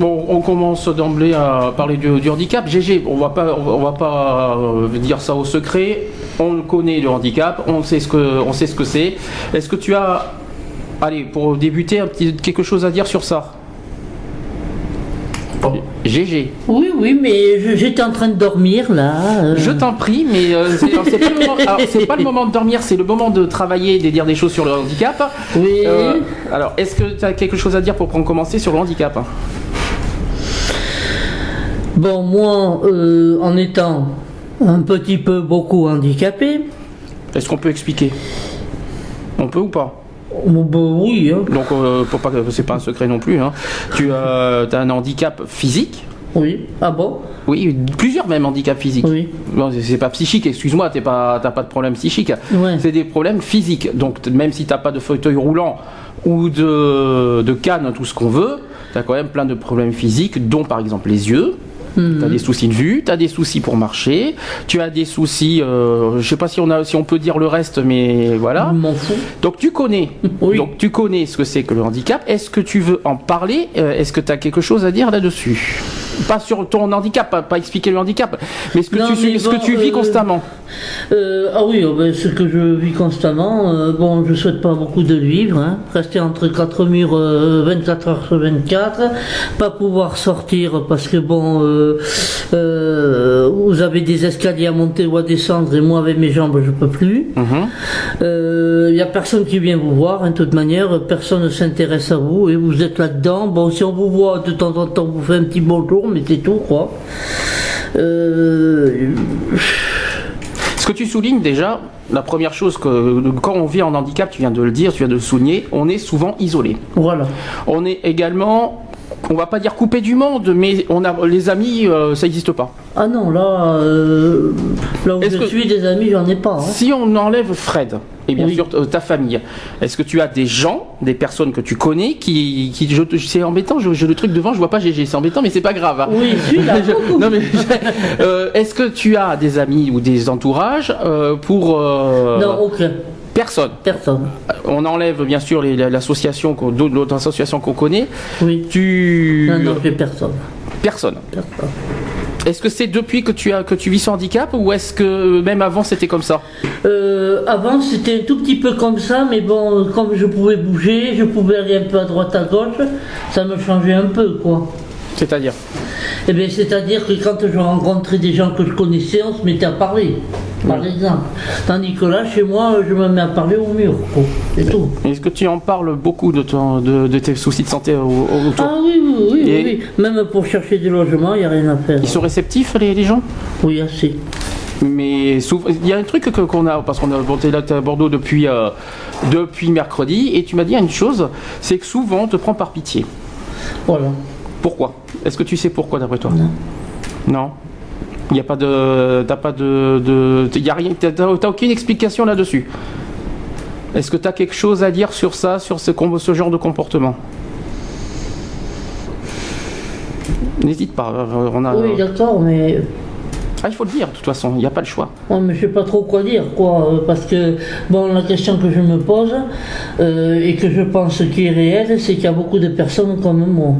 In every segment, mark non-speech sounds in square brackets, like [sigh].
Bon, on commence d'emblée à parler du, du handicap. GG, on va pas, on va, pas euh, dire ça au secret. On le connaît le handicap, on sait ce que, on sait ce que c'est. Est-ce que tu as, allez, pour débuter, un petit, quelque chose à dire sur ça? GG. Oui, oui, mais j'étais en train de dormir là. euh. Je t'en prie, mais euh, c'est pas, le moment- [laughs] alors, c'est pas le moment de dormir, c'est le moment de travailler, de dire des choses sur le handicap. Oui. Alors, est-ce que tu as quelque chose à dire pour prendre- commencer sur le handicap Bon, moi, euh, en étant un petit peu beaucoup handicapé, Est-ce qu'on peut expliquer? On peut ou pas? Bon, bah oui, hein. Donc, euh, pour pas que c'est pas un secret non plus. hein. Tu as un handicap physique? oui. Ah bon? Oui, plusieurs même handicaps physiques. Oui. Bon, c'est- pas psychique, excuse-moi, t'es pas, t'as pas de problème psychique. Ouais. C'est des problèmes physiques. Donc, même si t'as pas de fauteuil roulant ou de, de canne, tout ce qu'on veut, t'as quand même plein de problèmes physiques, dont par exemple les yeux. Mhm. T'as des soucis de vue, t'as des soucis pour marcher, tu as des soucis, euh, je sais pas si on a, si on peut dire le reste, mais voilà. Je m'en fous. Donc tu connais, [laughs] Oui. donc tu connais ce que c'est que le handicap. Est-ce que tu veux en parler? Euh, Est-ce que tu as quelque chose à dire là-dessus? Pas sur ton handicap, pas, pas expliquer le handicap, mais ce que Non, tu, que tu vis euh, constamment. Euh, ah oui, oh ben, ce que je vis constamment, bon, je souhaite pas beaucoup de vivre, hein. rester entre quatre murs euh, 24 heures sur 24, pas pouvoir sortir parce que bon, euh, euh, vous avez des escaliers à monter ou à descendre et moi avec mes jambes je peux plus. Mhm. Il y a personne qui vient vous voir, hein, de toute manière, personne ne s'intéresse à vous et vous êtes là-dedans. Bon, si on vous voit de temps en temps, vous fait un petit bonjour, mais c'est tout, quoi. Euh, Ce que tu soulignes déjà, la première chose que quand on vit en handicap, tu viens de le dire, tu viens de le souligner, on est souvent isolé. voilà. On est également, on va pas dire coupé du monde, mais on a les amis, euh, ça n'existe pas. Ah non, là, euh, là où Est-ce je que- suis, des amis, j'en ai pas. hein. Si on enlève Fred, et bien Oui. sûr euh, ta famille, est-ce que tu as des gens, des personnes que tu connais qui, qui je- c'est embêtant, je- j'ai le truc devant, je vois pas GG, c'est embêtant, mais c'est pas grave. hein. Oui, Je- beaucoup. non mais euh, est-ce que tu as des amis ou des entourages pour Non, aucun. Personne Personne. On enlève bien sûr l'association, qu'on- d'autres associations qu'on connaît. Oui. Tu Non, non, personne. personne. Personne. Est-ce que c'est depuis que tu as que tu vis ce handicap ou est-ce que même avant c'était comme ça? Euh, avant, c'était un tout petit peu comme ça, mais bon, comme je pouvais bouger, je pouvais aller un peu à droite, à gauche, ça me changeait un peu, quoi. C'est-à-dire? Eh bien, c'est-à-dire que quand je rencontrais des gens que je connaissais, on se mettait à parler, par exemple. Tandis que là, chez moi, je me mets à parler au mur, quoi. C'est tout. Est-ce que tu en parles beaucoup de, ton- de, de tes soucis de santé au- au- autour Ah oui, oui, oui, oui, Et- oui. Même pour chercher du logement, il n'y a rien à faire. Ils sont réceptifs les, les gens? Oui, assez. Mais souvent, il y a un truc que- qu'on a, parce qu'on a monté là à Bordeaux depuis, euh, depuis mercredi, et tu m'as dit une chose, c'est que souvent on te prend par pitié. Voilà. Pourquoi? Est-ce que tu sais pourquoi d'après toi? Non? Il n'y a pas de, t'as pas de, de y a rien, aucune explication là-dessus. Est-ce que tu as quelque chose à dire sur ça, sur ce, ce genre de comportement? N'hésite pas. euh, On a, Oui, d'accord, mais ah, il faut le dire, de toute façon, il n'y a pas le choix. Ouais, mais je sais pas trop quoi dire, quoi, euh, parce que bon, la question que je me pose euh, et que je pense qui est réelle, c'est qu'il y a beaucoup de personnes comme moi.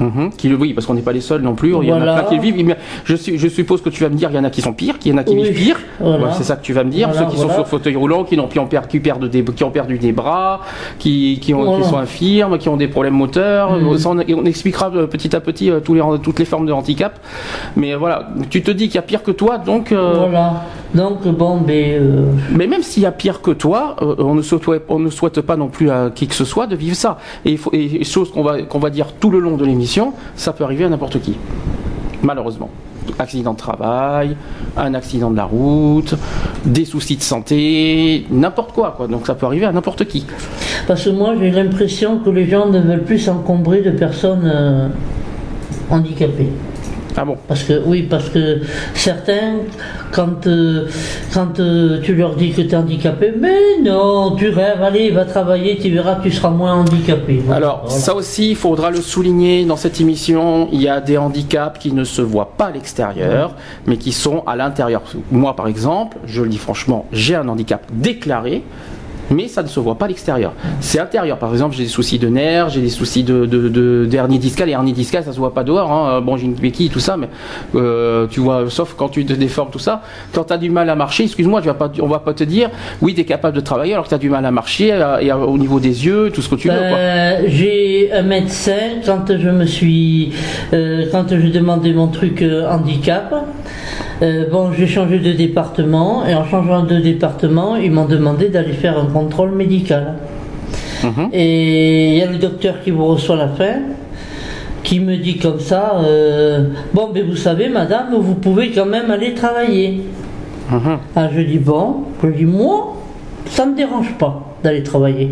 Mhm. Qui le oui, parce qu'on n'est pas les seuls non plus. Il y en a plein qui le vivent. Mais Je, su- je suppose que tu vas me dire, il y en a qui sont pires, qu'il y en a qui Oui. vivent pire. Voilà. Ouais, c'est ça que tu vas me dire. Voilà, Ceux qui sont sur fauteuil roulant, qui, ont, per- qui perdent des, qui ont perdu des bras, qui, qui, ont, qui Voilà. sont infirmes, qui ont des problèmes moteurs. Mhm. Ça, on, on expliquera euh, petit à petit euh, tous les, toutes les formes de handicap. Mais voilà, tu te dis qu'il y a pire que toi, donc. euh, Voilà. Donc bon, ben euh, mais même s'il y a pire que toi, on, ne souhaite, on ne souhaite pas non plus à qui que ce soit de vivre ça. Et, il faut, et chose qu'on va, qu'on va dire tout le long de l'émission, ça peut arriver à n'importe qui. Malheureusement. Accident de travail, un accident de la route, des soucis de santé, n'importe quoi. Donc ça peut arriver à n'importe qui. parce que moi j'ai l'impression que les gens ne veulent plus s'encombrer de personnes. euh, handicapés. Ah bon Parce que oui, parce que certains, quand, euh, quand euh, tu leur dis que tu es handicapé, mais non, tu rêves, allez, va travailler, tu verras, tu seras moins handicapé. Voilà. Alors, Voilà. ça aussi, il faudra le souligner dans cette émission. Il y a des handicaps qui ne se voient pas à l'extérieur, mais qui sont à l'intérieur. Moi, par exemple, je le dis franchement, j'ai un handicap déclaré. Mais ça ne se voit pas à l'extérieur. C'est intérieur. Par exemple, j'ai des soucis de nerfs, j'ai des soucis de, de, de, d'hernie discale. Et hernie discale, ça se voit pas dehors. Hein. Bon, j'ai une béquille, tout ça, mais euh, tu vois, sauf quand tu te déformes, tout ça. Quand tu as du mal à marcher, excuse-moi, on va pas te dire, oui, tu es capable de travailler alors que tu as du mal à marcher et au niveau des yeux, tout ce que tu veux. Euh, j'ai un médecin quand je me suis euh, quand j'ai demandé mon truc euh, handicap euh, bon j'ai changé de département et en changeant de département ils m'ont demandé d'aller faire un contrôle médical Mhm. et il y a le docteur qui vous reçoit à la fin qui me dit comme ça euh, bon mais vous savez madame vous pouvez quand même aller travailler Mhm. ah, je dis bon, je dis moi, ça me dérange pas d'aller travailler.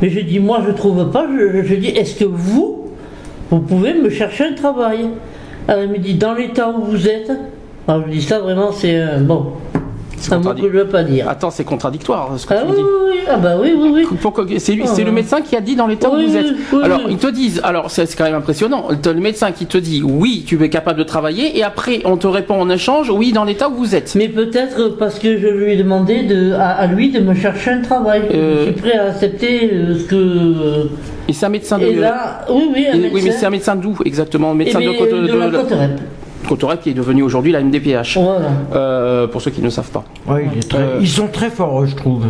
Mais je dis moi, je trouve pas. Je, je dis est-ce que vous, vous pouvez me chercher un travail? Elle me dit dans l'état où vous êtes. Alors je dis ça vraiment c'est un bon, C'est un mot que je veux pas dire. Attends, c'est contradictoire ce que Ah tu oui, dis. oui, oui, ah bah oui, oui, oui. Pourquoi- C'est lui, Ah, c'est le médecin qui a dit dans l'état Oui, où vous êtes. oui, alors ils te disent, alors c'est quand même impressionnant. T'as le médecin qui te dit oui, tu es capable de travailler, et après on te répond en échange oui dans l'état où vous êtes. Mais peut-être parce que je lui ai demandé de, à, à lui de me chercher un travail. Euh. Je suis prêt à accepter euh, ce que. Et c'est un médecin de. Et là, oui, oui, un médecin. oui, mais c'est un médecin d'où exactement? Eh Médecin bien, de, Côte- de, de- la qui est devenu aujourd'hui la MDPH. Voilà. Euh, pour ceux qui ne savent pas. Ouais, il est très- Euh, Ils sont très forts, je trouve.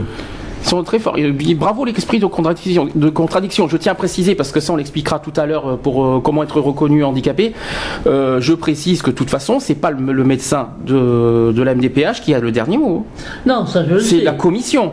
Ils sont très forts. Bravo l'esprit de contradiction, de contradiction. Je tiens à préciser, parce que ça on l'expliquera tout à l'heure euh, pour euh, comment être reconnu handicapé. Euh, je précise que de toute façon, c'est pas le, le médecin de, de la MDPH qui a le dernier mot. Non, ça je le C'est la commission.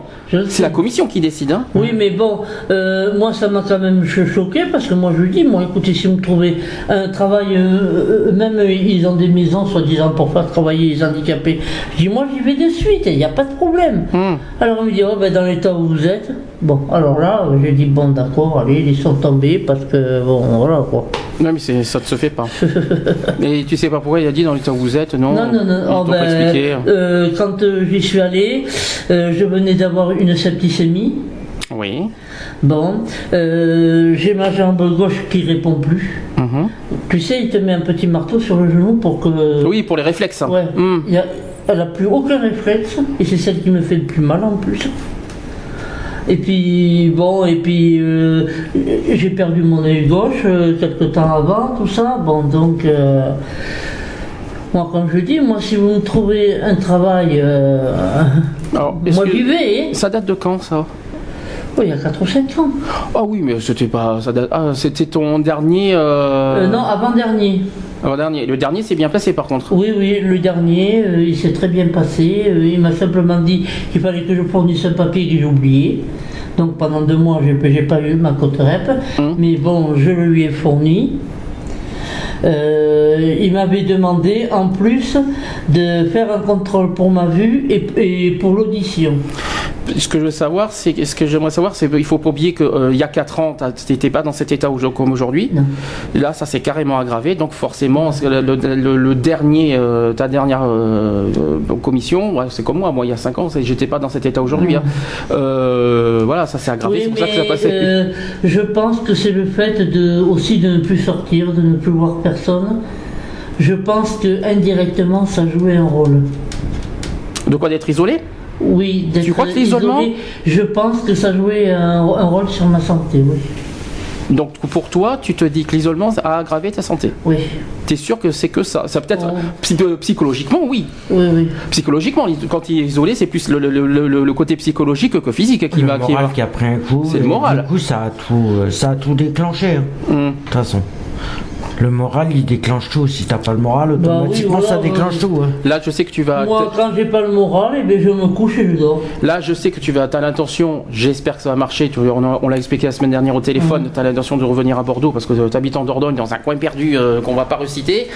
C'est la commission qui décide. Hein. Oui, mais bon, euh, moi ça m'a quand même cho- choqué parce que moi je lui dis, moi écoutez, si vous me trouvez un travail, euh, euh, même ils ont des maisons soi-disant pour faire travailler les handicapés, je dis moi j'y vais de suite, il n'y a pas de problème. Hum. Alors il me dit, oh, ben, dans l'état où vous êtes, bon, alors là, j'ai dit, bon d'accord, allez, ils sont tombés parce que, bon, voilà quoi. Non, mais c'est- ça ne se fait pas. [laughs] Et tu sais pas pourquoi il a dit dans l'état où vous êtes, non? Non, non, non. Oh, ben, expliqué. euh, quand euh, j'y suis allé, euh, je venais d'avoir une septicémie. Oui. Bon, euh, j'ai ma jambe gauche qui répond plus. Mhm. Tu sais, il te met un petit marteau sur le genou pour que. Oui, pour les réflexes. hein. Ouais. Y a- elle a plus aucun réflexe et c'est celle qui me fait le plus mal en plus. Et puis bon, et puis euh, j'ai perdu mon œil gauche euh, quelque temps avant, tout ça. Bon, donc euh, moi, comme je dis, moi, si vous me trouvez un travail, Alors, moi j'y vais. Ça date de quand ça? Oh, il y a 4 ou 5 ans. Ah oui, mais c'était pas. Ça date- ah, c'était ton dernier. Euh... Euh, non, avant-dernier. avant-dernier. Le dernier s'est bien passé par contre. Oui, oui, le dernier, euh, il s'est très bien passé. Euh, il m'a simplement dit qu'il fallait que je fournisse un papier que j'ai oublié. Donc pendant deux mois, j'ai j'ai pas eu ma côte rep. Hum. Mais bon, je le lui ai fourni. Euh, il m'avait demandé en plus de faire un contrôle pour ma vue et, et pour l'audition. Ce que je veux savoir, c'est ce que j'aimerais savoir, c'est qu'il faut pas oublier que euh, y a 4 ans, tu n'étais pas dans cet état où- comme aujourd'hui. Là, ça s'est carrément aggravé. Donc forcément, le, le- le- le dernier, euh, ta dernière euh, commission, ouais, c'est comme moi. Moi, il y a 5 ans, j'étais pas dans cet état aujourd'hui. hein. Voilà, ça s'est aggravé. Oui, c'est pour ça que ça passait. je pense que c'est le fait de, aussi de ne plus sortir, de ne plus voir personne. Je pense que indirectement, ça jouait un rôle. De quoi d'être isolé? Oui, d'être Tu crois que l'isolement- isolé, Je pense que ça jouait un, un rôle sur ma santé, oui. Donc pour toi, tu te dis que l'isolement a aggravé ta santé? Oui, Tu es sûr que c'est que ça? Ça peut-être Ouais. psy- psychologiquement, oui. oui, oui. Psychologiquement, quand il est isolé, c'est plus le, le- le- le- le côté psychologique que physique qui le va. Qui moral qui a pris un coup. C'est le et moral. Du coup, ça a tout, euh, ça a tout déclenché. hein, Hum. De toute façon. Le moral, il déclenche tout. Si t'as pas le moral, Bah oui, automatiquement, voilà, ça déclenche tout. hein. Là, je sais que tu vas. Moi, quand j'ai pas le moral, eh bien, je me couche et je dors. Là, je sais que tu vas. As l'intention. J'espère que ça va marcher. Tu, on l'a expliqué la semaine dernière au téléphone. Tu as l'intention de revenir à Bordeaux parce que tu habites en Dordogne, dans un coin perdu euh, qu'on va pas reciter.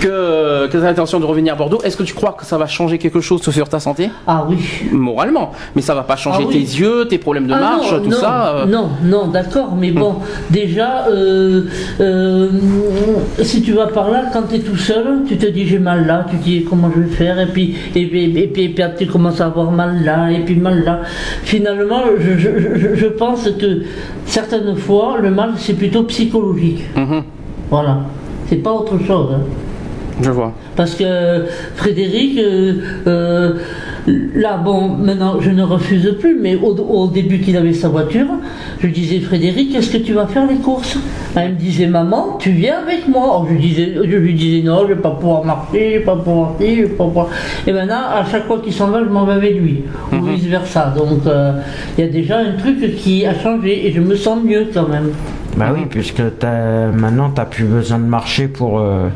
Que, que tu as l'intention de revenir à Bordeaux. Est-ce que tu crois que ça va changer quelque chose sur ta santé? Ah oui. moralement Mais ça va pas changer Ah oui. tes yeux, tes problèmes de Ah marche, non, tout non, ça. euh. Non, non, d'accord, mais bon, déjà, euh, euh, si tu vas par là, quand tu es tout seul, tu te dis j'ai mal là, tu te dis comment je vais faire, et puis, et, puis- et puis, et puis après, tu commences à avoir mal là, et puis mal là. Finalement, je, je- je- je pense que certaines fois, le mal, c'est plutôt psychologique. Mhm. Voilà. C'est pas autre chose. hein. Je vois. Parce que Frédéric, euh, euh, là, bon, maintenant, je ne refuse plus, mais au, au début qu'il avait sa voiture, je disais, Frédéric, est-ce que tu vas faire les courses? Elle me disait, maman, tu viens avec moi. Alors, je, lui disais, je lui disais, non, je vais pas pouvoir marcher, je vais pas pouvoir ci, je vais pas pouvoir... Et maintenant, à chaque fois qu'il s'en va, je m'en vais avec lui, ou vice-versa. Donc, euh, il y a déjà un truc qui a changé, et je me sens mieux quand même. Bah oui, puisque t'as- maintenant t'as plus besoin de marcher pour. euh,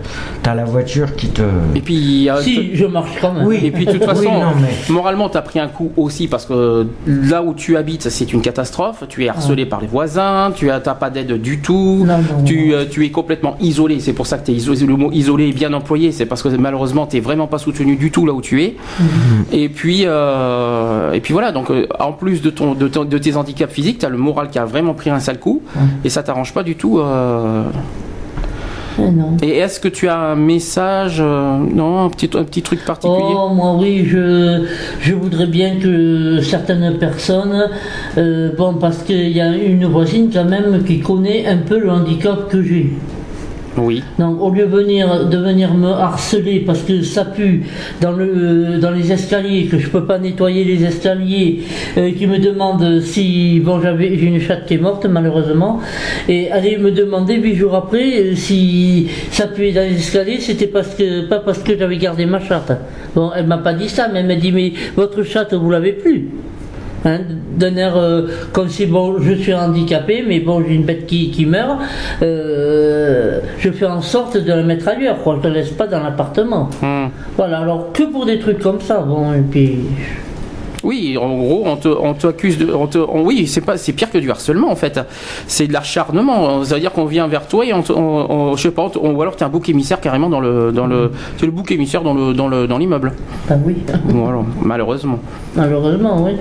t'as la voiture qui te. Et puis, euh, Si, je marche quand même. Oui. Et puis de toute [laughs] Oui, façon, non, mais- moralement, tu as pris un coup aussi parce que là où tu habites, c'est une catastrophe. Tu es harcelé par les voisins, tu n'as pas d'aide du tout, Non, non, tu, non. euh, tu es complètement isolé. C'est pour ça que t'es isolé. Le mot isolé est bien employé. C'est parce que malheureusement, tu vraiment pas soutenu du tout là où tu es. Mhm. Et puis, euh, et puis voilà. Donc, euh, en plus de, ton, de, ton- de tes handicaps physiques, tu as le moral qui a vraiment pris un sale coup. Et ça t'arrange pas du tout. euh, non. Et est-ce que tu as un message, euh, non, un petit, un petit truc particulier Oh, moi oui, je, je voudrais bien que certaines personnes, euh, bon, parce qu'il y a une voisine quand même qui connaît un peu le handicap que j'ai. Oui. Donc au lieu de venir, me harceler parce que ça pue dans, le, dans les escaliers, que je peux pas nettoyer les escaliers, euh, qui me demande si, bon j'avais j'ai une chatte qui est morte malheureusement, et aller me demander huit jours après euh, si ça puait dans les escaliers, c'était parce que pas parce que j'avais gardé ma chatte. Bon, elle m'a pas dit ça, mais elle m'a dit mais votre chatte vous l'avez plus. Hein, d'un air euh, comme si bon je suis handicapé mais bon j'ai une bête qui, qui meurt euh, je fais en sorte de la mettre ailleurs quoi je ne la laisse pas dans l'appartement Hmm. voilà alors que pour des trucs comme ça bon et puis Oui, en gros, on te, on te accuse de, on te, on- oui, c'est pas, c'est pire que du harcèlement en fait. C'est de l'acharnement. Ça veut dire qu'on vient vers toi et on, on- on- je sais pas, ou alors t'es un bouc émissaire carrément dans le, dans le, c'est le bouc émissaire dans le, dans le, dans l'immeuble. bah oui Voilà, malheureusement. malheureusement oui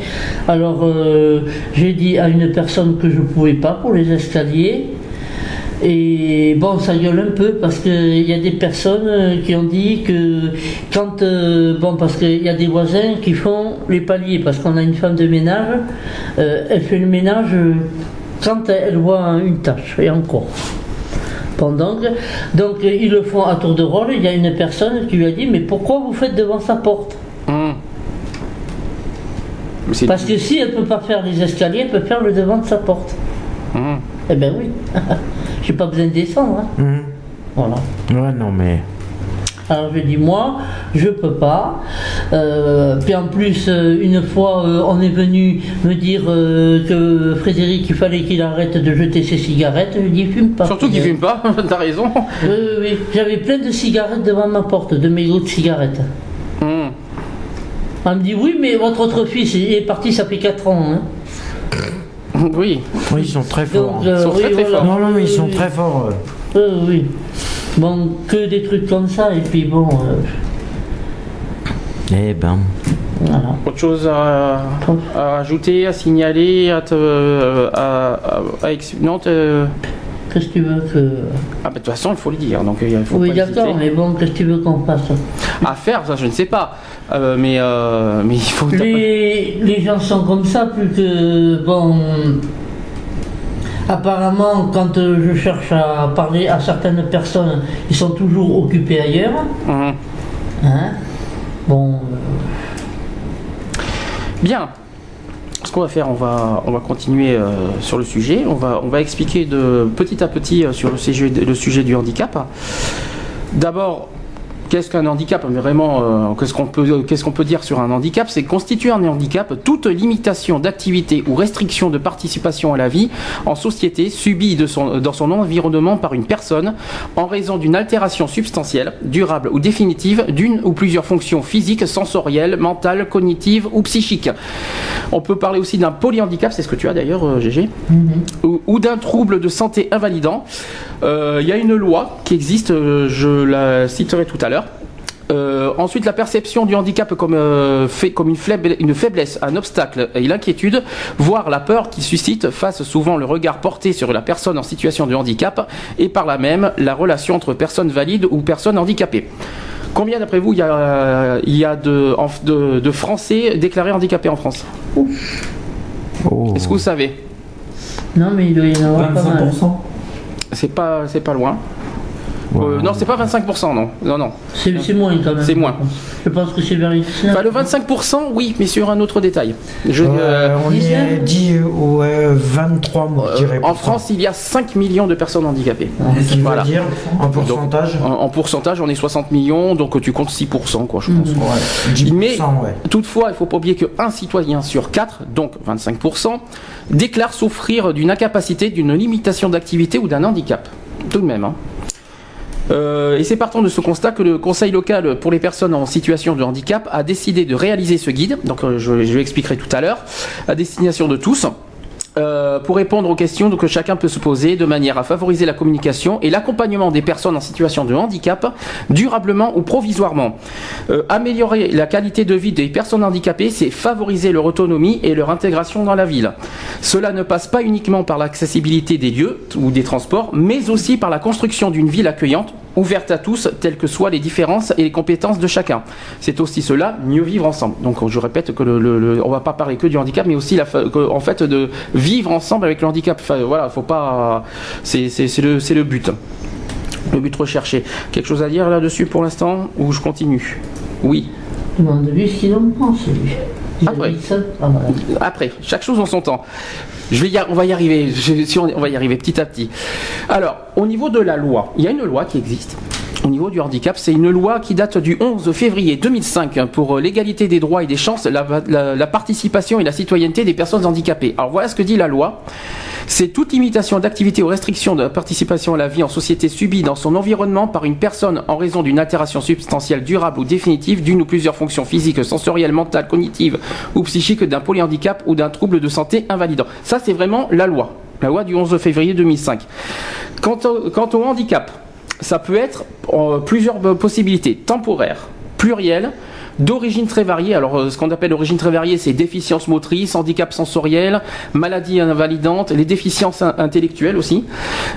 alors euh, j'ai dit à une personne que je pouvais pas pour les escaliers et bon, ça gueule un peu parce qu'il y a des personnes euh, qui ont dit que quand. euh, bon, parce qu'il y a des voisins qui font les paliers, parce qu'on a une femme de ménage, euh, elle fait le ménage quand elle voit une tâche, et encore. Pendant que- donc ils le font à tour de rôle, il y a une personne qui lui a dit Mais pourquoi vous faites devant sa porte c'est- Parce que si elle peut pas faire les escaliers, elle peut faire le devant de sa porte. Hmm. Eh ben oui, [laughs] j'ai pas besoin de descendre. hein. Mhm. Voilà. Ouais, non, mais. Alors je dis moi, je peux pas. Euh, puis en plus, euh, une fois, euh, on est venu me dire euh, que Frédéric, il fallait qu'il arrête de jeter ses cigarettes. Je dis fume pas. Surtout qu'il fume pas. [laughs] T'as raison. Oui, oui, oui. J'avais plein de cigarettes devant ma porte, de mégots de cigarettes. Hmm. On me dit oui, mais votre autre fils il est parti, ça fait 4 ans. hein. Oui. Oui, ils sont très forts. Donc, euh, Ils sont très, très forts. non, non, mais ils sont oui, très forts. euh. oui, oui. Bon, que des trucs comme ça, et puis bon, euh, Eh ben. voilà. Autre chose à, à ajouter, à signaler, à te, à, à, non, te- Qu'est-ce que tu veux que. ah bah, de toute façon il faut le dire, donc il faut Oui, d'accord, mais bon, qu'est-ce que tu veux qu'on fasse? À faire, ça je ne sais pas, Euh, mais euh, mais il faut. les, les gens sont comme ça, plus que. Bon. Apparemment, quand euh, je cherche à parler à certaines personnes, ils sont toujours occupés ailleurs. Mhm. Hein? Bon. euh, Bien. Ce qu'on va faire, on va, on va continuer euh, sur le sujet. On va, on va expliquer de petit à petit sur le sujet, le sujet du handicap. D'abord, qu'est-ce qu'un handicap vraiment, euh, qu'est-ce qu'on peut, qu'est-ce qu'on peut dire sur un handicap C'est constituer un handicap toute limitation d'activité ou restriction de participation à la vie en société subie de son, dans son environnement par une personne en raison d'une altération substantielle, durable ou définitive d'une ou plusieurs fonctions physiques, sensorielles, mentales, cognitives ou psychiques. On peut parler aussi d'un polyhandicap, c'est ce que tu as d'ailleurs, euh, GG, ou, ou d'un trouble de santé invalidant. Euh, Il y a une loi qui existe, je la citerai tout à l'heure. Euh, ensuite, la perception du handicap comme, euh, fait, comme une, faible- une faiblesse, un obstacle et l'inquiétude, voire la peur qui suscite face souvent le regard porté sur la personne en situation de handicap et par là même la relation entre personnes valides ou personnes handicapées. Combien d'après vous il y a, il y a de, en- de- de Français déclarés handicapés en France? Oh. Est-ce que vous savez? Non, mais il doit y en avoir pas mal. 25%. C'est pas, c'est pas loin. Ouais. Euh, non, c'est pas 25%, non. Non, non. C'est moins quand même. C'est moins. Je pense que c'est 19. Enfin, le 25%, oui, mais sur un autre détail. Je, Euh, euh, on y 19? a dit ouais, 23 moi, je dirais. en pour France, il y a 5 millions de personnes handicapées. ça. Qui voilà. veut dire en pourcentage En, en pourcentage, on est 60 millions, donc tu comptes 6%, quoi, je pense. Ouais, 10%, Mais- ouais. Toutefois, il ne faut pas oublier qu'un citoyen sur 4, donc 25%, déclare souffrir d'une incapacité, d'une limitation d'activité ou d'un handicap. Tout de même. hein. Euh, et c'est partant de ce constat que le Conseil local pour les personnes en situation de handicap a décidé de réaliser ce guide, donc euh, je, je l'expliquerai tout à l'heure, à destination de tous. Euh, pour répondre aux questions que chacun peut se poser de manière à favoriser la communication et l'accompagnement des personnes en situation de handicap, durablement ou provisoirement. Euh, améliorer la qualité de vie des personnes handicapées, c'est favoriser leur autonomie et leur intégration dans la ville. Cela ne passe pas uniquement par l'accessibilité des lieux ou des transports, mais aussi par la construction d'une ville accueillante, ouverte à tous, telles que soient les différences et les compétences de chacun. C'est aussi cela, mieux vivre ensemble. Donc je répète que le, on va pas parler que du handicap, mais aussi la, en fait de vivre ensemble avec le handicap. Enfin, voilà, faut pas, c'est le, but. Le but recherché. Quelque chose à dire là-dessus pour l'instant ou je continue? Oui. Demande-lui ce qu'il en pense, lui. Après, chaque chose en son temps. Je vais y, arriver. Si on va y arriver petit à petit. Alors, au niveau de la loi, il y a une loi qui existe. Au niveau du handicap, c'est une loi qui date du 11 février 2005 hein, pour euh, l'égalité des droits et des chances, la, participation et la citoyenneté des personnes handicapées. Alors voilà ce que dit la loi. C'est toute limitation d'activité ou restriction de la participation à la vie en société subie dans son environnement par une personne en raison d'une altération substantielle durable ou définitive d'une ou plusieurs fonctions physiques, sensorielles, mentales, cognitives ou psychiques d'un polyhandicap ou d'un trouble de santé invalidant. Ça, c'est vraiment la loi. La loi du 11 février 2005. Quant au, quant au handicap, ça peut être euh, plusieurs euh, possibilités. Temporaires, plurielles, d'origine très variée. Alors, euh, ce qu'on appelle origine très variée, c'est déficience motrice, handicap sensoriel, maladie invalidante, les déficiences in- intellectuelles aussi,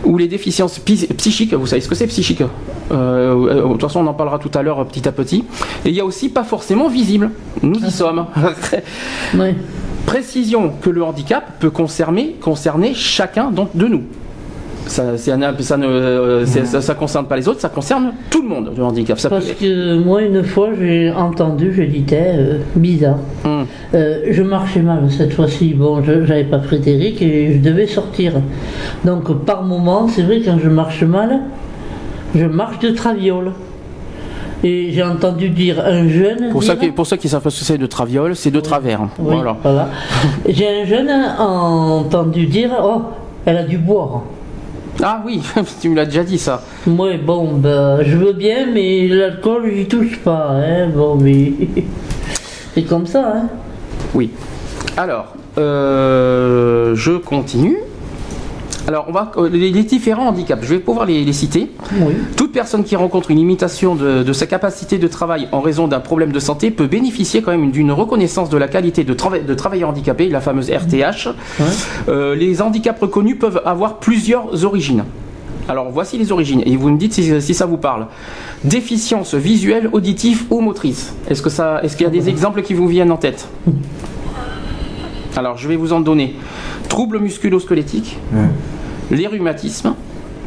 ou les déficiences psychiques. Vous savez ce que c'est psychique Euh, De toute façon, on en parlera tout à l'heure petit à petit. Et il y a aussi pas forcément visible. Nous y sommes. [laughs] Précision que le handicap peut concerner, concerner chacun de nous. Ça, ça ne euh, ça, ça concerne pas les autres, ça concerne tout le monde, le handicap. Ça peut- Parce que moi, une fois, j'ai entendu, je disais, euh, bizarre. Hum. Euh, je marchais mal cette fois-ci. Bon, je j'avais pas Frédéric et je devais sortir. Donc, par moment, c'est vrai, quand je marche mal, je marche de traviole. Et j'ai entendu dire un jeune. Pour, dire- qui, pour ceux qui savent pas ce que c'est de traviole, c'est de travers. Oui, Voilà. voilà. [laughs] J'ai un jeune entendu dire Oh, elle a dû boire. Ah oui, [laughs] tu me l'as déjà dit ça. Moi, bon, ben, je veux bien, mais l'alcool, j'y touche pas. Hein. Bon, mais. [laughs] c'est comme ça, hein. Oui. Alors, euh, je continue. Alors, on va euh, les, les différents handicaps. Je vais pouvoir les, les citer. Oui. Toute personne qui rencontre une limitation de, de sa capacité de travail en raison d'un problème de santé peut bénéficier quand même d'une reconnaissance de la qualité de, trava- de travailleur handicapé, la fameuse RTH. Ouais. Euh, les handicaps reconnus peuvent avoir plusieurs origines. Alors voici les origines et vous me dites si, si ça vous parle. Déficience visuelle, auditive ou motrice. Est-ce que ça, est-ce qu'il y a des exemples qui vous viennent en tête? Alors je vais vous en donner. Troubles musculo-squelettiques, les rhumatismes,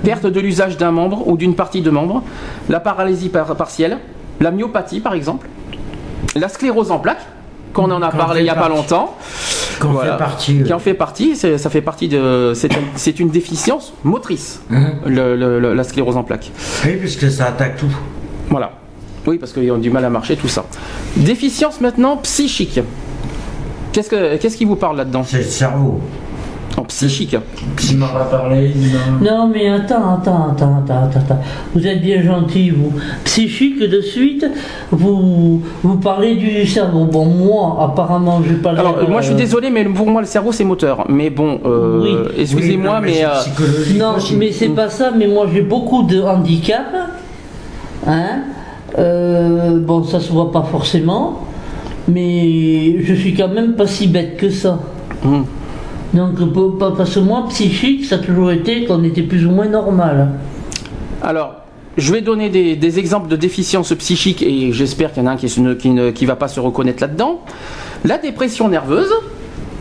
perte de l'usage d'un membre ou d'une partie de membre, la paralysie par- partielle, la myopathie par exemple, la sclérose en plaques, qu'on en a parlé il n'y a pas longtemps, Voilà. fait partie. qui en fait partie, c'est- ça fait partie de. C'est un- c'est une déficience motrice, le- le- la sclérose en plaques. Oui, puisque ça attaque tout. Voilà. Oui, parce qu'ils ont du mal à marcher, tout ça. Déficience maintenant psychique. Qu'est-ce, que, qu'est-ce qui vous parle là-dedans? C'est le cerveau. En psychique. Qui m'en a parlé, il m'a- Non, mais attends, attends, attends, attends, attends, attends. Vous êtes bien gentil, vous. Psychique, de suite, vous, vous parlez du cerveau. Bon, moi, apparemment, j'ai pas le Alors, moi je suis euh, désolé, mais pour moi le cerveau c'est moteur. Mais bon, euh, Oui. excusez-moi, Oui, mais. euh, Non, mais c'est pas ça, mais moi j'ai beaucoup de handicaps. Hein Euh, bon, ça se voit pas forcément, mais je suis quand même pas si bête que ça. Hmm. Donc, parce que moi, psychique, ça a toujours été qu'on était plus ou moins normal. Alors, je vais donner des, des exemples de déficiences psychiques et j'espère qu'il y en a un qui, se ne- qui ne qui va pas se reconnaître là-dedans. La dépression nerveuse,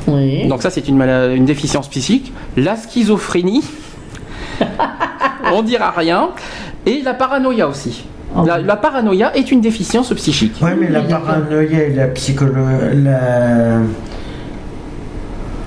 Oui. donc ça c'est une, une déficience psychique. La schizophrénie, [laughs] on dira rien. Et la paranoïa aussi. Ah La, oui. la paranoïa est une déficience psychique. Ouais, mais la Oui, paranoïa et la psychologie. La...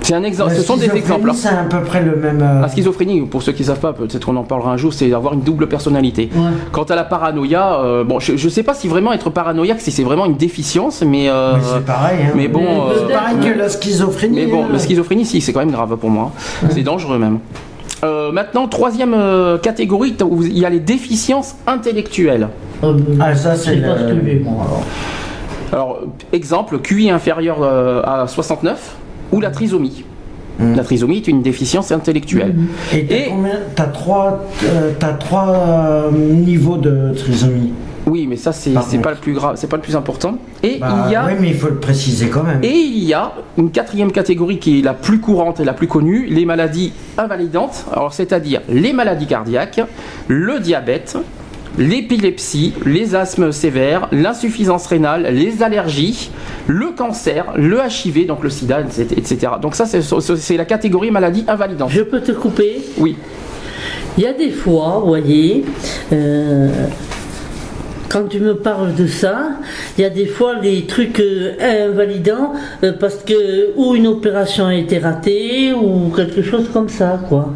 C'est un exemple. Ce sont des exemples. hein. C'est à peu près le même. euh, La schizophrénie, pour ceux qui ne savent pas, peut-être qu'on en parlera un jour, c'est avoir une double personnalité. Ouais. Quant à la paranoïa, euh, bon, je ne sais pas si vraiment être paranoïaque, si c'est vraiment une déficience, mais. euh, mais c'est pareil. Hein. mais bon, euh, C'est pareil que la schizophrénie. mais bon, hein. la schizophrénie, si, c'est quand même grave pour moi. C'est dangereux même. Euh, maintenant, troisième euh, catégorie, où il y a les déficiences intellectuelles. Euh, Ah, ça, c'est pas le- ce que j'ai, moi, alors. Alors, exemple, QI inférieur euh, à 69 ou la trisomie. Mm. La trisomie est une déficience intellectuelle. Et t'as Et- T'as trois, euh, t'as trois euh, niveaux de trisomie. Oui, mais ça, c'est pas le plus grave, c'est pas le plus important. Et Bah, il y a. Oui, mais il faut le préciser quand même. Et il y a une quatrième catégorie qui est la plus courante et la plus connue, les maladies invalidantes, alors c'est-à-dire les maladies cardiaques, le diabète, l'épilepsie, les asthmes sévères, l'insuffisance rénale, les allergies, le cancer, le HIV, donc le sida, etc. Donc ça, c'est la catégorie maladie invalidante. Je peux te couper? Oui. Il y a des fois, vous voyez, euh, quand tu me parles de ça, il y a des fois les trucs euh, invalidants euh, parce que ou une opération a été ratée ou quelque chose comme ça, quoi.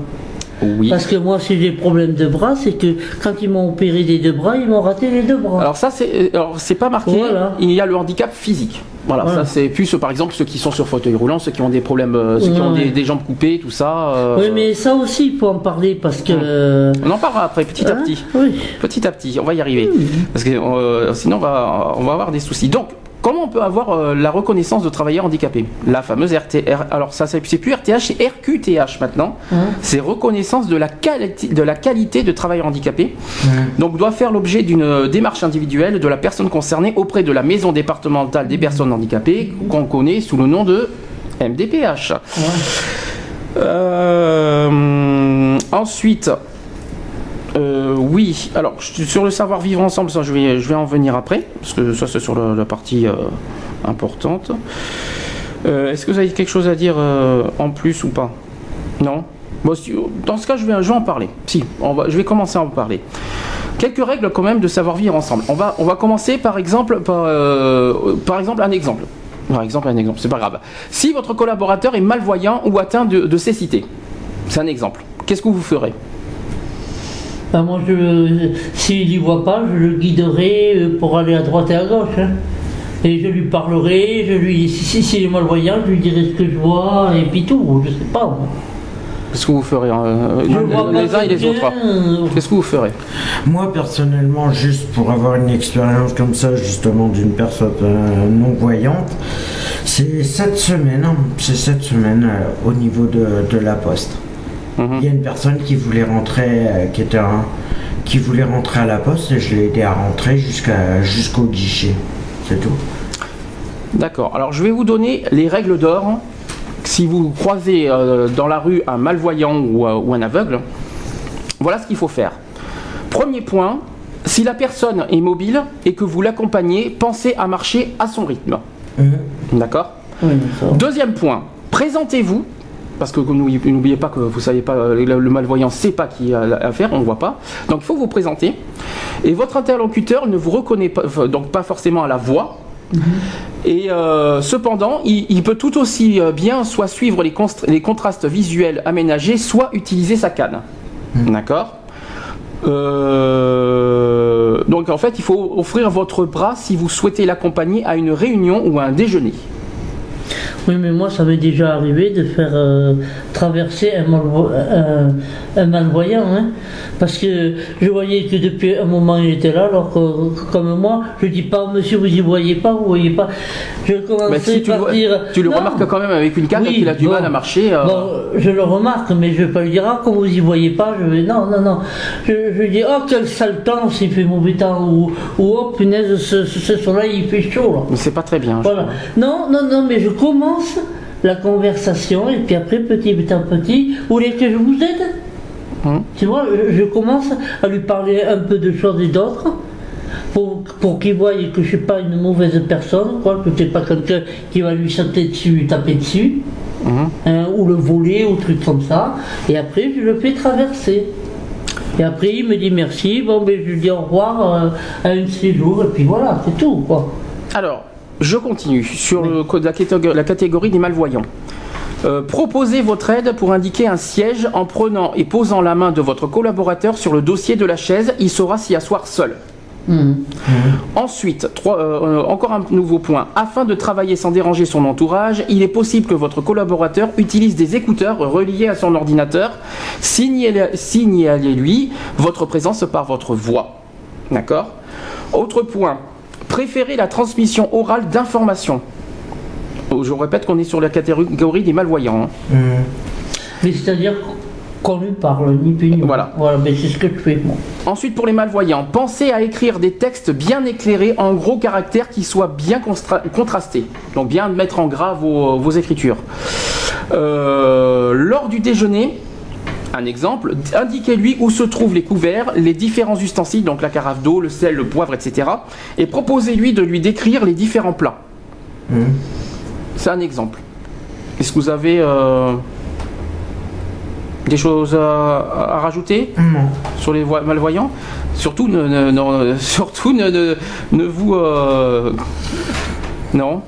Oui. Parce que moi, si j'ai des problèmes de bras, c'est que quand ils m'ont opéré des deux bras, ils m'ont raté les deux bras. Alors ça, c'est alors, c'est pas marqué. Voilà. Il y a le handicap physique. Voilà, Voilà. ça c'est plus euh, par exemple ceux qui sont sur fauteuil roulant, ceux qui ont des problèmes, euh, ceux qui ont des, des jambes coupées, tout ça. euh, oui, mais ça aussi, il faut en parler parce que. euh, On en parlera après, petit à hein, petit. Oui. Petit à petit, on va y arriver. Parce que euh, sinon, on va, on va avoir des soucis. Donc, comment on peut avoir euh, la reconnaissance de travailleurs handicapés? La fameuse RTR. Alors, ça, c'est plus RTH, c'est RQTH maintenant. Hein C'est reconnaissance de la, qualité, de la qualité de travailleur handicapé. Ouais. Donc, doit faire l'objet d'une euh, démarche individuelle de la personne concernée auprès de la maison départementale des personnes handicapées, qu'on connaît sous le nom de MDPH. Euh, ensuite, euh, oui, alors sur le savoir vivre ensemble, ça je vais, je vais en venir après, parce que ça c'est sur la, partie euh, importante. Euh, Est-ce que vous avez quelque chose à dire en plus ou pas? Non? Bon, Dans ce cas, je vais, en parler. Si, on va, je vais commencer à en parler. Quelques règles quand même de savoir vivre ensemble. On va, commencer par exemple, un exemple. Par exemple un exemple, c'est pas grave. Si votre collaborateur est malvoyant ou atteint de cécité, c'est un exemple. Qu'est-ce que vous ferez? Ben, moi, je, s'il n'y voit pas, je le guiderai euh, pour aller à droite et à gauche. hein. Et je lui parlerai, je lui, si, si, s'il est malvoyant, je lui dirai ce que je vois, et puis tout, je sais pas. moi. Qu'est-ce que vous ferez euh, Je vois les, pas uns et les autres bien. Qu'est-ce que vous ferez Moi personnellement, juste pour avoir une expérience comme ça, justement d'une personne euh, non voyante, c'est cette semaine, hein, c'est cette semaine euh, au niveau de, de la poste. Mhm. Il y a une personne qui voulait rentrer, euh, qui était un, qui voulait rentrer à la poste et je l'ai aidé à rentrer jusqu'à jusqu'au guichet. C'est tout. D'accord. Alors je vais vous donner les règles d'or. Si vous croisez euh, dans la rue un malvoyant ou, euh, ou un aveugle, voilà ce qu'il faut faire. Premier point, si la personne est mobile et que vous l'accompagnez, pensez à marcher à son rythme. Mhm. D'accord? Oui. Deuxième point, présentez-vous. Parce que n'oubliez pas que vous savez pas, euh, le, malvoyant ne sait pas qui a à faire, on ne voit pas. Donc il faut vous présenter. Et votre interlocuteur ne vous reconnaît pas, donc pas forcément à la voix. Et euh, cependant, il, il peut tout aussi euh, bien soit suivre les, contrastes visuels aménagés, soit utiliser sa canne. D'accord? Euh, Donc en fait, il faut offrir votre bras si vous souhaitez l'accompagner à une réunion ou à un déjeuner. Oui, mais moi, ça m'est déjà arrivé de faire euh, traverser un, malvoyant. Hein. parce que je voyais que depuis un moment il était là, alors que comme moi, je dis pas monsieur vous y voyez pas, vous voyez pas. Je commençais par tu dire. Tu le remarques quand même avec une canne qu'il a du mal à marcher. Euh. Bon, je le remarque, mais je vais pas lui dire ah quand vous y voyez pas, je vais non non non. Je, je dis oh quel sale temps s'il fait mauvais temps ou, ou oh punaise ce, ce soleil il fait chaud. Mais c'est pas très bien. Voilà. Non non non mais je commence la conversation et puis après petit à petit, vous voulez que je vous aide hum. Tu vois, je commence à lui parler un peu de choses et d'autres pour, pour qu'il voie que je ne suis pas une mauvaise personne, quoi, que je pas quelqu'un qui va lui sauter dessus, taper dessus, hum. hein, ou le voler, ou truc comme ça. Et après, je le fais traverser. Et après, il me dit merci, bon, ben, je lui dis au revoir euh, à un de ces jours, et puis voilà, c'est tout, quoi. Alors, je continue sur le, la, la catégorie des malvoyants. Euh, proposez votre aide pour indiquer un siège en prenant et posant la main de votre collaborateur sur le dossier de la chaise. Il saura s'y asseoir seul. Mmh. Ensuite, euh, encore un nouveau point. Afin de travailler sans déranger son entourage, il est possible que votre collaborateur utilise des écouteurs reliés à son ordinateur. Signalez-lui votre présence par votre voix. D'accord? Autre point. Préférez la transmission orale d'informations. Oh, je répète qu'on est sur la catégorie des malvoyants. Hein. Mmh. Mais c'est-à-dire qu'on lui parle, ni plus ni Voilà. Voilà, mais c'est ce que je fais. Ensuite, pour les malvoyants, pensez à écrire des textes bien éclairés en gros caractères qui soient bien contrastés. Donc bien mettre en gras vos, écritures. Euh, lors du déjeuner, un exemple, indiquez-lui où se trouvent les couverts, les différents ustensiles, donc la carafe d'eau, le sel, le poivre, etc. Et proposez-lui de lui décrire les différents plats. Mmh. C'est un exemple. Est-ce que vous avez euh, des choses à, rajouter sur les malvoyants? Surtout, ne, [laughs] surtout ne, vous... Euh, non?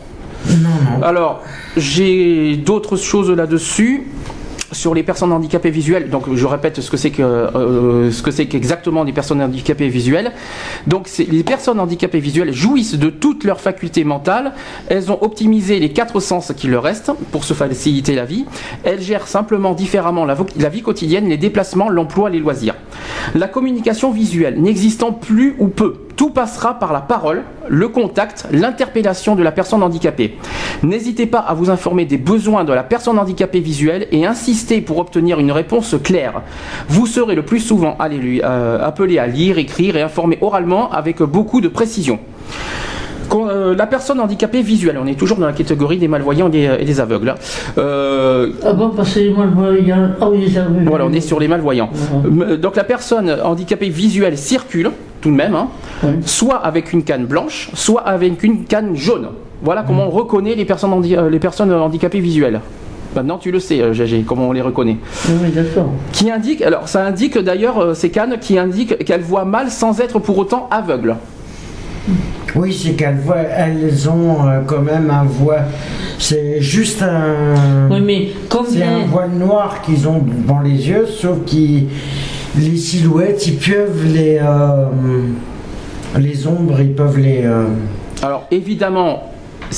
Non, non. Alors, j'ai d'autres choses là-dessus sur les personnes handicapées visuelles, donc je répète ce que c'est que euh, ce que c'est qu'exactement des personnes handicapées visuelles. Donc les personnes handicapées visuelles jouissent de toutes leurs facultés mentales. Elles ont optimisé les quatre sens qui leur restent pour se faciliter la vie. Elles gèrent simplement différemment la, la vie quotidienne, les déplacements, l'emploi, les loisirs. La communication visuelle n'existant plus ou peu tout passera par la parole, le contact, l'interpellation de la personne handicapée. N'hésitez pas à vous informer des besoins de la personne handicapée visuelle et insistez pour obtenir une réponse claire. Vous serez le plus souvent euh, appelé à lire, écrire et informer oralement avec beaucoup de précision. Euh, la personne handicapée visuelle, on est toujours dans la catégorie des malvoyants et des, aveugles. Hein. Euh, ah bon, parce que les malvoyants. Ah oui, les aveugles. Voilà, on est sur les malvoyants. Donc la personne handicapée visuelle circule tout de même, hein, soit avec une canne blanche, soit avec une canne jaune. Voilà comment on reconnaît les personnes, euh, les personnes handicapées visuelles. Maintenant, tu le sais, Gégé, comment on les reconnaît. Oui, d'accord. Qui indique, alors ça indique d'ailleurs ces cannes qui indiquent qu'elles voient mal sans être pour autant aveugles. Oui, c'est qu'elles elles ont euh, quand même un voile. C'est juste un. Oui, mais C'est un voile noir qu'ils ont dans les yeux, sauf que les silhouettes, ils peuvent les. Euh, les ombres, ils peuvent les. Euh, Alors, évidemment,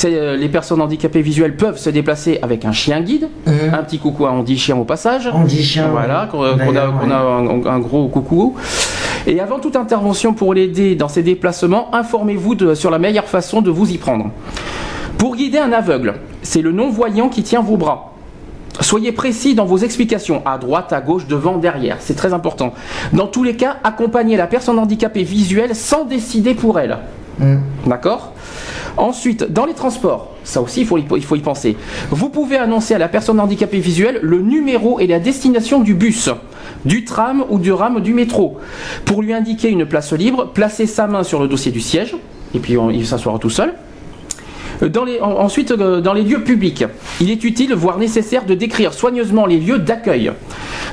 les personnes handicapées visuelles peuvent se déplacer avec un chien guide. Mmh. Un petit coucou à Andy Chien au passage. Andy Chien. Voilà, qu'on a, un, gros coucou. Et avant toute intervention pour l'aider dans ses déplacements, informez-vous sur la meilleure façon de vous y prendre. Pour guider un aveugle, c'est le non-voyant qui tient vos bras. Soyez précis dans vos explications, à droite, à gauche, devant, derrière, c'est très important. Dans tous les cas, accompagnez la personne handicapée visuelle sans décider pour elle. Mm. D'accord? Ensuite, dans les transports, ça aussi il faut, il faut y penser, vous pouvez annoncer à la personne handicapée visuelle le numéro et la destination du bus du tram ou du ram du métro. Pour lui indiquer une place libre, placez sa main sur le dossier du siège, et puis il s'assoira tout seul. Les, ensuite, euh, dans les lieux publics, il est utile, voire nécessaire, de décrire soigneusement les lieux d'accueil.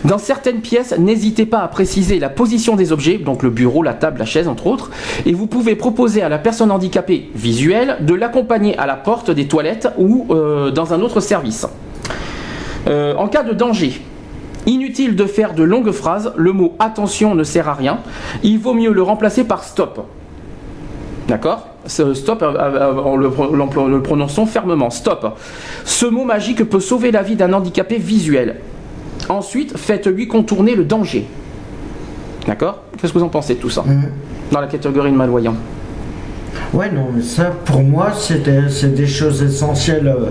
Dans certaines pièces, n'hésitez pas à préciser la position des objets, donc le bureau, la table, la chaise, entre autres, et vous pouvez proposer à la personne handicapée visuelle de l'accompagner à la porte des toilettes ou euh, dans un autre service. Euh, en cas de danger, Inutile de faire de longues phrases, le mot attention ne sert à rien, il vaut mieux le remplacer par stop. D'accord? Stop, euh, euh, en le, le prononçant fermement. Stop. Ce mot magique peut sauver la vie d'un handicapé visuel. Ensuite, faites-lui contourner le danger. D'accord? Qu'est-ce que vous en pensez de tout ça? Dans la catégorie de malvoyants. Ouais, non, mais ça, pour moi, c'est des, choses essentielles. euh.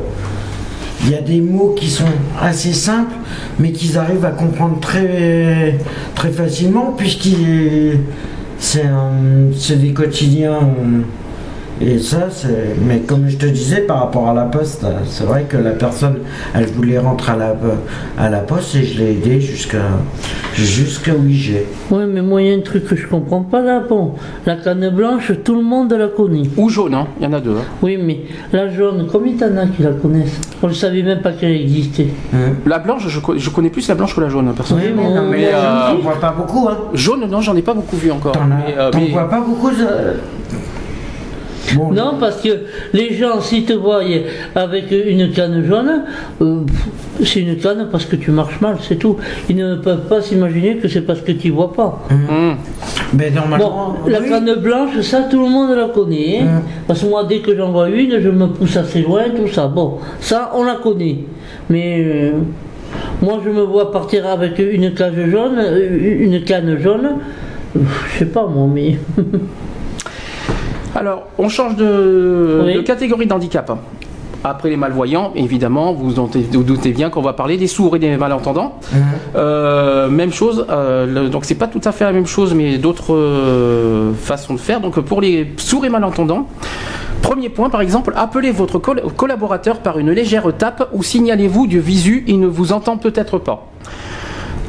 Il y a des mots qui sont assez simples, mais qu'ils arrivent à comprendre très, très facilement, puisqu'il c'est des quotidiens. euh, Et ça, c'est. Mais comme je te disais, par rapport à la poste, c'est vrai que la personne, elle voulait rentrer à la, à la poste et je l'ai aidé jusqu'à jusqu'à où j'ai. Oui, mais moi, il y a un truc que je comprends pas là. Bon, la canne blanche, tout le monde la connaît. Ou jaune, hein Il y en a deux. hein. Oui, mais la jaune, combien t'en as qui la connaissent? On ne savait même pas qu'elle existait. La blanche, je, je connais plus la blanche que la jaune, personnellement. Oui, Mais non, mais euh, jaune, vois pas beaucoup, hein. Jaune, non, j'en ai pas beaucoup vu encore. T'en Mais, euh, t'en mais- vois pas beaucoup. euh, Bon, Non, parce que les gens, s'ils te voient avec une canne jaune, euh, c'est une canne parce que tu marches mal, c'est tout. Ils ne peuvent pas s'imaginer que c'est parce que tu vois pas. Hum. Mais Bon, normalement. la oui. canne blanche, ça, tout le monde la connaît. hein. Mm. Parce que moi, dès que j'en vois une, je me pousse assez loin, tout ça. Bon, ça, on la connaît. Mais euh, moi, je me vois partir avec une cage jaune, euh, une canne jaune. Je sais pas, moi, mais. [laughs] Alors, on change de, Oui. de catégorie d'handicap. Après les malvoyants, évidemment, vous vous doutez bien qu'on va parler des sourds et des malentendants. Mhm. Euh, même chose, euh, le- donc c'est pas tout à fait la même chose, mais d'autres euh, façons de faire. Donc pour les sourds et malentendants, premier point par exemple, appelez votre col- collaborateur par une légère tape ou signalez-vous du visu, il ne vous entend peut-être pas.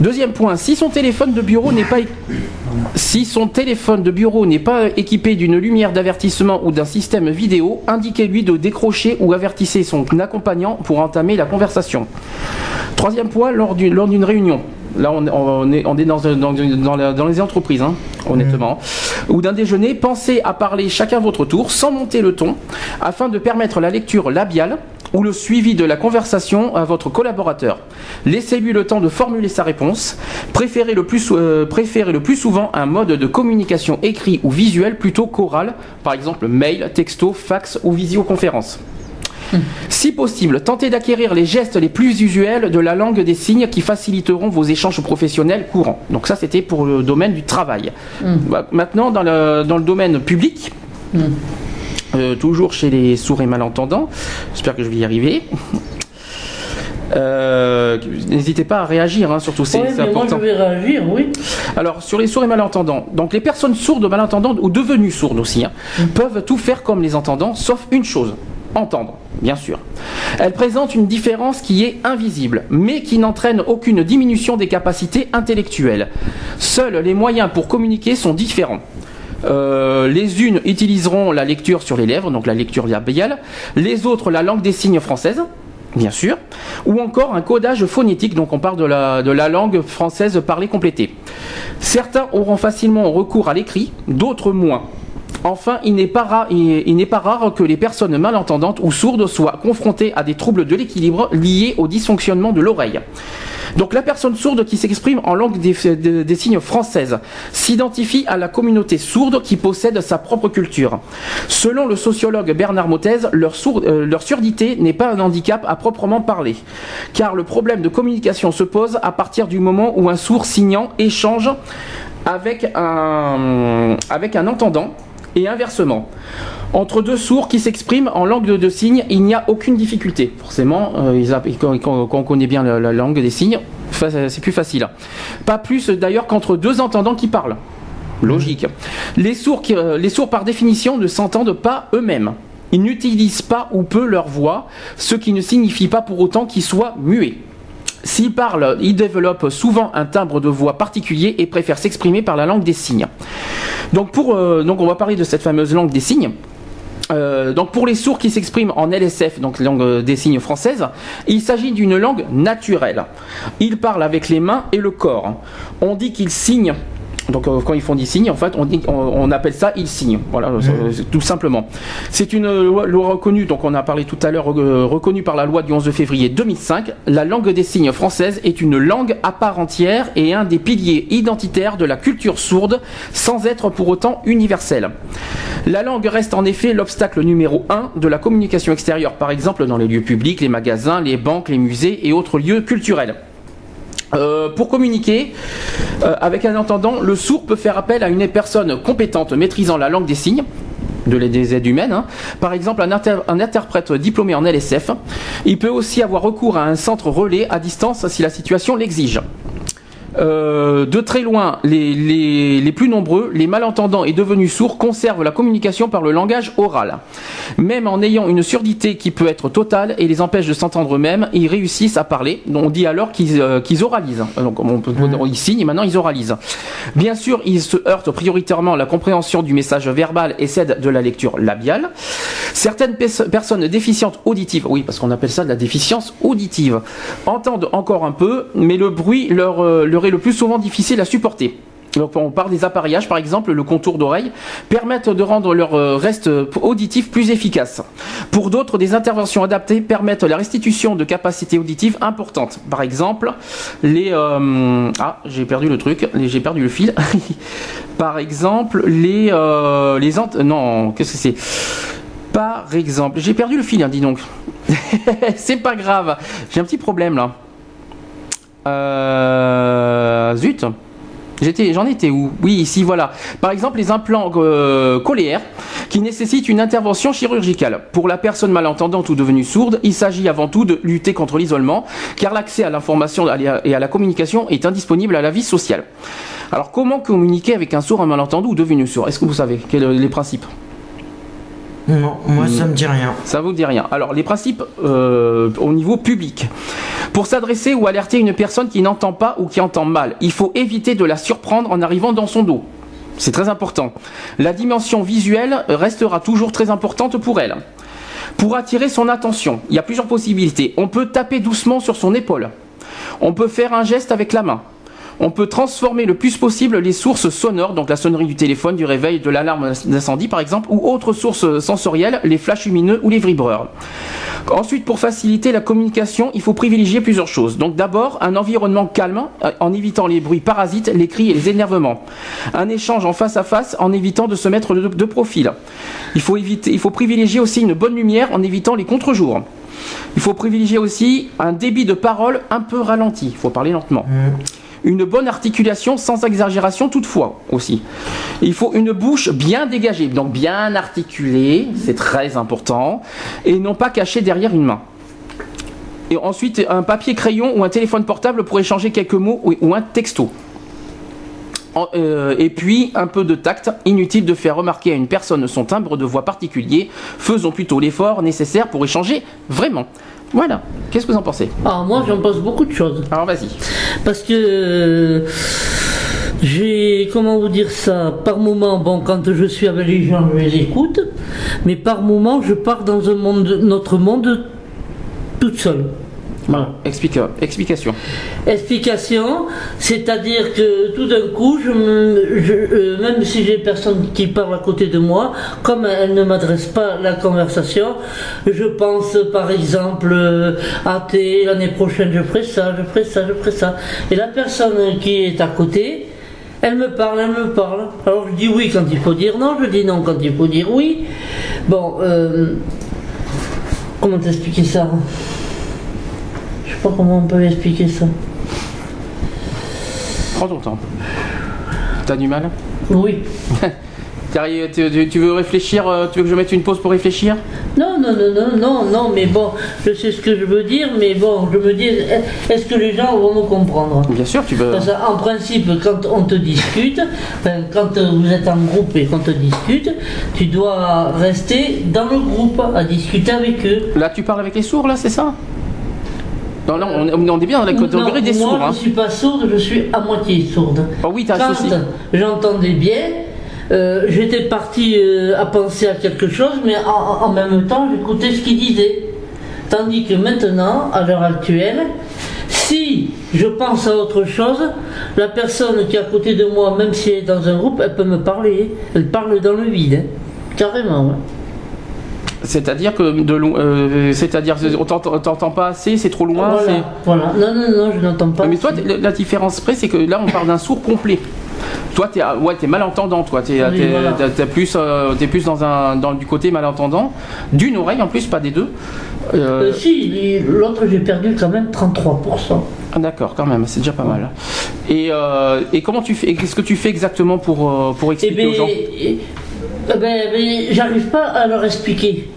Deuxième point, si son téléphone de bureau n'est pas équipé d'une lumière d'avertissement ou d'un système vidéo, indiquez-lui de décrocher ou avertissez son accompagnant pour entamer la conversation. Troisième point, lors d'une réunion. Là, on, on est, on est dans, dans- dans la- dans les entreprises, hein, honnêtement. Ou d'un déjeuner, pensez à parler chacun votre tour, sans monter le ton, afin de permettre la lecture labiale ou le suivi de la conversation à votre collaborateur. Laissez-lui le temps de formuler sa réponse. Préférez le plus, euh, préférez le plus souvent un mode de communication écrit ou visuel plutôt qu'oral, par exemple mail, texto, fax ou visioconférence. Si possible, tentez d'acquérir les gestes les plus usuels de la langue des signes qui faciliteront vos échanges professionnels courants. Donc ça, c'était pour le domaine du travail. Bah, Maintenant, dans le, dans le domaine public, euh, toujours chez les sourds et malentendants, j'espère que je vais y arriver. Euh, N'hésitez pas à réagir, hein, surtout c'est Oui, mais moi, important. je vais réagir, oui. Alors, sur les sourds et malentendants, donc les personnes sourdes, malentendantes ou devenues sourdes aussi, hein, peuvent tout faire comme les entendants, sauf une chose, entendre, bien sûr. Elles présentent une différence qui est invisible, mais qui n'entraîne aucune diminution des capacités intellectuelles. Seuls les moyens pour communiquer sont différents. Euh, les unes utiliseront la lecture sur les lèvres, donc la lecture labiale, les autres la langue des signes française, bien sûr, ou encore un codage phonétique, donc on parle de la, de la langue française parlée complétée. Certains auront facilement recours à l'écrit, d'autres moins. Enfin, il n'est pas, rare, que les personnes malentendantes ou sourdes soient confrontées à des troubles de l'équilibre liés au dysfonctionnement de l'oreille. Donc la personne sourde qui s'exprime en langue des, signes française s'identifie à la communauté sourde qui possède sa propre culture. Selon le sociologue Bernard Mottez, euh, leur surdité n'est pas un handicap à proprement parler, car le problème de communication se pose à partir du moment où un sourd signant échange avec un entendant et inversement. Entre deux sourds qui s'expriment en langue de, de signes, il n'y a aucune difficulté. Forcément, euh, quand, on connaît bien la, la langue des signes, c'est plus facile. Pas plus d'ailleurs qu'entre deux entendants qui parlent. Logique. Les sourds, euh, les sourds par définition ne s'entendent pas eux-mêmes. Ils n'utilisent pas ou peu leur voix, ce qui ne signifie pas pour autant qu'ils soient muets. S'ils parlent, ils développent souvent un timbre de voix particulier et préfèrent s'exprimer par la langue des signes. Donc, euh, on va parler de cette fameuse langue des signes. Euh, donc pour les sourds qui s'expriment en LSF, donc langue euh, des signes française, il s'agit d'une langue naturelle. Ils parlent avec les mains et le corps. On dit qu'ils signent. Donc euh, quand ils font des signes, en fait, on, dit, on, on appelle ça ils signent. Voilà, euh, tout simplement. C'est une loi, loi reconnue, donc on a parlé tout à l'heure, euh, reconnue par la loi du 11 février 2005. La langue des signes française est une langue à part entière et un des piliers identitaires de la culture sourde, sans être pour autant universelle. La langue reste en effet l'obstacle numéro un de la communication extérieure, par exemple dans les lieux publics, les magasins, les banques, les musées et autres lieux culturels. Euh, pour communiquer euh, avec un entendant, le sourd peut faire appel à une personne compétente maîtrisant la langue des signes de des aides humaines, hein. par exemple un, interprète diplômé en LSF. Il peut aussi avoir recours à un centre relais à distance si la situation l'exige. Euh, de très loin, les, les, les, plus nombreux, les malentendants et devenus sourds conservent la communication par le langage oral. Même en ayant une surdité qui peut être totale et les empêche de s'entendre eux-mêmes, ils réussissent à parler. On dit alors qu'ils euh, oralisent. Donc on peut, ils signent et maintenant ils oralisent. Bien sûr, ils se heurtent prioritairement à la compréhension du message verbal et cèdent de la lecture labiale. Certaines personnes déficientes auditives, oui parce qu'on appelle ça de la déficience auditive, entendent encore un peu, mais le bruit leur, euh, leur est le plus souvent difficile à supporter. On parle des appareillages, par exemple, le contour d'oreille, permettent de rendre leur euh, reste auditif plus efficace. Pour d'autres, des interventions adaptées permettent la restitution de capacités auditives importantes. Par exemple, les... Euh, ah, j'ai perdu le truc, j'ai perdu le fil. [laughs] par exemple, les... Euh, les non, qu'est-ce que c'est? Par exemple, j'ai perdu le fil, hein, dis donc. [laughs] c'est pas grave, j'ai un petit problème là. Euh, zut. J'en étais où? Oui, ici, voilà. Par exemple, les implants euh, coléaires qui nécessitent une intervention chirurgicale. Pour la personne malentendante ou devenue sourde, il s'agit avant tout de lutter contre l'isolement, car l'accès à l'information et à la communication est indisponible à la vie sociale. Alors, comment communiquer avec un sourd, un malentendu ou devenu sourd? Est-ce que vous savez quels sont les principes? Non, moi ça me dit rien. Ça vous dit rien. Alors les principes euh, au niveau public. Pour s'adresser ou alerter une personne qui n'entend pas ou qui entend mal, il faut éviter de la surprendre en arrivant dans son dos. C'est très important. La dimension visuelle restera toujours très importante pour elle. Pour attirer son attention, il y a plusieurs possibilités. On peut taper doucement sur son épaule. On peut faire un geste avec la main on peut transformer le plus possible les sources sonores, donc la sonnerie du téléphone, du réveil, de l'alarme d'incendie par exemple, ou autres sources sensorielles, les flashs lumineux ou les vibreurs. Ensuite, pour faciliter la communication, il faut privilégier plusieurs choses. Donc d'abord, un environnement calme, euh, en évitant les bruits parasites, les cris et les énervements. Un échange en face à face, en évitant de se mettre de, profil. Il faut, éviter, il faut privilégier aussi une bonne lumière, en évitant les contre-jours. Il faut privilégier aussi un débit de parole un peu ralenti. Il faut parler lentement. Mmh une bonne articulation sans exagération toutefois aussi. Il faut une bouche bien dégagée, donc bien articulée, c'est très important, et non pas cachée derrière une main. Et ensuite, un papier crayon ou un téléphone portable pour échanger quelques mots ou un texto. Euh, et puis un peu de tact, inutile de faire remarquer à une personne son timbre de voix particulier, faisons plutôt l'effort nécessaire pour échanger vraiment. Voilà. Qu'est-ce que vous en pensez Ah, moi, j'en pense beaucoup de choses. Alors, vas-y. Parce que. J'ai, comment vous dire ça, par moment, bon, quand je suis avec les gens, je les écoute, mais par moment, je pars dans un monde, notre monde, toute seule. Explique, explication. Explication, c'est-à-dire que tout d'un coup, je, euh, même si j'ai personne qui parle à côté de moi, comme elle ne m'adresse pas la conversation, je pense par exemple euh, à l'année prochaine je ferai ça, je ferai ça, je ferai ça. Et la personne qui est à côté, elle me parle, elle me parle. Alors je dis oui quand il faut dire non, je dis non quand il faut dire oui. Bon, euh, comment t'expliquer ça? Sais pas comment on peut expliquer ça. Prends ton temps. T'as du mal Oui. [laughs] tu, veux réfléchir euh, Tu veux que je mette une pause pour réfléchir? Non, non, non, non, non, non, mais bon, je sais ce que je veux dire, mais bon, je me dis, est-ce que les gens vont me comprendre? Bien sûr, tu veux. en principe, quand on te discute, quand vous êtes en groupe et qu'on te discute, tu dois rester dans le groupe à discuter avec eux. Là, tu parles avec les sourds, là, c'est ça? Non, non, on, est bien dans la catégorie des sourds. Moi, je ne hein. suis pas sourde, je suis à moitié sourde. Oh oui, as Quand j'entendais bien, euh, j'étais parti euh, à penser à quelque chose, mais en, même temps, j'écoutais ce qu'il disait. Tandis que maintenant, à l'heure actuelle, si je pense à autre chose, la personne qui est à côté de moi, même si elle est dans un groupe, elle peut me parler. Elle parle dans le vide, hein. carrément. C'est-à-dire que de euh, c'est-à-dire on t'entend pas assez, c'est trop loin. Voilà, Non, non, non, je n'entends pas. Mais toi, la différence près, c'est que là, on parle d'un sourd complet. Toi, t'es ouais, es malentendant, toi. T'es es, plus, euh, es plus dans un dans du côté malentendant, d'une oreille en plus, pas des deux. Euh, Euh, si, l'autre j'ai perdu quand même 33%. ah, D'accord, quand même, c'est déjà pas mal. Et, euh, et comment tu fais Qu'est-ce que tu fais exactement pour, pour Eh expliquer ben, aux gens eh, ben, j'arrive pas à leur expliquer.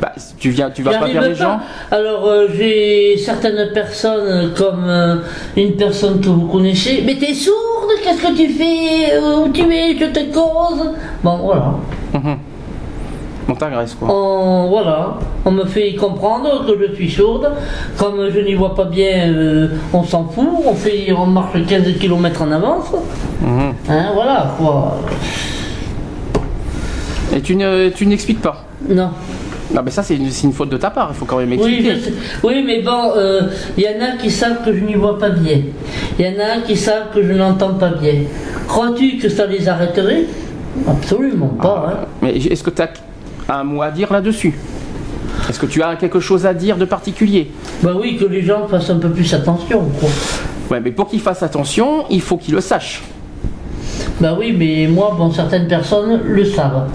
bah, Tu viens, tu vas pas vers les gens Alors euh, j'ai certaines personnes comme euh, une personne que vous connaissez. Mais t'es sourde, qu'est-ce que tu fais Où tu es Je te cause. Bon voilà. Mhm. On t'agresse quoi. On, voilà. On me fait comprendre que je suis sourde. Comme je n'y vois pas bien, euh, on s'en fout. On fait, on marche 15 km en avance. Mhm. Hein, voilà quoi. Et tu ne, tu n'expliques pas Non. Non, mais ça, c'est une, c'est une faute de ta part, il faut quand même Oui, expliquer. je sais. oui, mais bon, il y en a qui savent que je n'y vois pas bien. Il y en a qui savent que je n'entends pas bien. Crois-tu que ça les arrêterait? Absolument pas. hein. Mais est-ce que tu as un mot à dire là-dessus? Est-ce que tu as quelque chose à dire de particulier? Bah oui, que les gens fassent un peu plus attention. Quoi. Ouais, mais pour qu'ils fassent attention, il faut qu'ils le sachent. Bah oui, mais moi, bon, certaines personnes le savent.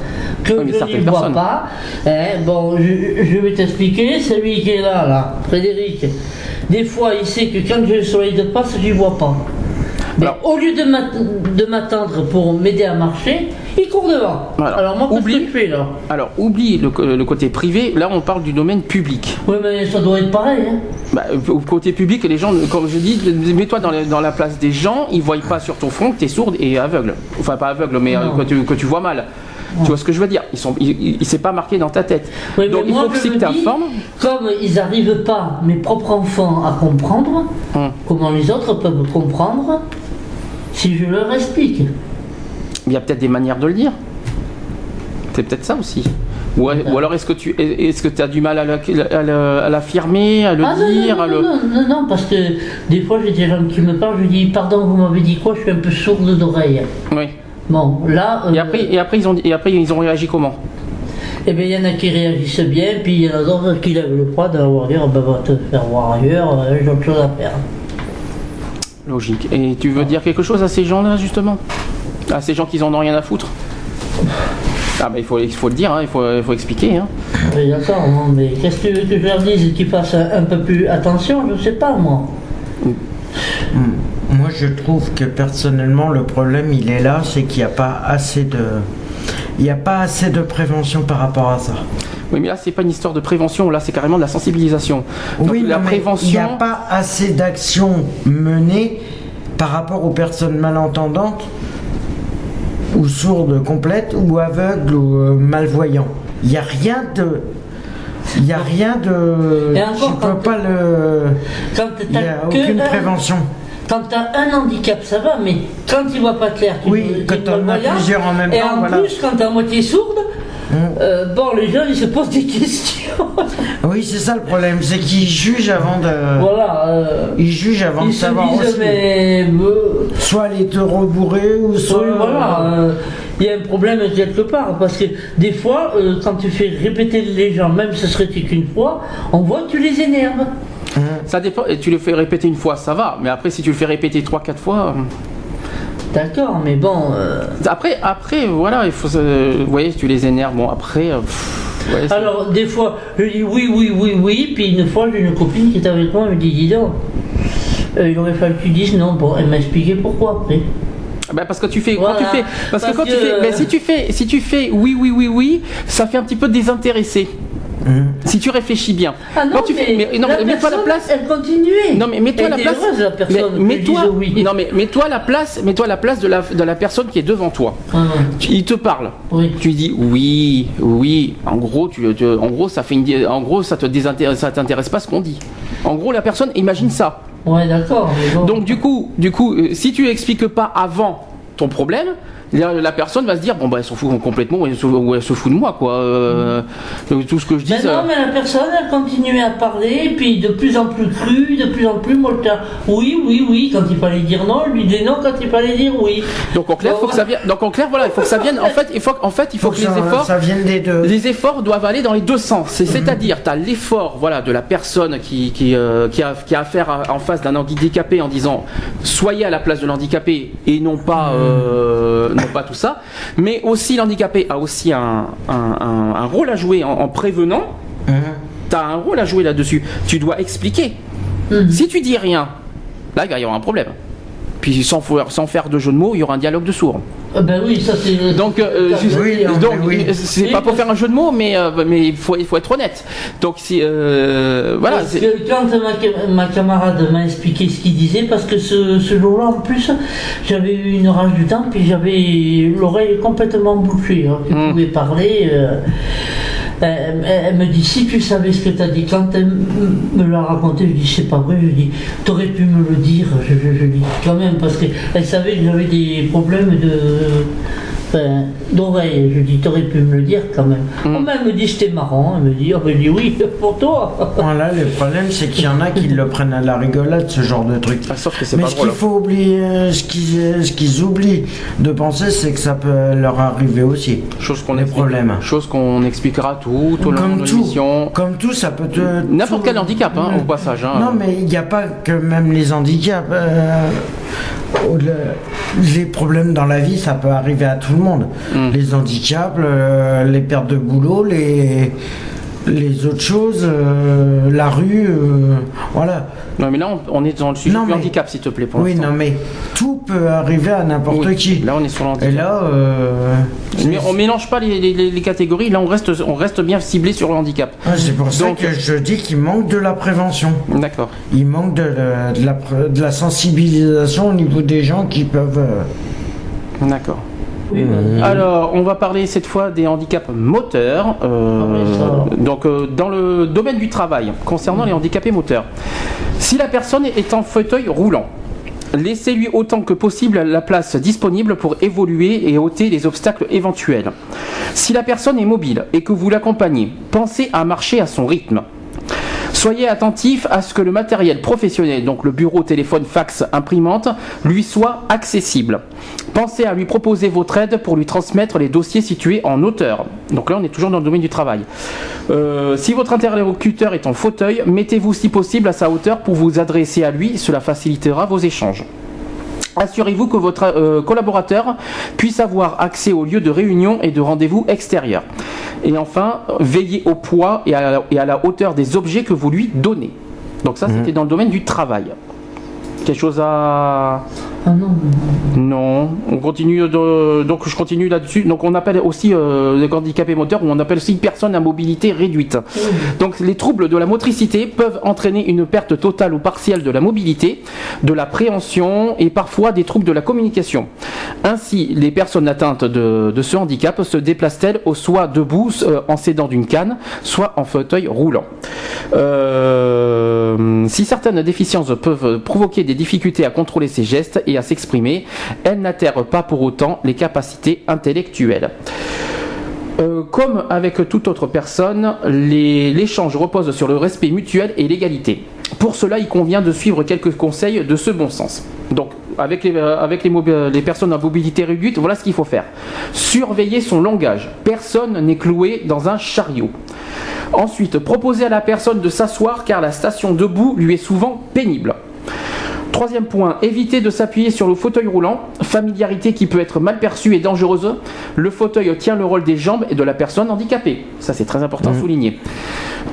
Que Oui, je certaines vois pas. hein, bon, je, je vais t'expliquer. Celui qui est là, là, Frédéric, des fois, il sait que quand le soleil de passe, je n'y vois pas. Mais Alors- au lieu de m'attendre pour m'aider à marcher, il court devant. Voilà. Alors moi, Oublie- que je fais là Alors, oublie le, co- le côté privé, là on parle du domaine public. Oui, mais ça doit être pareil. Hein. Bah, au côté public, les gens, comme je dis, mets-toi dans, la place des gens, ils voient pas sur ton front que tu es sourde et aveugle. Enfin, pas aveugle, mais euh, que, tu, que tu vois mal. Tu vois ce que je veux dire? Ils sont, il, s'est pas marqué dans ta tête. Oui, Donc il faut que tu t'informes. Comme ils n'arrivent pas, mes propres enfants, à comprendre, Hum. comment les autres peuvent comprendre si je leur explique Il y a peut-être des manières de le dire. C'est peut-être ça aussi. Ou, ou alors est-ce que tu est-ce que as du mal à la- à la- à l'affirmer, à le Ah dire non, à non, le... non, non, non, parce que des fois j'ai des gens qui me parlent, je dis pardon, vous m'avez dit quoi, je suis un peu sourde d'oreille. Oui. Bon, là, euh, Et après, et après ils ont et après ils ont réagi comment? Eh bien, il y en a qui réagissent bien, puis il y en a d'autres qui lèvent le poids d'avoir dire, ben, va te faire voir ailleurs, euh, j'ai autre chose à faire. Logique. Et tu veux dire quelque chose à ces gens-là justement? À ces gens qui en ont rien à foutre Ah bah il faut il faut le dire, hein, il faut il faut expliquer. Hein. Oui, d'accord, non, mais qu'est-ce que tu veux que je leur dise Qu'ils fassent un, un peu plus attention, je sais pas, moi. Moi, je trouve que personnellement, le problème, il est là, c'est qu'il n'y a pas assez de, il n'y a pas assez de prévention par rapport à ça. Oui, mais là c'est pas une histoire de prévention, là c'est carrément de la sensibilisation. Donc oui, la mais prévention. il n'y a pas assez d'actions menées par rapport aux personnes malentendantes ou sourdes complètes ou aveugles ou euh, malvoyants. Il n'y a rien de, il n'y a rien de, Et encore, quand- peux pas le, il n'y a aucune un- prévention. Quand tu as un handicap, ça va, mais quand il voit pas clair, tu Oui, quand as malvoyant, plusieurs en même et temps, en voilà. plus, quand tu à moitié sourde. Euh, bon, les gens, ils se posent des questions. [laughs] Oui, c'est ça le problème, c'est qu'ils jugent avant de, voilà. euh, ils jugent avant de ils se savoir disent, aussi. mais... euh, Soit les te rebourrer ou soit. oui, voilà, euh, il y a un problème quelque part, parce que des fois, euh, quand tu fais répéter les gens, même ce serait qu'une fois, on voit que tu les énerves. Ça dépend. Et tu le fais répéter une fois, ça va. Mais après si tu le fais répéter trois quatre fois. Euh, D'accord, mais bon... euh, Après, après, voilà, il faut. Vous voyez, tu les énerves. Bon, après. euh, pff, ouais, c'est- Alors, des fois, je dis oui, oui, oui, oui, puis une fois, j'ai une copine qui était avec moi, elle me dit, dis donc, euh, il aurait fallu que tu dises non. Bon, elle m'a expliqué pourquoi après. Bah, parce que tu fais. Voilà. Quand tu fais. Parce, Parce que quand que- tu fais. Mais si tu fais. Si tu fais oui, oui, oui, oui, ça fait un petit peu désintéressé. Si tu réfléchis bien. Ah non, Quand tu mais, fais. mais- non, la mais mets-toi la place. Elle continuait. Non mais mets-toi la place. heureuse, la personne. mais que mets-toi. je dise oui. Non mais mets-toi la place. Mets-toi la place de la de la personne qui est devant toi. Ah, Tu- Il te parle. Oui. Tu dis oui, oui. En gros, tu, tu- en gros, ça fait une, en gros, ça te désintéresse, ça t'intéresse pas ce qu'on dit. En gros, la personne imagine ça. Ouais, d'accord. mais bon. Donc du coup, du coup, euh, si tu expliques pas avant ton problème, la, personne va se dire bon bah elle s'en fout complètement ou elle se, ou elle se fout de moi quoi. Euh, tout ce que je dis. Mais ça- non, mais la personne, elle continuait à parler, et puis de plus en plus cru, de plus en plus molta. Oui, oui, oui, quand il fallait dire non, lui disait non quand il fallait dire oui. Donc en clair, Bon, faut que ça vienne. Donc en clair, voilà, il faut que ça vienne. En fait, il faut, en fait, il faut, Faut que, que les efforts. ça vienne des deux. Les efforts doivent aller dans les deux sens. C'est- C'est-à-dire, tu as l'effort voilà, de la personne qui, qui, euh, qui, a, qui a affaire à- en face d'un handicapé en disant soyez à la place de l'handicapé et non pas, euh, non pas tout ça. Mais aussi, l'handicapé a aussi un, un, un- un rôle à jouer en, en prévenant. Mhm. tu as un rôle à jouer là-dessus. Tu dois expliquer. Mhm. Si tu dis rien, là, il va y avoir un problème. Puis sans, sans faire de jeu de mots, il y aura un dialogue de sourds. Ah ben oui, ça c'est. Donc, euh, donc c'est pas pour faire un jeu de mots, mais euh, mais il faut il faut être honnête. Donc si euh, voilà. quand ma, ma, camarade m'a expliqué ce qu'il disait, parce que ce, ce jour-là en plus, j'avais eu une rage du temps, puis j'avais l'oreille complètement bouchée. Hein, je hmm. pouvais parler. Elle, me dit si tu savais ce que tu as dit quand elle me l'a raconté je dis c'est pas vrai je dis t'aurais pu me le dire je, je, je dis quand même parce qu'elle savait que j'avais des problèmes de d'oreille. Je dis, t'aurais pu me le dire quand même. Mm. elle me dit, c'était marrant. Elle me dit, oh, dit oui, [laughs] pour toi. Voilà, le problème, c'est qu'il y en a qui le prennent à la rigolade, ce genre de truc. Ah, Mais ce qu'il faut oublier, ce qu'ils, ce qu'ils oublient de penser, c'est que ça peut leur arriver aussi. Chose qu'on problèmes. Chose qu'on expliquera tout, au long de l'émission. Comme tout, ça peut te. N'importe quel handicap, hein, au passage. Hein. Non, mais il n'y a pas que même les handicaps. Euh, les problèmes dans la vie, ça peut arriver à tout le monde. Mm. Les handicaps, les pertes de boulot, les, les autres choses, euh, la rue, euh, voilà. Non, mais là, on, est dans le sujet du handicap, s'il te plaît, pour Oui, non, mais tout peut arriver à n'importe qui. Là, on est sur l'handicap. Et là, euh, mais on mélange pas les, catégories. Là, on reste, on reste bien ciblé sur le handicap. Ah, c'est pour ça que je dis qu'il manque de la prévention. D'accord. Il manque de la, de la, sensibilisation au niveau des gens qui peuvent. D'accord. Mmh. Alors, on va parler cette fois des handicaps moteurs. Euh, donc, euh, dans le domaine du travail, concernant les handicapés moteurs. Si la personne est en fauteuil roulant, laissez-lui autant que possible la place disponible pour évoluer et ôter les obstacles éventuels. Si la personne est mobile et que vous l'accompagnez, pensez à marcher à son rythme. Soyez attentif à ce que le matériel professionnel, donc le bureau, téléphone, fax, imprimante, lui soit accessible. Pensez à lui proposer votre aide pour lui transmettre les dossiers situés en hauteur. Donc là, on est toujours dans le domaine du travail. Euh, si votre interlocuteur est en fauteuil, mettez-vous si possible à sa hauteur pour vous adresser à lui. Cela facilitera vos échanges. Assurez-vous que votre euh, collaborateur puisse avoir accès aux lieux de réunion et de rendez-vous extérieurs. Et enfin, veillez au poids et à, la, hauteur des objets que vous lui donnez. Donc ça, mhm. c'était dans le domaine du travail. Quelque chose à... Non. On continue donc je continue là-dessus. Donc on appelle aussi euh, les handicapés moteurs ou on appelle aussi personnes à mobilité réduite. Donc les troubles de la motricité peuvent entraîner une perte totale ou partielle de la mobilité, de la préhension et parfois des troubles de la communication. Ainsi, les personnes atteintes de, ce handicap se déplacent-elles soit debout euh, en s'aidant d'une canne, soit en fauteuil roulant. Euh, si certaines déficiences peuvent provoquer des difficultés à contrôler ses gestes et à s'exprimer, elles n'atterrent pas pour autant les capacités intellectuelles. Euh, comme avec toute autre personne, l'échange repose sur le respect mutuel et l'égalité. Pour cela, il convient de suivre quelques conseils de ce bon sens. Donc, avec les, euh, personnes à mobilité réduite, voilà ce qu'il faut faire. Surveiller son langage. Personne n'est cloué dans un chariot. Ensuite, proposer à la personne de s'asseoir car la station debout lui est souvent pénible. Troisième point, éviter de s'appuyer sur le fauteuil roulant, familiarité qui peut être mal perçue et dangereuse. Le fauteuil tient le rôle des jambes et de la personne handicapée. Ça c'est très important à mmh. souligner.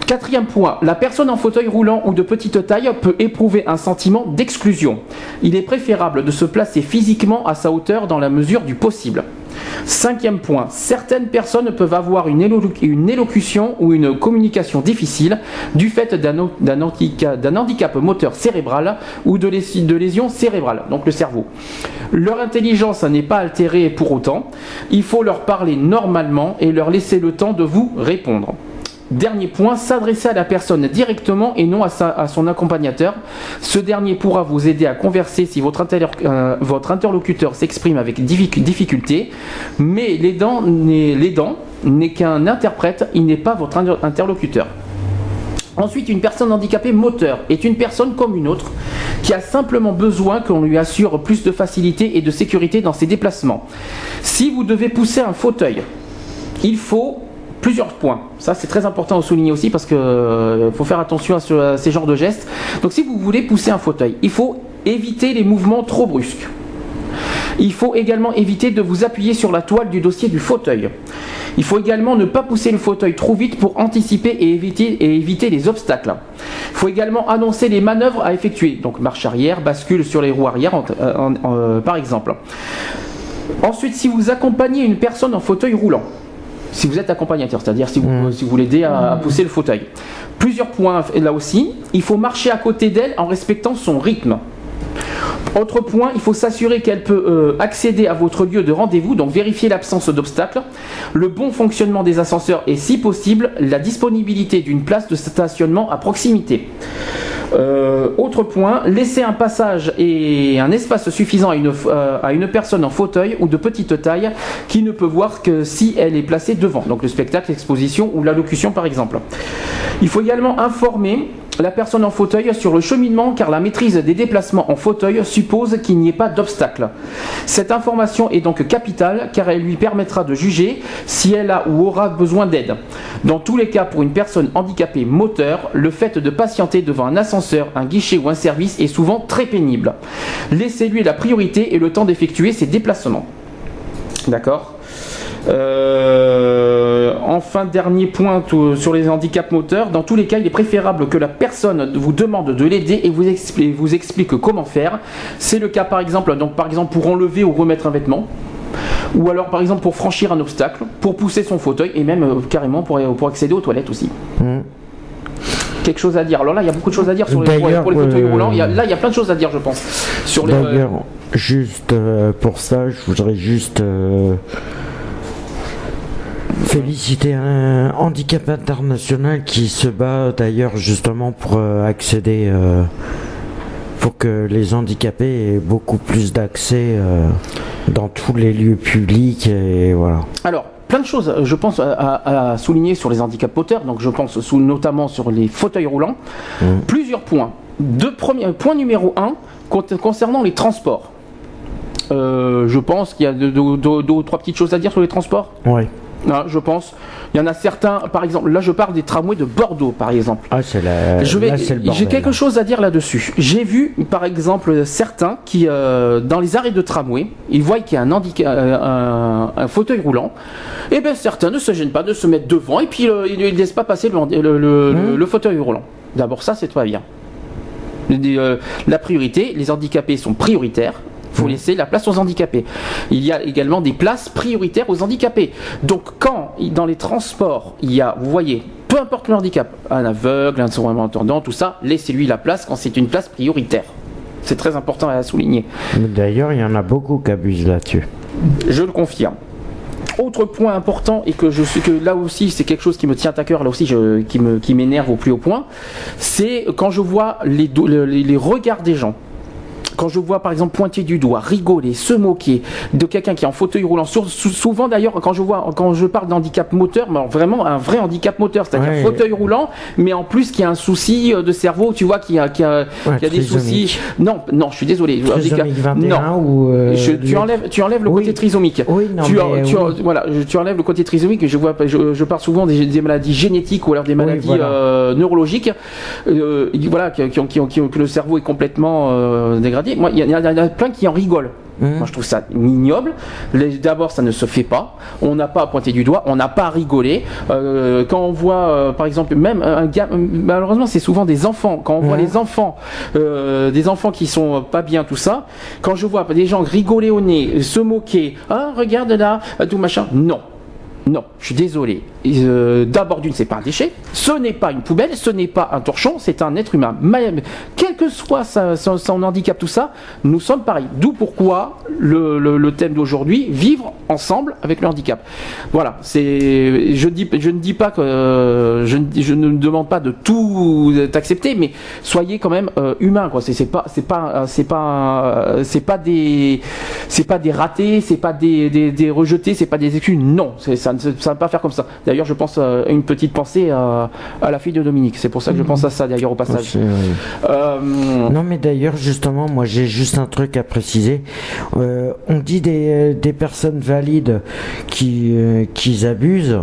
Quatrième point, la personne en fauteuil roulant ou de petite taille peut éprouver un sentiment d'exclusion. Il est préférable de se placer physiquement à sa hauteur dans la mesure du possible. Cinquième point, certaines personnes peuvent avoir une, élocution ou une communication difficile du fait d'un handicap, moteur cérébral ou de, de lésions cérébrales, donc le cerveau. Leur intelligence n'est pas altérée pour autant. Il faut leur parler normalement et leur laisser le temps de vous répondre. Dernier point, s'adresser à la personne directement et non à, son accompagnateur. Ce dernier pourra vous aider à converser si votre, euh, interlocuteur s'exprime avec difficulté, mais l'aidant n'est qu'un interprète, il n'est pas votre interlocuteur. Ensuite, une personne handicapée moteur est une personne comme une autre qui a simplement besoin qu'on lui assure plus de facilité et de sécurité dans ses déplacements. Si vous devez pousser un fauteuil, il faut plusieurs points. Ça, c'est très important à souligner aussi parce qu'il euh, faut faire attention à, ces genres de gestes. Donc, si vous voulez pousser un fauteuil, il faut éviter les mouvements trop brusques. Il faut également éviter de vous appuyer sur la toile du dossier du fauteuil. Il faut également ne pas pousser le fauteuil trop vite pour anticiper et éviter, les obstacles. Il faut également annoncer les manœuvres à effectuer, donc marche arrière, bascule sur les roues arrière euh, par exemple. Ensuite, si vous accompagnez une personne en fauteuil roulant, si vous êtes accompagnateur, c'est-à-dire si vous, mm. si vous l'aidez à, pousser le fauteuil. Plusieurs points là aussi. Il faut marcher à côté d'elle en respectant son rythme. Autre point, il faut s'assurer qu'elle peut euh, accéder à votre lieu de rendez-vous, donc vérifier l'absence d'obstacles, le bon fonctionnement des ascenseurs et si possible la disponibilité d'une place de stationnement à proximité. Euh, autre point, laisser un passage et un espace suffisant à une, euh, à une personne en fauteuil ou de petite taille qui ne peut voir que si elle est placée devant, donc le spectacle, l'exposition ou l'allocution par exemple. Il faut également informer la personne en fauteuil sur le cheminement car la maîtrise des déplacements en fauteuil suppose qu'il n'y ait pas d'obstacle. Cette information est donc capitale car elle lui permettra de juger si elle a ou aura besoin d'aide. Dans tous les cas, pour une personne handicapée moteur, le fait de patienter devant un ascenseur, un guichet ou un service est souvent très pénible. Laissez-lui la priorité et le temps d'effectuer ses déplacements. D'accord? Euh, enfin, dernier point sur les handicaps moteurs. Dans tous les cas, il est préférable que la personne vous demande de l'aider et vous explique, vous explique comment faire. C'est le cas par exemple, donc par exemple pour enlever ou remettre un vêtement. Ou alors par exemple pour franchir un obstacle, pour pousser son fauteuil et même euh, carrément pour, pour accéder aux toilettes aussi. Hmm. quelque chose à dire. Alors là, il y a beaucoup de choses à dire sur les, pour, les fauteuils roulants. là, il y a plein de choses à dire, je pense. Sur D'ailleurs, juste euh, pour ça, je voudrais juste féliciter un handicap international qui se bat d'ailleurs justement pour euh, accéder, euh, pour que les handicapés aient beaucoup plus d'accès euh, dans tous les lieux publics et voilà. Alors, plein de choses, je pense, à, souligner sur les handicaps moteurs. Donc, je pense sous, notamment sur les fauteuils roulants. Mmh. Plusieurs points. Deux premiers, point numéro un, concernant les transports. je pense qu'il y a deux, ou trois petites choses à dire sur les transports? Oui. Ah, je pense. Il y en a certains, par exemple, là je parle des tramways de Bordeaux, par exemple. Ah, c'est la... J'ai quelque chose à dire là-dessus. J'ai vu, par exemple, certains qui, euh, dans les arrêts de tramway, ils voient qu'il y a un, euh, un, fauteuil roulant. Et bien certains ne se gênent pas de se mettre devant et puis euh, ils ne laissent pas passer le, le, mmh. fauteuil roulant. D'abord ça, c'est pas bien. la priorité, les handicapés sont prioritaires faut laisser la place aux handicapés. Il y a également des places prioritaires aux handicapés. Donc quand dans les transports, il y a, vous voyez, peu importe le handicap, un aveugle, un sourd entendant, tout ça, laissez-lui la place quand c'est une place prioritaire. C'est très important à souligner. D'ailleurs, il y en a beaucoup qui abusent là-dessus. Je le confirme. Autre point important et que je suis que là aussi c'est quelque chose qui me tient à cœur là aussi qui me qui m'énerve au plus haut point, c'est quand je vois les, les regards des gens quand je vois par exemple pointer du doigt, rigoler, se moquer de quelqu'un qui est en fauteuil roulant, souvent d'ailleurs quand je vois, quand je parle d'handicap moteur, vraiment un vrai handicap moteur, c'est-à-dire fauteuil roulant, mais en plus qui a un souci euh, de cerveau, tu vois, qui a, qui a, qui a des soucis. Non, non, je suis désolé. non, ou euh, tu enlèves, tu enlèves le côté trisomique. Oui, non, tu, tu, voilà, tu enlèves le côté trisomique. Je vois, je, parle souvent des, maladies génétiques ou alors des maladies euh, neurologiques, voilà, qui, qui, qui, qui, que le cerveau est complètement dégradé moi, il y, y, en a plein qui en rigolent. Mmh. Moi, je trouve ça ignoble. D'abord, ça ne se fait pas. On n'a pas à pointer du doigt, on n'a pas à rigoler. Euh, quand on voit, euh, par exemple, même un gars, malheureusement, c'est souvent des enfants. Quand on voit mmh. les enfants, euh, des enfants qui sont pas bien, tout ça. Quand je vois des gens rigoler au nez, se moquer, ah, regarde là, tout machin. Non, non, je suis désolé. Euh, d'abord d'une, c'est pas un déchet, ce n'est pas une poubelle, ce n'est pas un torchon, c'est un être humain. quel que soit son, handicap, tout ça, nous sommes pareils. D'où pourquoi le, thème d'aujourd'hui, vivre ensemble avec le handicap. Voilà, je, ne dis pas que je, je, ne demande pas de tout accepter, mais soyez quand même euh, humain. Quoi. C'est, pas, des, ratés, c'est pas des, des, rejetés, c'est pas des excuses. Non, ça, ne va pas faire comme ça. Je pense à une petite pensée à, la fille de Dominique. C'est pour ça que je pense à ça d'ailleurs au passage. Euh, non, mais d'ailleurs, justement, moi j'ai juste un truc à préciser. Euh, on dit des, personnes valides qui, euh, qui abusent.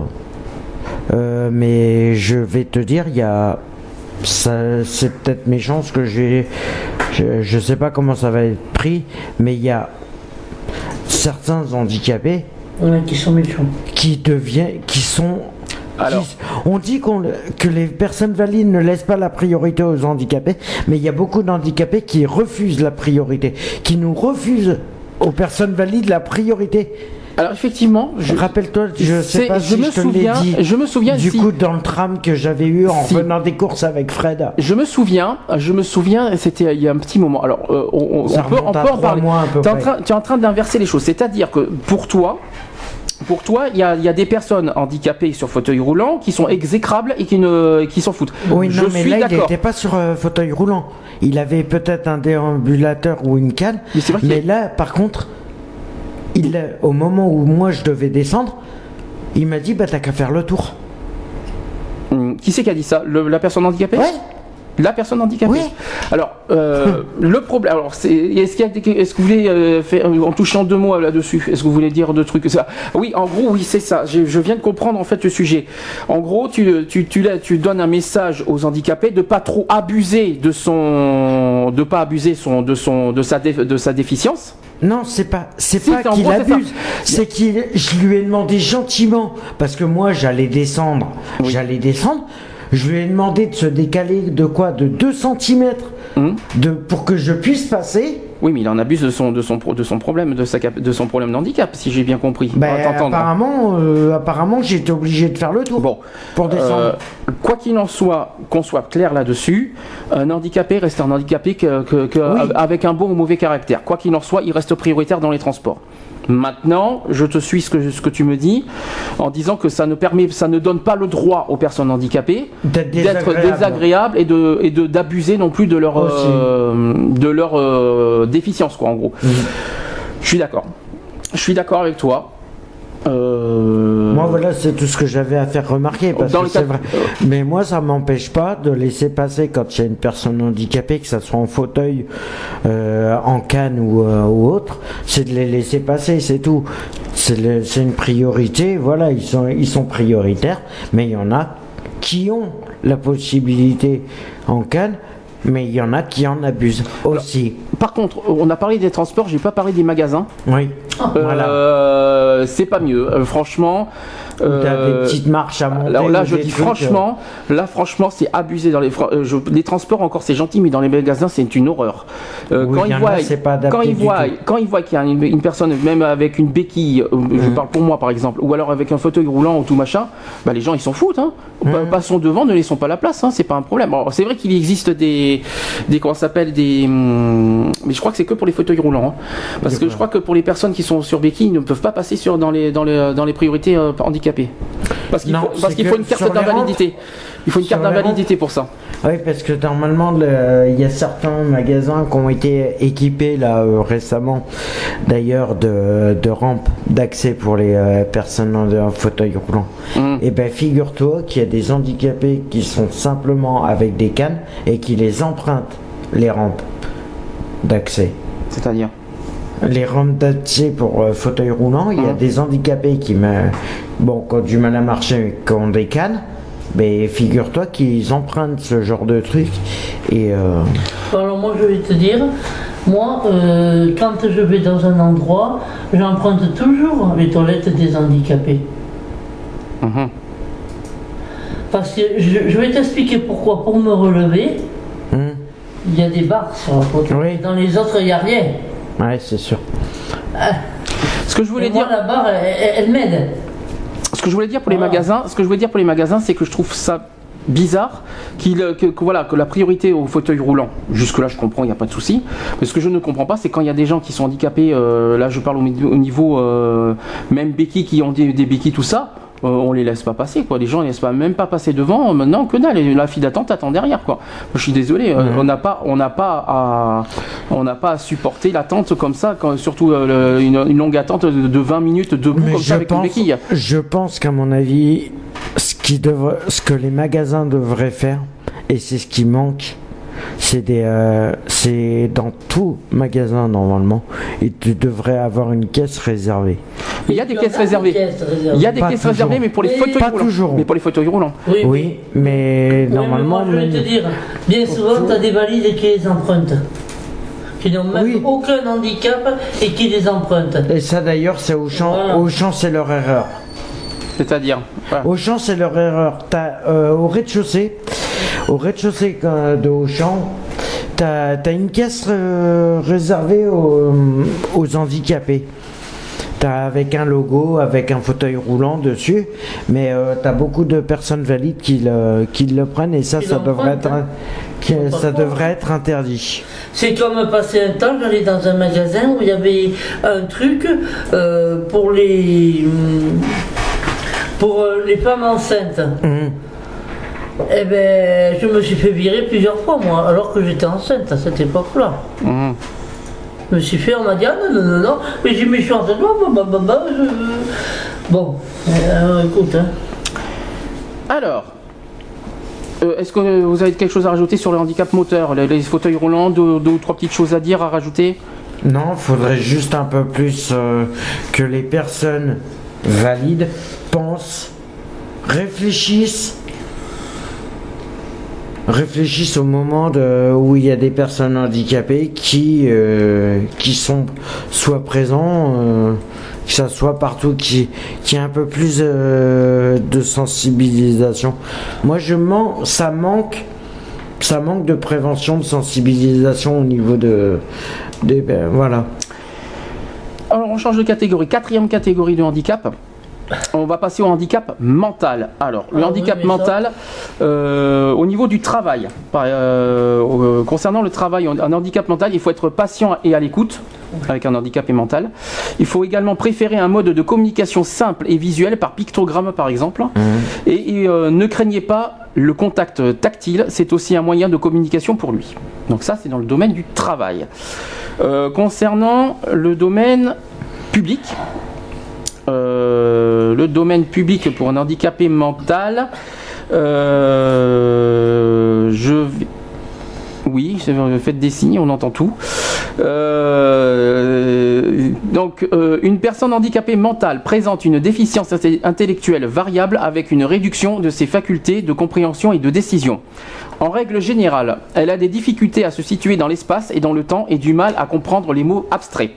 mais je vais te dire, il y a c'est peut-être méchant ce que j'ai. Je, je sais pas comment ça va être pris, mais il y a certains handicapés Ouais, qui sont méchants. qui devient, qui sont. Alors. on dit qu'on, que les personnes valides ne laissent pas la priorité aux handicapés, mais il y a beaucoup d'handicapés qui refusent la priorité, qui nous refusent aux personnes valides la priorité. Alors effectivement, je, Rappelle-toi, je sais pas je si me je te souviens, l'ai dit. je me souviens du si- coup dans le tram que j'avais eu en Si. venant des courses avec Fred. Je me souviens, je me souviens, c'était il y a un petit moment. Alors, euh, on, on- peut, on peut en parler. mois à peu Tu es en près. train, tu es en train d'inverser les choses. C'est-à-dire que pour toi, pour toi, il y a, il y a des personnes handicapées sur fauteuil roulant qui sont exécrables et qui ne, qui s'en foutent. Oui, je non, mais suis là, il n'était pas sur euh, fauteuil roulant. Il avait peut-être un déambulateur ou une canne. Mais c'est vrai qu'il Mais là, par contre, il, au moment où moi je devais descendre, il m'a dit bah t'as qu'à faire le tour. Hum, Qui c'est qui a dit ça? Le- La personne handicapée? Ouais. La personne handicapée. Oui. Alors, euh, [laughs] le problème. Alors, c'est. Est-ce qu'il y a des- Est-ce que vous voulez euh, faire en touchant deux mots là-dessus Est-ce que vous voulez dire deux trucs ça? Oui, en gros, oui, c'est ça. Je, je viens de comprendre en fait le sujet. En gros, tu tu tu, tu donnes un message aux handicapés de pas trop abuser de son, de pas abuser son, de son, de sa, dé- de sa déficience. Non, c'est pas, c'est Si, pas qu'il gros, c'est ça. abuse. C'est qu'il, je lui ai demandé gentiment, parce que moi j'allais descendre, Oui. j'allais descendre. Je lui ai demandé de se décaler de quoi De 2 cm Hum. de, pour que je puisse passer. Oui, mais il en abuse de son, de son, de son problème, de sa, de son problème d'handicap, si j'ai bien compris. Ben, apparemment, euh, apparemment, j'étais obligé de faire le tour Bon, pour descendre. Euh, quoi qu'il en soit, qu'on soit clair là-dessus, un handicapé reste un handicapé que- que- que- Oui. avec un bon ou mauvais caractère. Quoi qu'il en soit, il reste prioritaire dans les transports. Maintenant, je te suis ce que, ce que tu me dis en disant que ça ne permet, ça ne donne pas le droit aux personnes handicapées D'être d'être désagréable. désagréables et de et de d'abuser non plus de leur euh, de leur euh, déficience quoi en gros. Mhm. Je suis d'accord. Je suis d'accord avec toi. Euh, Moi, voilà, c'est tout ce que j'avais à faire remarquer. Parce Dans que c'est vrai. Mais moi, ça m'empêche pas de laisser passer quand il y a une personne handicapée, que ça soit en fauteuil, euh, en canne ou, euh, ou autre, c'est de les laisser passer, c'est tout. C'est une priorité, voilà, ils sont, ils sont prioritaires, mais il y en a qui ont la possibilité en canne, mais il y en a qui en abusent aussi. Par contre, on a parlé des transports, j'ai pas parlé des magasins. Oui, voilà. Euh, c'est pas mieux, euh, franchement. T'as des euh, petites marches à monter. Alors là, je dis trucs, euh, franchement, là, franchement, c'est abusé dans les, euh, je- les transports encore, c'est gentil, mais dans les magasins, c'est une horreur. Euh, Oui, quand ils en voient, quand ils voient, quand ils voient qu'il y a une, une personne, même avec une béquille, euh, je Mhm. parle pour moi par exemple, ou alors avec un fauteuil roulant ou tout machin, bah les gens ils s'en foutent. Hein. Pa- Passons devant, ne laissons pas la place, hein, c'est pas un problème. C'est vrai qu'il existe des, des comment s'appelle des, hum, mais je crois que c'est que pour les fauteuils roulants, hein. parce que je crois que pour les personnes qui sont sur béquille, ils ne peuvent pas passer sur dans les dans les dans les priorités euh, Parce qu'il faut, faut une carte d'invalidité. Il faut une carte d'invalidité pour ça. Oui, parce que normalement, le- il y a certains magasins qui ont été équipés là euh, récemment, d'ailleurs, de, de rampes d'accès pour les euh, personnes en, fauteuil roulant. Hum. Et ben, figure-toi qu'il y a des handicapés qui sont simplement avec des cannes et qui les empruntent les rampes d'accès. C'est-à-dire? Les rampes d'accès pour euh, fauteuil roulant, il y a Mhm. des handicapés qui, me, bon, qui ont du mal à marcher, qui ont des cannes. Mais figure-toi qu'ils empruntent ce genre de truc et euh, Alors moi je vais te dire, moi euh, quand je vais dans un endroit, j'emprunte toujours les toilettes des handicapés. Mhm. Parce que je, je vais t'expliquer pourquoi. Pour me relever, hmm, il y a des barres sur la côte. Oui. Dans les autres, il n'y a rien. Ouais, c'est sûr. Ce que je voulais moi, dire. la barre, elle, m'aide. Ce que je voulais dire pour les magasins, ce que je voulais dire pour les magasins, c'est que je trouve ça bizarre qu'il euh, que, que voilà que la priorité au fauteuil roulant jusque là je comprends il n'y a pas de souci mais ce que je ne comprends pas c'est quand il y a des gens qui sont handicapés euh, là je parle au, niveau euh, même béquilles qui ont des, des béquilles tout ça euh, on les laisse pas passer quoi. Les gens ne laissent pas même pas passer devant maintenant que dalle. La file d'attente attend derrière quoi. Je suis désolé euh, on n'a pas on n'a pas à on n'a pas à supporter l'attente comme ça quand, surtout euh, le- une, une longue attente de, de 20 minutes debout Mais comme je ça avec une pense, béquille. je pense qu'à mon avis, ce, qui devrait, ce que les magasins devraient faire, et c'est ce qui manque, c'est des, euh, c'est dans tout magasin normalement, et tu devrais avoir une caisse réservée. il y a des caisses réservées. Il y a des Pas caisses toujours. réservées, mais pour les Mais fauteuils pas roulants. toujours. Mais pour les fauteuils roulants. Oui, Oui, mais Oui, mais normalement, moi, je vais même- te dire, bien souvent, tu as des valides qui les empruntent. qui n'ont même aucun handicap et qui les empruntent. Et ça d'ailleurs, c'est Auchan. Auchan, c'est leur erreur. C'est-à-dire Auchan, c'est leur erreur. Euh, au rez-de-chaussée, au rez-de-chaussée de Auchan, tu as, une caisse euh, réservée aux, handicapés. As avec un logo, avec un fauteuil roulant dessus, mais euh, tu as beaucoup de personnes valides qui le, qui le prennent et ça, ça devrait, être, hein. ça devrait être interdit. C'est comme passer un temps, j'allais dans un magasin où il y avait un truc pour les pour euh, les femmes enceintes. Mhm. Eh ben, je me suis fait virer plusieurs fois, moi, alors que j'étais enceinte à cette époque-là. Mhm. Je me suis fait, on m'a dit, ah non, non, non, non, mais j'ai mes chances, bah, bah, bah, Bon, euh, écoute. Hein. Alors, euh, est-ce que vous avez quelque chose à rajouter sur le handicap moteur, les, fauteuils roulants, deux, ou trois petites choses à dire, à rajouter? Non, il faudrait juste un peu plus que les personnes valides pensent, réfléchissent, réfléchissent au moment où il y a des personnes handicapées qui, euh, sont soit présents, euh, que ça soit partout, qui, qui a un peu plus euh, de sensibilisation. Moi, je mens, ça manque, ça manque de prévention, de sensibilisation au niveau de, des, ben, voilà. Alors, on change de catégorie. Quatrième catégorie de handicap. On va passer au handicap mental. Alors, le ah handicap mental, euh, au niveau du travail, euh, euh, concernant le travail, un handicap mental, il faut être patient et à l'écoute avec un handicap mental. Il faut également préférer un mode de communication simple et visuel par pictogramme par exemple. Mmh. Et, ne craignez pas le contact tactile, c'est aussi un moyen de communication pour lui. Donc ça, c'est dans le domaine du travail. concernant le domaine public, le domaine public pour un handicapé mental. Euh, je oui, faites des signes, on entend tout. Euh, donc, une personne handicapée mentale présente une déficience intellectuelle variable avec une réduction de ses facultés de compréhension et de décision. En règle générale, elle a des difficultés à se situer dans l'espace et dans le temps et du mal à comprendre les mots abstraits.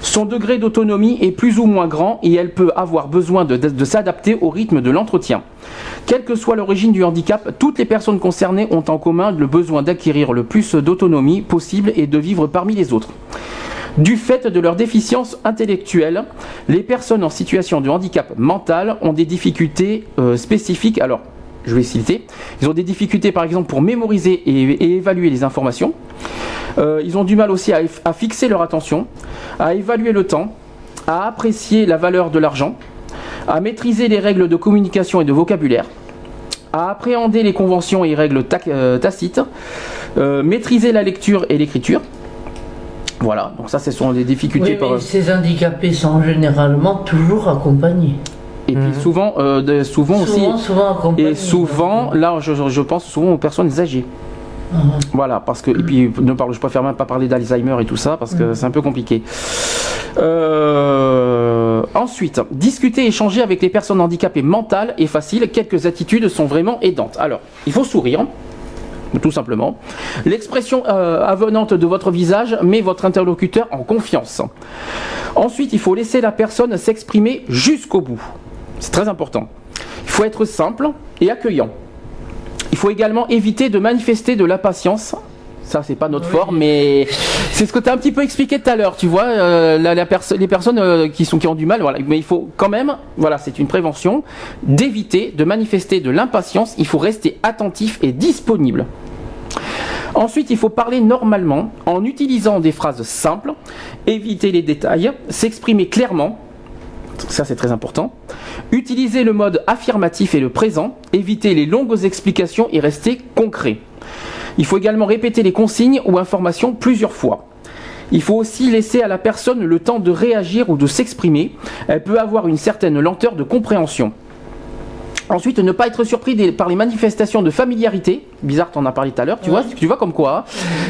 Son degré d'autonomie est plus ou moins grand et elle peut avoir besoin de, s'adapter au rythme de l'entretien. Quelle que soit l'origine du handicap, toutes les personnes concernées ont en commun le besoin d'acquérir le plus d'autonomie possible et de vivre parmi les autres. Du fait de leur déficience intellectuelle, les personnes en situation de handicap mental ont des difficultés euh, spécifiques. Alors, je vais citer. Ils ont des difficultés, par exemple, pour mémoriser et évaluer les informations. Euh, ils ont du mal aussi à, fixer leur attention, à évaluer le temps, à apprécier la valeur de l'argent, à maîtriser les règles de communication et de vocabulaire, à appréhender les conventions et règles euh, tacites, euh, maîtriser la lecture et l'écriture. Voilà, donc ça ce sont des difficultés. Oui, mais ces handicapés sont généralement toujours accompagnés. Et puis mhm. souvent, souvent, aussi, et souvent, là je, pense souvent aux personnes âgées. Mhm. Voilà, parce que, et puis ne parle, je préfère même pas parler d'Alzheimer et tout ça, parce que mhm. c'est un peu compliqué. Euh, ensuite, discuter, échanger avec les personnes handicapées mentales est facile, quelques attitudes sont vraiment aidantes. Alors, il faut sourire, tout simplement. L'expression euh, avenante de votre visage met votre interlocuteur en confiance. Ensuite, il faut laisser la personne s'exprimer jusqu'au bout. C'est très important. Il faut être simple et accueillant. Il faut également éviter de manifester de l'impatience ça c'est pas notre forme, mais c'est ce que tu as un petit peu expliqué tout à l'heure, tu vois, euh, la, les personnes euh, qui, sont, qui ont du mal, voilà. mais il faut quand même, voilà, c'est une prévention, d'éviter de manifester de l'impatience, il faut rester attentif et disponible. Ensuite, il faut parler normalement en utilisant des phrases simples, éviter les détails, s'exprimer clairement, ça c'est très important. Utiliser le mode affirmatif et le présent, éviter les longues explications et rester concret. Il faut également répéter les consignes ou informations plusieurs fois. Il faut aussi laisser à la personne le temps de réagir ou de s'exprimer. Elle peut avoir une certaine lenteur de compréhension. Ensuite, ne pas être surpris par les manifestations de familiarité. Bizarre, en as parlé tout à l'heure. Tu vois, tu vois comme quoi. Hein.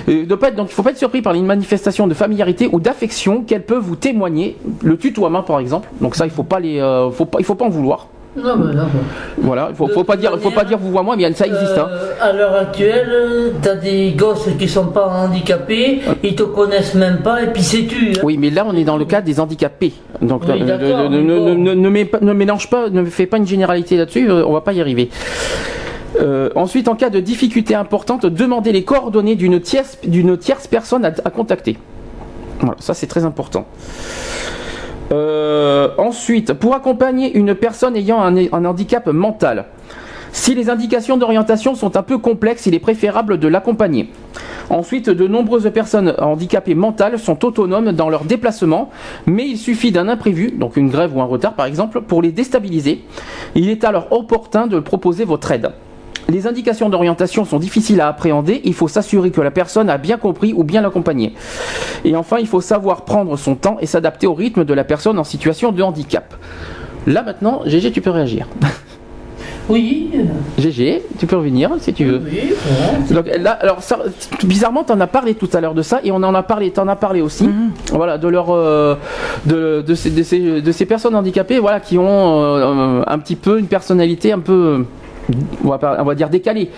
Euh, donc, il ne faut pas être surpris par les manifestations de familiarité ou d'affection qu'elles peuvent vous témoigner. Le tutoiement, par exemple. Donc ça, il faut pas les, euh, faut pas, il faut pas en vouloir. Non, mais non. Voilà, il faut, faut pas dire, faut pas dire vous voyez moi, mais ça existe. Hein. Euh, à l'heure actuelle, t'as des gosses qui sont pas handicapés, ils te connaissent même pas et puis c'est tu. hein. Oui, mais là on est dans le cas des handicapés. Donc Oui, ne- mélange pas, ne fais pas une généralité là-dessus, euh, on va pas y arriver. Euh, ensuite, en cas de difficulté importante, demandez les coordonnées d'une tierce, d'une tierce personne à, à contacter. Voilà, ça c'est très important. Euh, ensuite, pour accompagner une personne ayant un, handicap mental, si les indications d'orientation sont un peu complexes, il est préférable de l'accompagner. Ensuite, de nombreuses personnes handicapées mentales sont autonomes dans leurs déplacements, mais il suffit d'un imprévu, donc une grève ou un retard par exemple, pour les déstabiliser. Il est alors opportun de proposer votre aide. Les indications d'orientation sont difficiles à appréhender, il faut s'assurer que la personne a bien compris ou bien l'accompagner. Et enfin, il faut savoir prendre son temps et s'adapter au rythme de la personne en situation de handicap. Là maintenant, GG, tu peux réagir. [laughs] Oui, GG, tu peux revenir si tu veux. oui. Donc là, alors ça, bizarrement, t'en as parlé tout à l'heure de ça et on en a parlé, t'en as parlé aussi. Voilà, de leur, euh, de, de, ces, de, ces, de ces personnes handicapées, voilà, qui ont euh, un petit peu une personnalité un peu, on va, pas- on va dire décalée.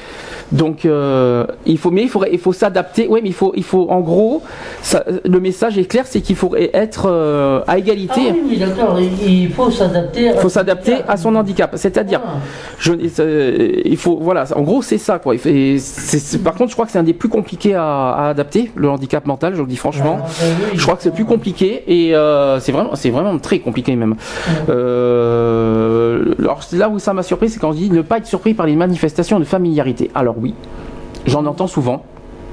Donc euh, il faut, mais il faut, il faut s'adapter. Oui, mais il faut, il faut, en gros, ça, le message est clair, c'est qu'il faut être euh, à Ah égalité. oui, oui, d'accord, il faut s'adapter. Il faut s'adapter à son handicap. C'est-à-dire, Ah. je, c'est- il faut, voilà, en gros, c'est ça, quoi. Et par contre, je crois que c'est un des plus compliqués à, à adapter, le handicap mental, je le dis franchement. Ah, oui. Je crois que c'est plus compliqué et euh, c'est vraiment, c'est vraiment très compliqué même. Euh, alors c'est là où ça m'a surpris, c'est quand je dis ne pas être surpris par les manifestations de familiarité. Alors oui, j'en entends souvent,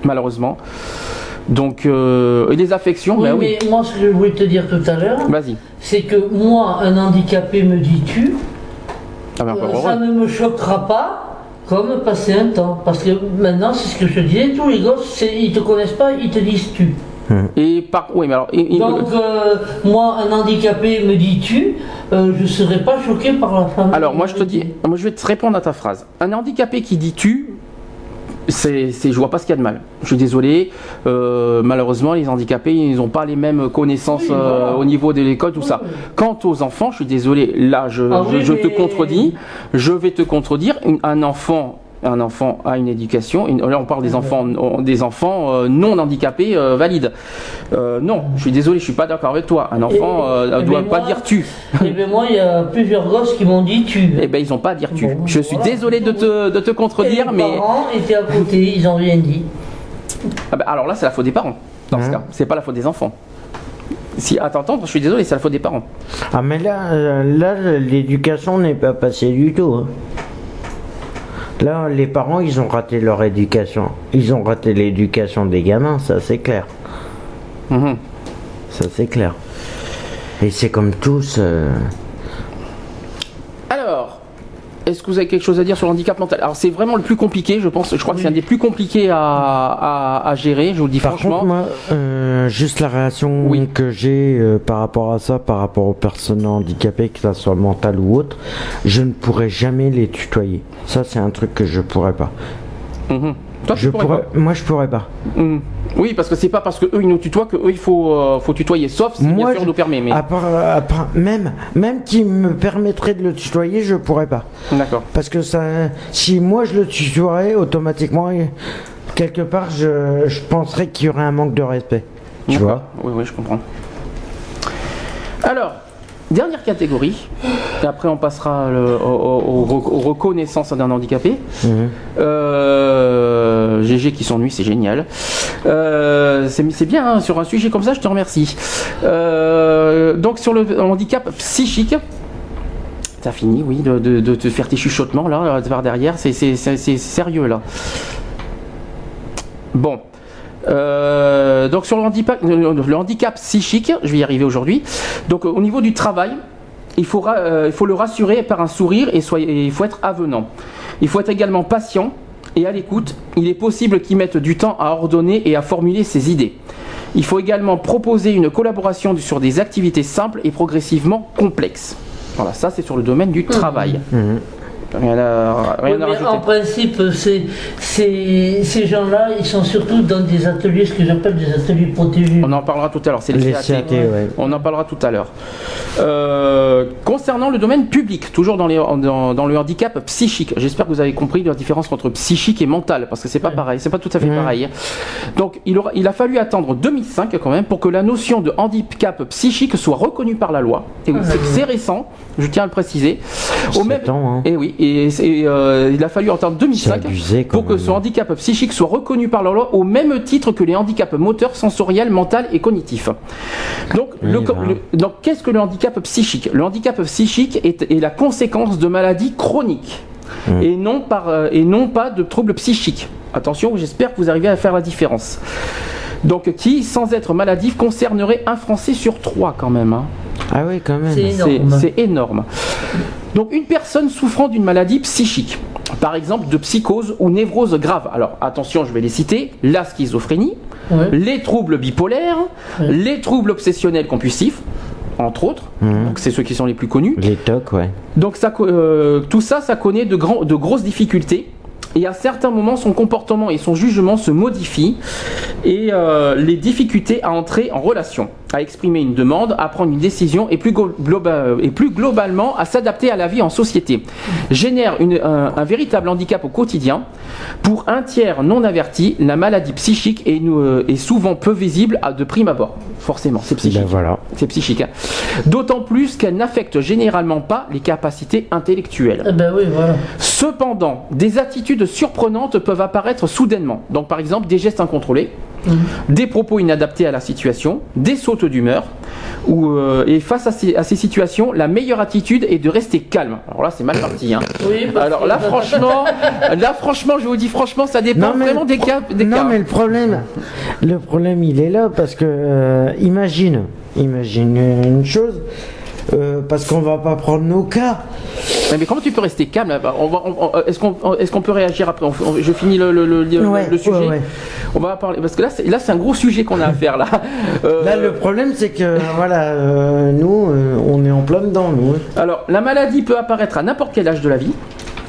malheureusement. Donc euh, et les affections, Oui, ben oui. mais moi, ce que je voulais te dire tout à l'heure, Vas-y. c'est que moi, un handicapé me dit tu, Ah ben, euh, ça ne me choquera pas comme passer un temps. Parce que maintenant, c'est ce que je te disais, tous les gosses, c'est- ils te connaissent pas, ils te disent tu. Et par, oui, mais alors, Donc, euh, moi, un handicapé me dit tu, euh, je serais pas choqué par la femme. Alors moi je te dis, moi je vais te répondre à ta phrase. Un handicapé qui dit tu, c'est, c'est, je vois pas ce qu'il y a de mal. Je suis désolé, euh, malheureusement les handicapés ils n'ont pas les mêmes connaissances Oui, euh, au niveau de l'école tout ça. Quant aux enfants, je suis désolé, là je, Ah je, oui, je te contredis, je vais te contredire. Un enfant un enfant a une éducation. une- là, on parle des enfants, des enfants euh, non handicapés euh, valides. Euh, non, je suis désolé, je suis pas d'accord avec toi. Un enfant euh, et doit ben pas moi- dire tu. Et bien, moi, il y a plusieurs gosses qui m'ont dit tu. Eh ben, ils ont pas à dire tu. Bon, je suis voilà. désolé de te, de te Et contredire, les mais parents étaient à côté, ils ont rien dit. Ah bah, alors là, c'est la faute des parents. Dans ce Hein cas, c'est pas la faute des enfants. Si à t'entendre, je suis désolé, c'est la faute des parents. Ah mais là, là l'éducation n'est pas passée du tout. hein. Là, les parents, ils ont raté leur éducation. Ils ont raté l'éducation des gamins, ça c'est clair. Mhm. Ça c'est clair. Et c'est comme tous. euh, Alors, est-ce que vous avez quelque chose à dire sur le handicap mental? Alors, c'est vraiment le plus compliqué, je pense. Je crois que c'est un des plus compliqués à, à- à gérer. Je vous le dis Par franchement. contre, moi, euh, juste la réaction Oui. que j'ai euh, par rapport à ça, par rapport aux personnes handicapées, que ça soit mental ou autre, je ne pourrais jamais les tutoyer. Ça, c'est un truc que je pourrais pas. Mhm. Toi, Je pourrais pourrais, moi, je pourrais pas. Mhm. Oui, parce que c'est pas parce que eux ils nous tutoient que eux il faut, euh, faut tutoyer, sauf si bien Moi, sûr je- on nous permet. Mais À part, à part- même, même qui me permettrait de le tutoyer, je pourrais pas. d'accord. Parce que ça, si moi je le tutoierais, automatiquement, quelque part, je, je penserais qu'il y aurait un manque de respect. Tu vois? Oui, oui, je comprends. Alors, dernière catégorie, et après on passera le- au- au- au- aux reconnaissances d'un handicapé. Mhm. Euh, GG qui s'ennuie, c'est génial. Euh, c'est bien, hein, sur un sujet comme ça, je te remercie. Euh, donc sur le handicap psychique, T'as fini, oui, de, de- de te faire tes chuchotements là, par derrière, c'est c'est- c'est- c'est sérieux là. Bon. Euh, donc sur le handicap, le, handicap psychique, je vais y arriver aujourd'hui. Donc au niveau du travail, il faut, ra- euh, il faut le rassurer par un sourire et, il faut être avenant. Il faut être également patient et à l'écoute. Il est possible qu'il mette du temps à ordonner et à formuler ses idées. Il faut également proposer une collaboration sur des activités simples et progressivement complexes. Voilà, ça c'est sur le domaine du travail. Mhm. Rien à, rien Oui, à mais rajouter. en principe, c'est- ces gens-là, ils sont surtout dans des ateliers, ce que j'appelle des ateliers protégés. On en parlera tout à l'heure, c'est les, Les CAT. CAT, ouais. On en parlera tout à l'heure. Euh, concernant le domaine public, toujours dans, les, dans, dans le handicap psychique, j'espère que vous avez compris la différence entre psychique et mental, parce que c'est pas pareil, c'est pas tout à fait pareil. Donc il, aura, il a fallu attendre 2005 quand même pour que la notion de handicap psychique soit reconnue par la loi. Et oui, c'est- récent, je tiens à le préciser. Au même, temps, hein. et oui, et, et, euh, il a fallu attendre 2005 C'est abusé, quand pour que son handicap psychique soit reconnu par la loi au même titre que les handicaps moteurs, sensoriels, mental et cognitifs. Donc, Oui, le co- voilà. le- donc qu'est-ce que le handicap psychique Le handicap psychique est, est la conséquence de maladies chroniques Mmh. et, non par, euh, et non pas de troubles psychiques. Attention, j'espère que vous arrivez à faire la différence. Donc, qui, sans être maladif, concernerait un Français sur trois quand même. hein. Ah oui, quand même. C'est énorme. c'est énorme. Donc une personne souffrant d'une maladie psychique, par exemple de psychose ou névrose grave. Alors attention, je vais les citer la schizophrénie, Ouais. les troubles bipolaires, les troubles obsessionnels compulsifs, entre autres. Donc c'est ceux qui sont les plus connus. Les tocs, ouais. Donc ça, euh, tout ça, ça connaît de grosses difficultés. Et à certains moments, son comportement et son jugement se modifient et euh, les difficultés à entrer en relation, à exprimer une demande, à prendre une décision et plus, glo- globa- et plus globalement à s'adapter à la vie en société, génère une- un, un véritable handicap au quotidien. Pour un tiers non averti, la maladie psychique est, euh, est souvent peu visible à de prime abord. Forcément, c'est psychique. Ben voilà. C'est psychique. hein. D'autant plus qu'elle n'affecte généralement pas les capacités intellectuelles. Eh ben oui, voilà. Cependant, des attitudes surprenantes peuvent apparaître soudainement. Donc par exemple des gestes incontrôlés, des propos inadaptés à la situation, des sautes d'humeur. Ou, euh, et face à ces, à ces situations, la meilleure attitude est de rester calme. Alors là, c'est mal parti. hein. Oui, Alors là, [laughs] franchement, là, franchement, je vous dis franchement, ça dépend vraiment des cas. Des non, cas. mais le problème, le problème, il est là parce que euh, imagine, imagine une chose, euh, parce qu'on va pas prendre nos cas. Mais, mais comment tu peux rester calme là on va, on- on- Est-ce qu'on est-ce qu'on peut réagir après On- on- Je finis le, le- le- le- Ouais, le sujet. ouais, ouais. On va parler parce que là, c'est là, c'est un gros sujet qu'on a à faire là. Euh, [laughs] Là, le problème, c'est que voilà, euh, nous, euh, on est en plein dedans, nous. hein. Alors, la maladie peut apparaître à n'importe quel âge de la vie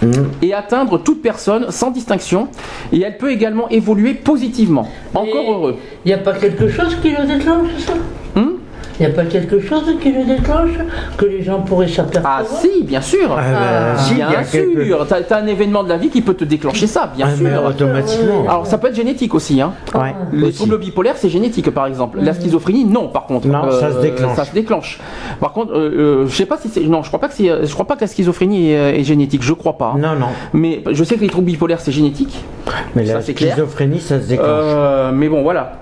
Mhm. et atteindre toute personne sans distinction. Et elle peut également évoluer positivement. Encore Et- heureux. Il n'y a pas quelque chose qui le déclenche, ça? Hum Il n'y a pas quelque chose qui le déclenche Que les gens pourraient s'apercevoir ah si, bien sûr. Ah, bah, si, il y bien quelque- sûr. T'as as un événement de la vie qui peut te déclencher ça, bien Ah, mais sûr. automatiquement. Alors ça peut être génétique aussi. Hein. Ouais, Les aussi. troubles bipolaires, c'est génétique par exemple. La schizophrénie, non, par contre. Non, ça se déclenche. Ça se déclenche. Par contre, euh, euh, je sais pas si c'est. Non, je crois pas que c'est. Je crois pas que la schizophrénie est, euh, est génétique. Je crois pas. Non, non. Mais je sais que les troubles bipolaires, c'est génétique. Mais Ça, la clair. schizophrénie, ça se déclenche. Euh, mais bon, voilà.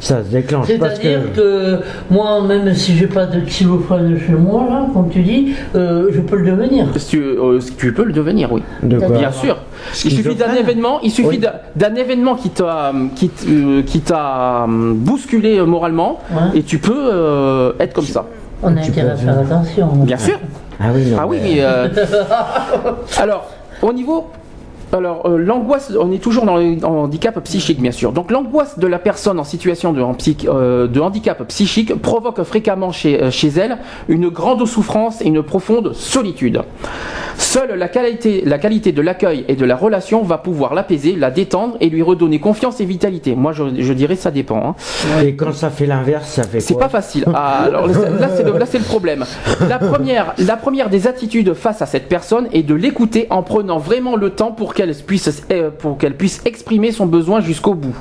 Ça se déclenche parce que. C'est-à-dire que... moi, même si j'ai pas de xylophone chez moi, là, comme tu dis, euh, je peux le devenir. Si tu, euh, tu peux le devenir, oui. De quoi Bien sûr. Il suffit d'un événement, il suffit Oui. d'un- événement qui t'a qui, euh, qui t'a bousculé moralement Ouais. et tu peux euh, être comme ça. On a intérêt à faire attention. Bien sûr. Ah oui, non, Ah oui, mais- mais euh, [laughs] alors au niveau alors euh, l'angoisse, on est toujours dans le handicap psychique bien sûr. Donc l'angoisse de la personne en situation de, en psych- euh, de handicap psychique provoque fréquemment chez, euh, chez elle une grande souffrance et une profonde solitude. Seule la qualité, la qualité de l'accueil et de la relation va pouvoir l'apaiser, la détendre et lui redonner confiance et vitalité. Moi je, je dirais ça dépend. hein. Et quand ça fait l'inverse, ça fait C'est pas facile. Ah, alors là, c'est- le, le problème. La première, la première des attitudes face à cette personne est de l'écouter en prenant vraiment le temps pour qu'elle puisse, euh, pour qu'elle puisse exprimer son besoin jusqu'au bout.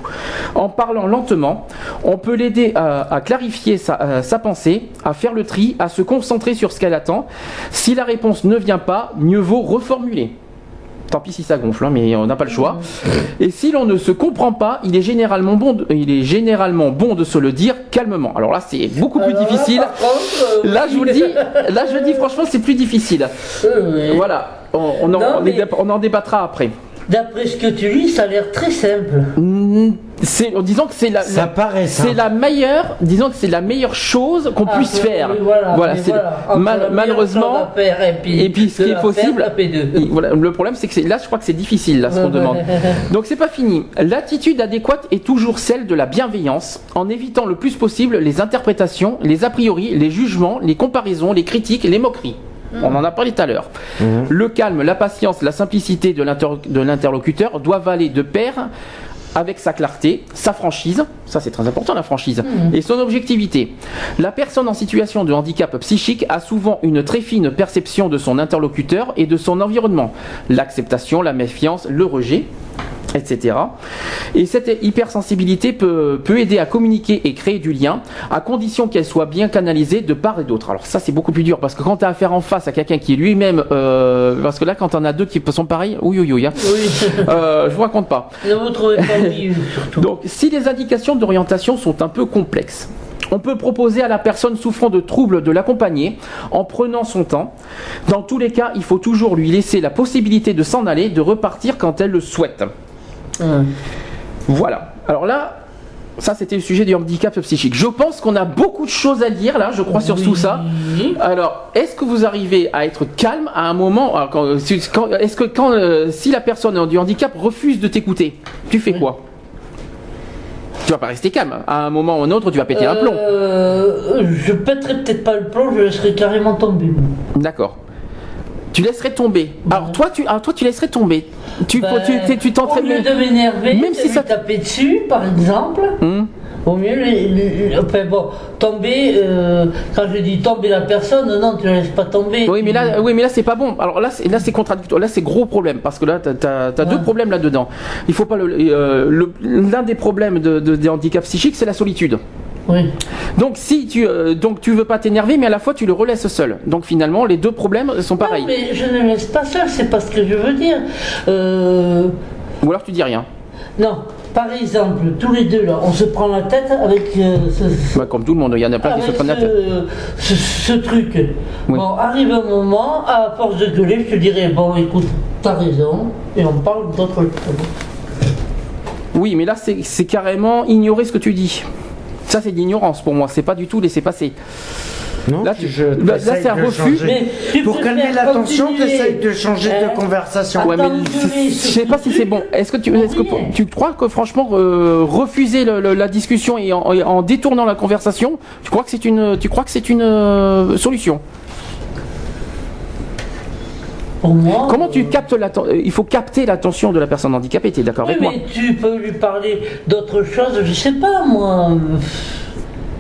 En parlant lentement, on peut l'aider à, à clarifier sa, euh, sa pensée, à faire le tri, à se concentrer sur ce qu'elle attend. Si la réponse ne vient pas, mieux vaut reformuler. Tant pis si ça gonfle, hein, mais on n'a pas le choix. Et si l'on ne se comprend pas, il est généralement bon de, il est généralement bon de se le dire calmement. Alors là, c'est beaucoup plus Alors difficile. contre, euh, Là, je vous le dis, là, je le dis franchement, c'est plus difficile. euh, Voilà, on, on en, Non, on, mais- est- on en débattra après. D'après ce que tu dis, ça a l'air très simple. C'est, disons que c'est la, Ça la- paraît c'est simple. la meilleure, disons que c'est la meilleure chose qu'on Ah, puisse oui, faire. oui, voilà, c'est mal- malheureusement. et puis, Et puis, ce qui est possible, voilà, le problème c'est que c'est, là, je crois que c'est difficile là ce qu'on demande. [laughs] Donc c'est pas fini. L'attitude adéquate est toujours celle de la bienveillance, en évitant le plus possible les interprétations, les a priori, les jugements, les comparaisons, les critiques, les moqueries. On en a parlé tout à l'heure. Le calme, la patience, la simplicité de l'interlocuteur doivent aller de pair avec sa clarté, sa franchise, ça c'est très important la franchise, et son objectivité. La personne en situation de handicap psychique a souvent une très fine perception de son interlocuteur et de son environnement. L'acceptation, la méfiance, le rejet, etc. Et cette hypersensibilité peut, peut aider à communiquer et créer du lien, à condition qu'elle soit bien canalisée de part et d'autre. Alors ça c'est beaucoup plus dur parce que quand tu as affaire en face à quelqu'un qui est lui-même, euh, parce que là quand on a deux qui sont pareils, oui oui oui, hein. Euh, je vous raconte pas. Ne vous trouvez pas surtout. Donc, si les indications d'orientation sont un peu complexes, on peut proposer à la personne souffrant de troubles de l'accompagner en prenant son temps. Dans tous les cas, il faut toujours lui laisser la possibilité de s'en aller, de repartir quand elle le souhaite. Hum. Voilà. Alors là, ça c'était le sujet du handicap psychique. Je pense qu'on a beaucoup de choses à dire là, je crois sur tout ça. Alors, est-ce que vous arrivez à être calme à un moment si- quand- Est-ce que quand euh, si la personne du handicap refuse de t'écouter, tu fais quoi? Tu vas pas rester calme. À un moment ou un autre, tu vas péter un plomb. Euh, je pèterai peut-être pas le plomb, je laisserai carrément tomber. D'accord. Tu laisserais tomber. Alors toi, tu, alors toi, tu laisserais tomber. Tu, Ben, tu, tu, tu Au t'entraînes. lieu de m'énerver, Même si ça- taper dessus, par exemple, Hum. au mieux, les- les- enfin bon, tomber, euh, quand je dis tomber la personne, non, tu la laisses pas tomber. Oui, mais là, oui, mais là, c'est pas bon. Alors là, c'est, là, c'est contradictoire. Là, c'est gros problème parce que là, t'as, t'as, t'as deux Ouais. problèmes là-dedans. Il faut pas le, euh, l'un des problèmes de, de- des handicaps psychiques, c'est la solitude. Oui. Donc si tu, euh, donc tu veux pas t'énerver, mais à la fois tu le relaisses seul. Donc finalement, les deux problèmes sont pareils. Non, mais je ne laisse pas ça, c'est pas ce que je veux dire. Euh, Ou alors tu dis rien. non, par exemple, tous les deux là, on se prend la tête avec euh, ce, Bah, comme tout le monde, il y en a plein qui se prennent la tête. ce, truc. Oui. Bon, arrive un moment, à force de gueuler, je te dirais, bon, écoute, t'as raison, et on parle d'autre chose. Oui, mais là, c'est, c'est carrément ignorer ce que tu dis. Ça, c'est de l'ignorance pour moi. C'est pas du tout laisser passer. Non, Là, tu- je là, c'est un de refus. Mais Pour calmer l'attention, tu essayes de changer hein, de conversation. Ouais, mais Attends, c'est- gueuler, je sais pas si c'est bon. Est-ce que tu, est-ce que tu crois que franchement euh, refuser le- le- la discussion et en, détournant la conversation, tu crois que c'est une, tu crois que c'est une euh, solution? Pour moi. Comment tu euh, captes l'atten- euh, Il faut capter l'attention de la personne handicapée. T'es d'accord Oui, avec moi mais tu peux lui parler d'autre chose, je sais pas moi.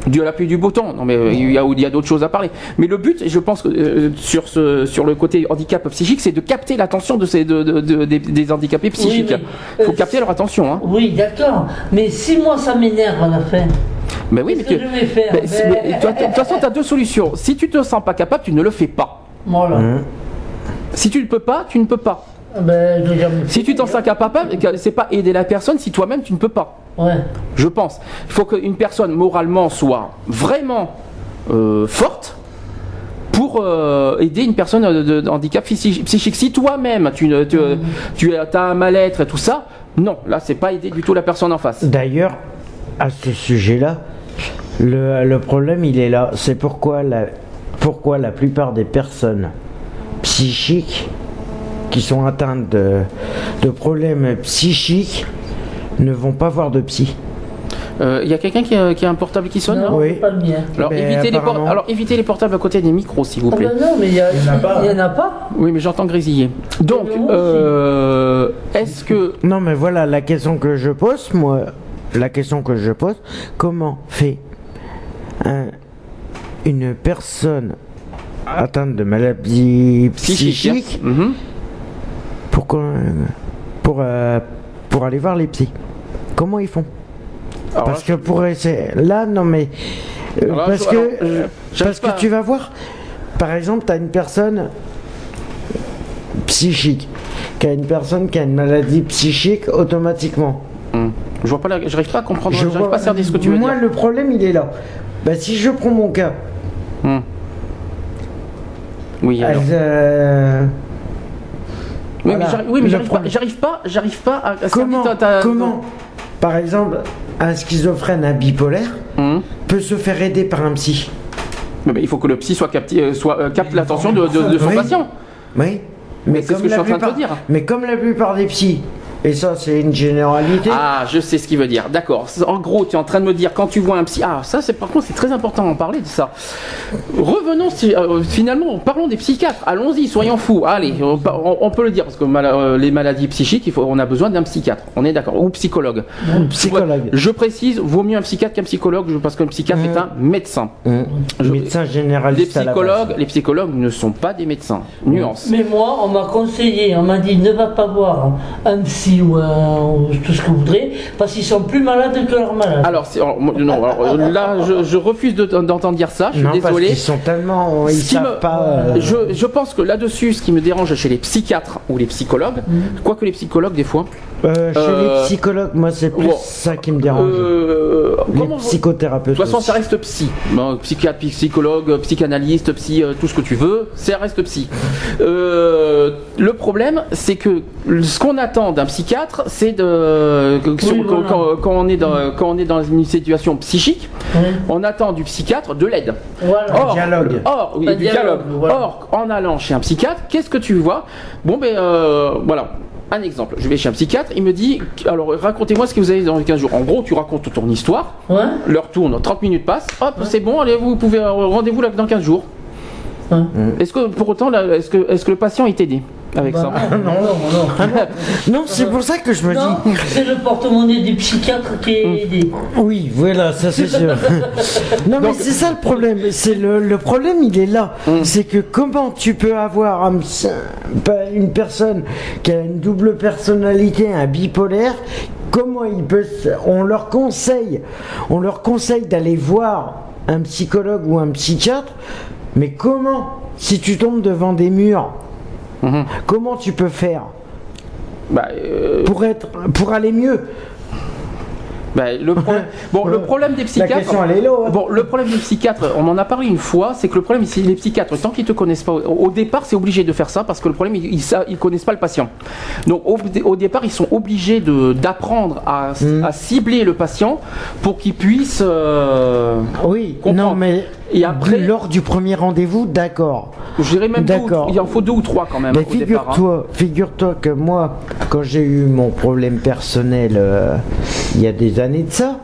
Dieu l'appui du beau temps. Non, mais euh, il y a, il y a d'autres choses à parler. Mais le but, je pense que euh, sur ce, sur le côté handicap psychique, c'est de capter l'attention de ces, de, de- de- des, des handicapés psychiques. Il faut euh, capter leur attention. Hein. Oui, d'accord. Mais si moi ça m'énerve à la fin, Mais oui, mais tu- que je vais faire? mais Ben, mais [laughs] de toute façon, tu as deux solutions. Si tu te sens pas capable, tu ne le fais pas. Voilà. Hein Si tu ne peux pas, tu ne peux pas. Ben, l'ai jamais Si tu t'en sens capable, c'est pas aider la personne si toi-même tu ne peux pas. Ouais. Je pense. Il faut qu'une personne moralement soit vraiment euh, forte pour euh, aider une personne de, de handicap psychique. Si toi-même tu, ne- tu, tu as un mal-être et tout ça, non, là c'est pas aider du tout la personne en face. D'ailleurs, à ce sujet-là, le, le problème il est là. C'est pourquoi la, pourquoi la plupart des personnes psychiques qui sont atteintes de, de problèmes psychiques ne vont pas voir de psy. Euh, Il y a quelqu'un qui, a- qui a un portable qui sonne Non, Oui. pas le mien. alors, Mais évitez les alors évitez les portables à côté des micros s'il vous Ah plaît. ben non, mais il y, a- Il y en a pas. il y en a pas. Oui, mais j'entends grésiller. Donc, euh, est-ce que. Non, mais voilà la question que je pose, moi. La question que je pose, comment fait un- une personne atteinte de maladie psychique Mhm. pour, qu'on- pour, euh, pour aller voir les psys Comment ils font? Alors Parce là, que pour essayer. Là, non, mais. euh, là, parce je- que, alors, je- euh, j'arrive parce pas que tu vas voir, par exemple, tu as une personne psychique, qui a une personne qui a une maladie psychique automatiquement. Hum. Je vois pas, la- j'arrive pas à comprendre, Je vois- pas à ce que tu veux Moi, dire. le problème, il est là. Bah, si je prends mon cas, Hum. Oui, alors. euh, Oui, voilà. mais j'arrive, oui, mais Le j'arrive pas, j'arrive pas, à. à comment, cerner ta- ta- comment, par exemple, un schizophrène, un bipolaire, Hum. peut se faire aider par un psy? Mais, mais il faut que le psy soit capté, euh, soit euh, capte l'attention de, de- de son Oui. patient. Oui. Mais c'est ce que je suis en train de te dire. Mais comme la plupart des psys Et ça, c'est une généralité. Ah, je sais ce qu'il veut dire. D'accord. En gros, tu es en train de me dire quand tu vois un psy. Ah, ça, c'est par contre, c'est très important d'en parler de ça. Revenons si- euh, finalement, parlons des psychiatres. Allons-y, soyons fous. Allez, on, peut le dire parce que mal- euh, les maladies psychiques, il faut, on a besoin d'un psychiatre. On est d'accord. Ou psychologue. Psychologue. Je précise, vaut mieux un psychiatre qu'un psychologue parce qu'un psychiatre est un médecin. Je- Médecin Les généraliste à la base. psychologues, les psychologues ne sont pas des médecins. Nuance. Mais moi, on m'a conseillé, on m'a dit ne va pas voir un psy ou, un- ou tout ce que vous voudrez, parce qu'ils sont plus malades que leurs malades. Alors, non, alors, euh, là, je, je refuse de- d'entendre dire ça. Je suis Non, parce désolé. qu'ils sont tellement. Ils savent me- pas. euh, Je, je pense que là-dessus, ce qui me dérange chez les psychiatres ou les psychologues, quoique les psychologues, des fois, euh, chez euh, les psychologues, moi, c'est plus bon, ça qui me dérange. euh, les psychothérapeutes. de toute façon, aussi. ça reste psy. Bon, psychiatre, psychologue, psychanalyste, psy, euh, tout ce que tu veux, ça reste psy. Euh, le problème, c'est que ce qu'on attend d'un psychiatre, c'est de que- sur- Oui, quand, voilà. quand- quand on est dans, quand on est dans une situation psychique, on attend du psychiatre de l'aide. Voilà. Or, dialogue. Or, oui, du dialogue, dialogue. voilà. Or, en allant chez un psychiatre, qu'est-ce que tu vois? Bon, ben euh, voilà. Un exemple, je vais chez un psychiatre, il me dit, alors racontez-moi ce que vous avez dans les 15 jours. En gros, tu racontes ton histoire, Ouais. l'heure tourne, 30 minutes passent, hop, c'est bon, allez, vous pouvez, euh, rendez-vous là dans 15 jours. Ouais. Est-ce que pour autant, est-ce que, est-ce que le patient est aidé? Avec Bah, ça non, non, non. [laughs] Non, c'est pour ça que je me Non, dis. c'est le porte-monnaie du psychiatre qui est aidé. Oui, voilà, ça c'est [laughs] sûr. non, mais c'est ça le problème. C'est le, le problème, il est là. C'est que comment tu peux avoir un une personne qui a une double personnalité, un bipolaire, comment il peut, se- on leur conseille, on leur conseille d'aller voir un psychologue ou un psychiatre, mais comment, si tu tombes devant des murs, Mhm. comment tu peux faire Bah, euh, pour être, pour aller mieux bah, le problème, [laughs] bon, le problème des psychiatres. est. Bon, le problème des psychiatres, on en a parlé une fois, c'est que le problème, c'est les psychiatres, tant qu'ils te connaissent pas, au, départ, c'est obligé de faire ça parce que le problème, ils, ils, connaissent pas le patient. Donc, au, au départ, ils sont obligés d'apprendre à, Mm. à cibler le patient pour qu'il puisse. euh, Oui, comprendre. non mais Et après- lors du premier rendez-vous, d'accord. je dirais même D'accord. il en faut deux ou trois quand même Mais hein. figure-toi, figure-toi que moi, quand j'ai eu mon problème personnel euh, il y a des années de ça,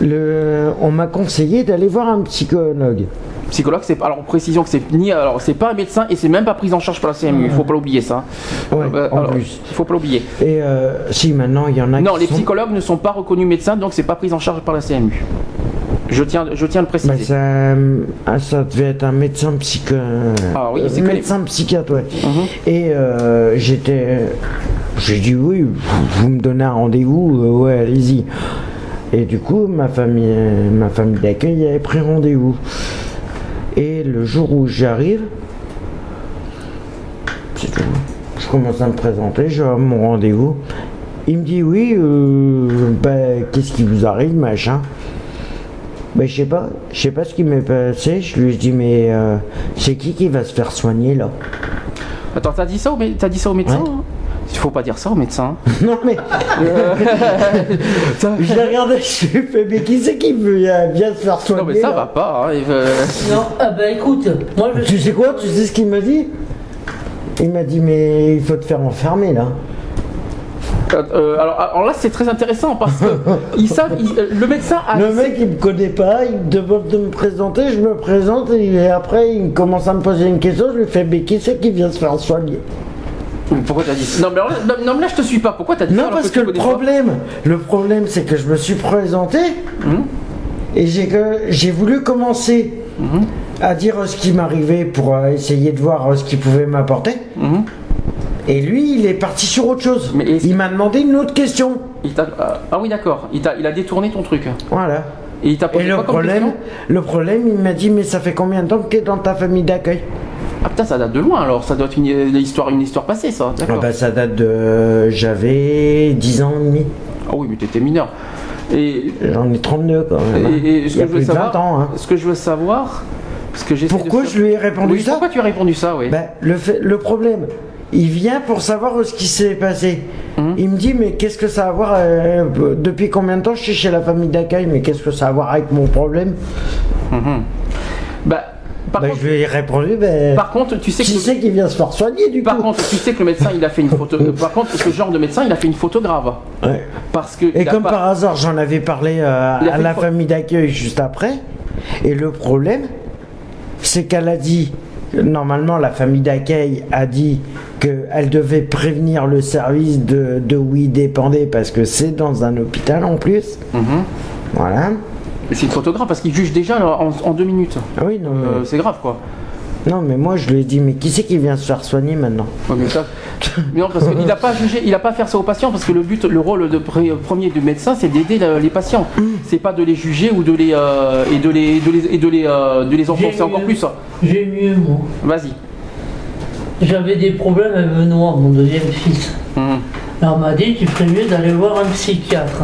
le, on m'a conseillé d'aller voir un psychologue. Psychologue, c'est alors précision que c'est ni alors c'est pas un médecin et c'est même pas pris en charge par la CMU. Il faut pas l'oublier ça. Ouais, Euh, en alors, plus. Il faut pas l'oublier. Et euh, si maintenant il y en a Non, qui les sont- psychologues ne sont pas reconnus médecins, donc c'est pas pris en charge par la CMU. Je tiens, je tiens à le préciser. Bah, ça, ah, ça devait être un médecin psycho... Ah oui, c'est que les- médecin psychiatre, ouais. Mhm. Et euh, j'étais... J'ai dit oui, vous, vous me donnez un rendez-vous, euh, ouais, allez-y. Et du coup, ma famille, ma famille d'accueil avait pris rendez-vous. Et le jour où j'arrive, c'est tout. Je commence à me présenter, je à mon rendez-vous. Il me dit oui, euh, ben, qu'est-ce qui vous arrive, machin? Ben, je sais pas, je sais pas ce qui m'est passé. Je lui ai dit, mais euh, c'est qui qui va se faire soigner là? Attends, t'as dit ça au, t'as dit ça au médecin Ouais. hein? Il faut pas dire ça au médecin. [laughs] Non, mais je l'ai regardé, je lui ai fait, mais qui c'est qui veut euh, bien se faire soigner non mais ça va pas. hein, il veut- Non, ah ben écoute, moi je Tu sais quoi Tu sais ce qu'il m'a dit? Il m'a dit, mais il faut te faire enfermer là. Euh, alors, alors là c'est très intéressant parce que [laughs] ils savent, ils- euh, le médecin a. Le mec, il me connaît pas, il me demande de me présenter, je me présente et après, il commence à me poser une question. Je lui fais, mais qui c'est qui vient se faire soigner? Pourquoi t'as dit ça non mais, là, non, non, mais là je te suis pas. Pourquoi t'as dit ça Non, parce que le problème, le problème, c'est que je me suis présenté Mhm. et j'ai j'ai voulu commencer Mhm. à dire ce qui m'arrivait pour euh, essayer de voir euh, ce qu'il pouvait m'apporter. Mhm. Et lui, il est parti sur autre chose. Mais il m'a demandé une autre question. Il t'a- ah, oui d'accord. Il, il a détourné ton truc. Voilà. Et il t'a posé Et le quoi comme problème, question le problème, il m'a dit, mais ça fait combien de temps que tu es dans ta famille d'accueil? Ah putain ça date de loin alors. Ça doit être une, une histoire, une histoire passée ça. Ah bah, Ça date de. J'avais 10 ans et demi. Ah oui mais t'étais mineur. Et J'en ai 32 quand même. hein. Et, et ce il y a que je veux plus de 20 savoir, ans. hein. ce que je veux savoir, ce que j'essaie Pourquoi je lui ai répondu Oui, ça Pourquoi tu as répondu ça, oui Ben, le, fait, le problème, il vient pour savoir ce qui s'est passé. Mhm. Il me dit, mais qu'est-ce que ça a à voir euh, Depuis combien de temps je suis chez la famille d'accueil Mais qu'est-ce que ça a à voir avec mon problème Mhm. Bah, par Bah, contre, je lui ai répondu, ben. par contre, tu sais que qui vient se faire soigner du par coup contre, tu sais que le médecin, il a fait une photo. [laughs] par contre, ce genre de médecin, il a fait une photo grave. Ouais. Parce que. Et comme pas- par hasard, j'en avais parlé euh, à la famille d'accueil juste après. Et le problème, c'est qu'elle a dit, normalement la famille d'accueil a dit qu'elle devait prévenir le service de, de où il dépendait parce que c'est dans un hôpital en plus. Mhm. Voilà. Mais c'est une photo grave parce qu'il juge déjà en, en deux minutes. Ah oui, non, Euh, c'est grave quoi. non, mais moi je lui ai dit, mais qui c'est qui vient se faire soigner maintenant? Ouais, mais ça- [laughs] mais non, parce qu'il n'a pas jugé, il n'a pas fait ça aux patients parce que le but, le rôle de pre- premier du médecin, c'est d'aider la- les patients. C'est pas de les juger ou de les euh, et de les de les et de les, euh, de les enfoncer encore mieux. plus. J'ai mieux, moi. Vas-y. J'avais des problèmes avec Benoît, mon deuxième fils. Mhm. Alors on m'a dit, tu ferais mieux d'aller voir un psychiatre.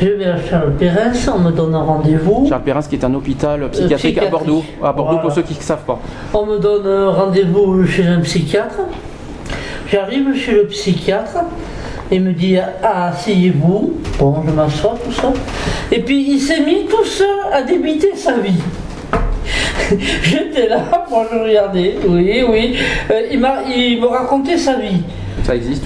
Je vais à Charles Pérez, on me donne un rendez-vous. Charles Perrin, qui est un hôpital psychiatrique à. Bordeaux. À Bordeaux pour ceux qui ne savent pas. On me donne un rendez-vous chez un psychiatre. J'arrive chez le psychiatre. Il me dit Ah, asseyez-vous. Bon, je m'assois, tout ça. Et puis il s'est mis tout seul à débiter sa vie. [laughs] J'étais là, moi je regardais, oui, oui. Euh, il, m'a, il me racontait sa vie.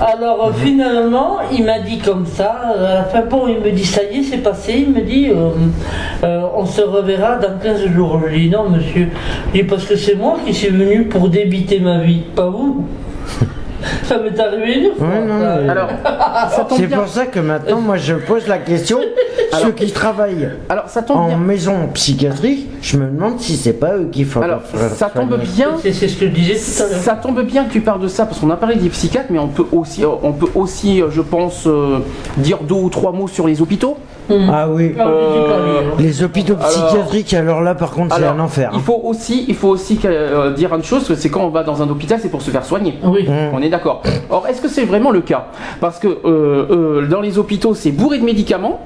Alors euh, finalement, il m'a dit comme ça, euh, à la fin, bon, il me dit ça y est, c'est passé, il me dit euh, on se reverra dans 15 jours. Je lui dis non monsieur, je dis parce que c'est moi qui suis venu pour débiter ma vie, pas vous. [laughs] ça m'est arrivé une fois. Ouais, non, mais- Alors, ça tombe C'est bien. pour ça que maintenant, moi je pose la question [laughs] ceux qui travaillent Alors, ça tombe en bien. maison psychiatrique, je me demande si c'est pas eux qui font Alors, ça tombe bien. C'est, c'est ce que je disais tout à l'heure. Ça tombe bien que tu parles de ça parce qu'on a parlé des psychiatres, mais on peut aussi, on peut aussi, euh, je pense, euh, dire deux ou trois mots sur les hôpitaux. Ah oui. Ah, oui, Euh. Les hôpitaux psychiatriques, alors là par contre c'est un enfer. Il faut aussi, il faut aussi euh, dire une chose, c'est quand on va dans un hôpital, c'est pour se faire soigner. Oui. Mmh. On est d'accord. Or, est-ce que c'est vraiment le cas? Parce que euh, euh, dans les hôpitaux, c'est bourré de médicaments.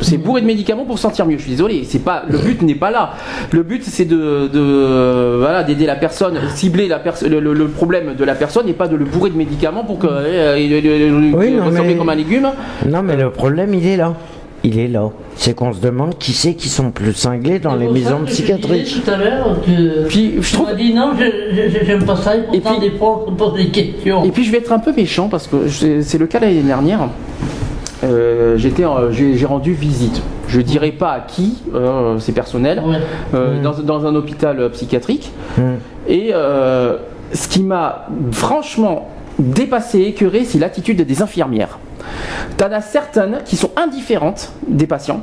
C'est bourré de médicaments pour se sentir mieux. Je suis désolé, c'est pas le but n'est pas là. Le but c'est de, de voilà d'aider la personne, cibler la le, problème de la personne et pas de le bourrer de médicaments pour que euh, il- il- il- Oui, il non, ressemble mais- comme un légume. Non mais le problème il est là. Il est là. C'est qu'on se demande qui c'est qui sont plus cinglés dans les maisons psychiatriques. tout à l'heure que. Puis je Tu trouve m'as dit non, je- je- j'aime pas ça, et pourtant puis- des fois on se pose des questions. Et puis je vais être un peu méchant parce que c'est c'est le cas l'année dernière. Euh, j'étais j'ai j'ai rendu visite. Je dirais pas à qui, euh, c'est personnel, Ouais. euh, dans, dans un hôpital psychiatrique. Hmm. Et euh, ce qui m'a franchement dépassé, écœuré, c'est l'attitude des infirmières. T'en as certaines qui sont indifférentes des patients.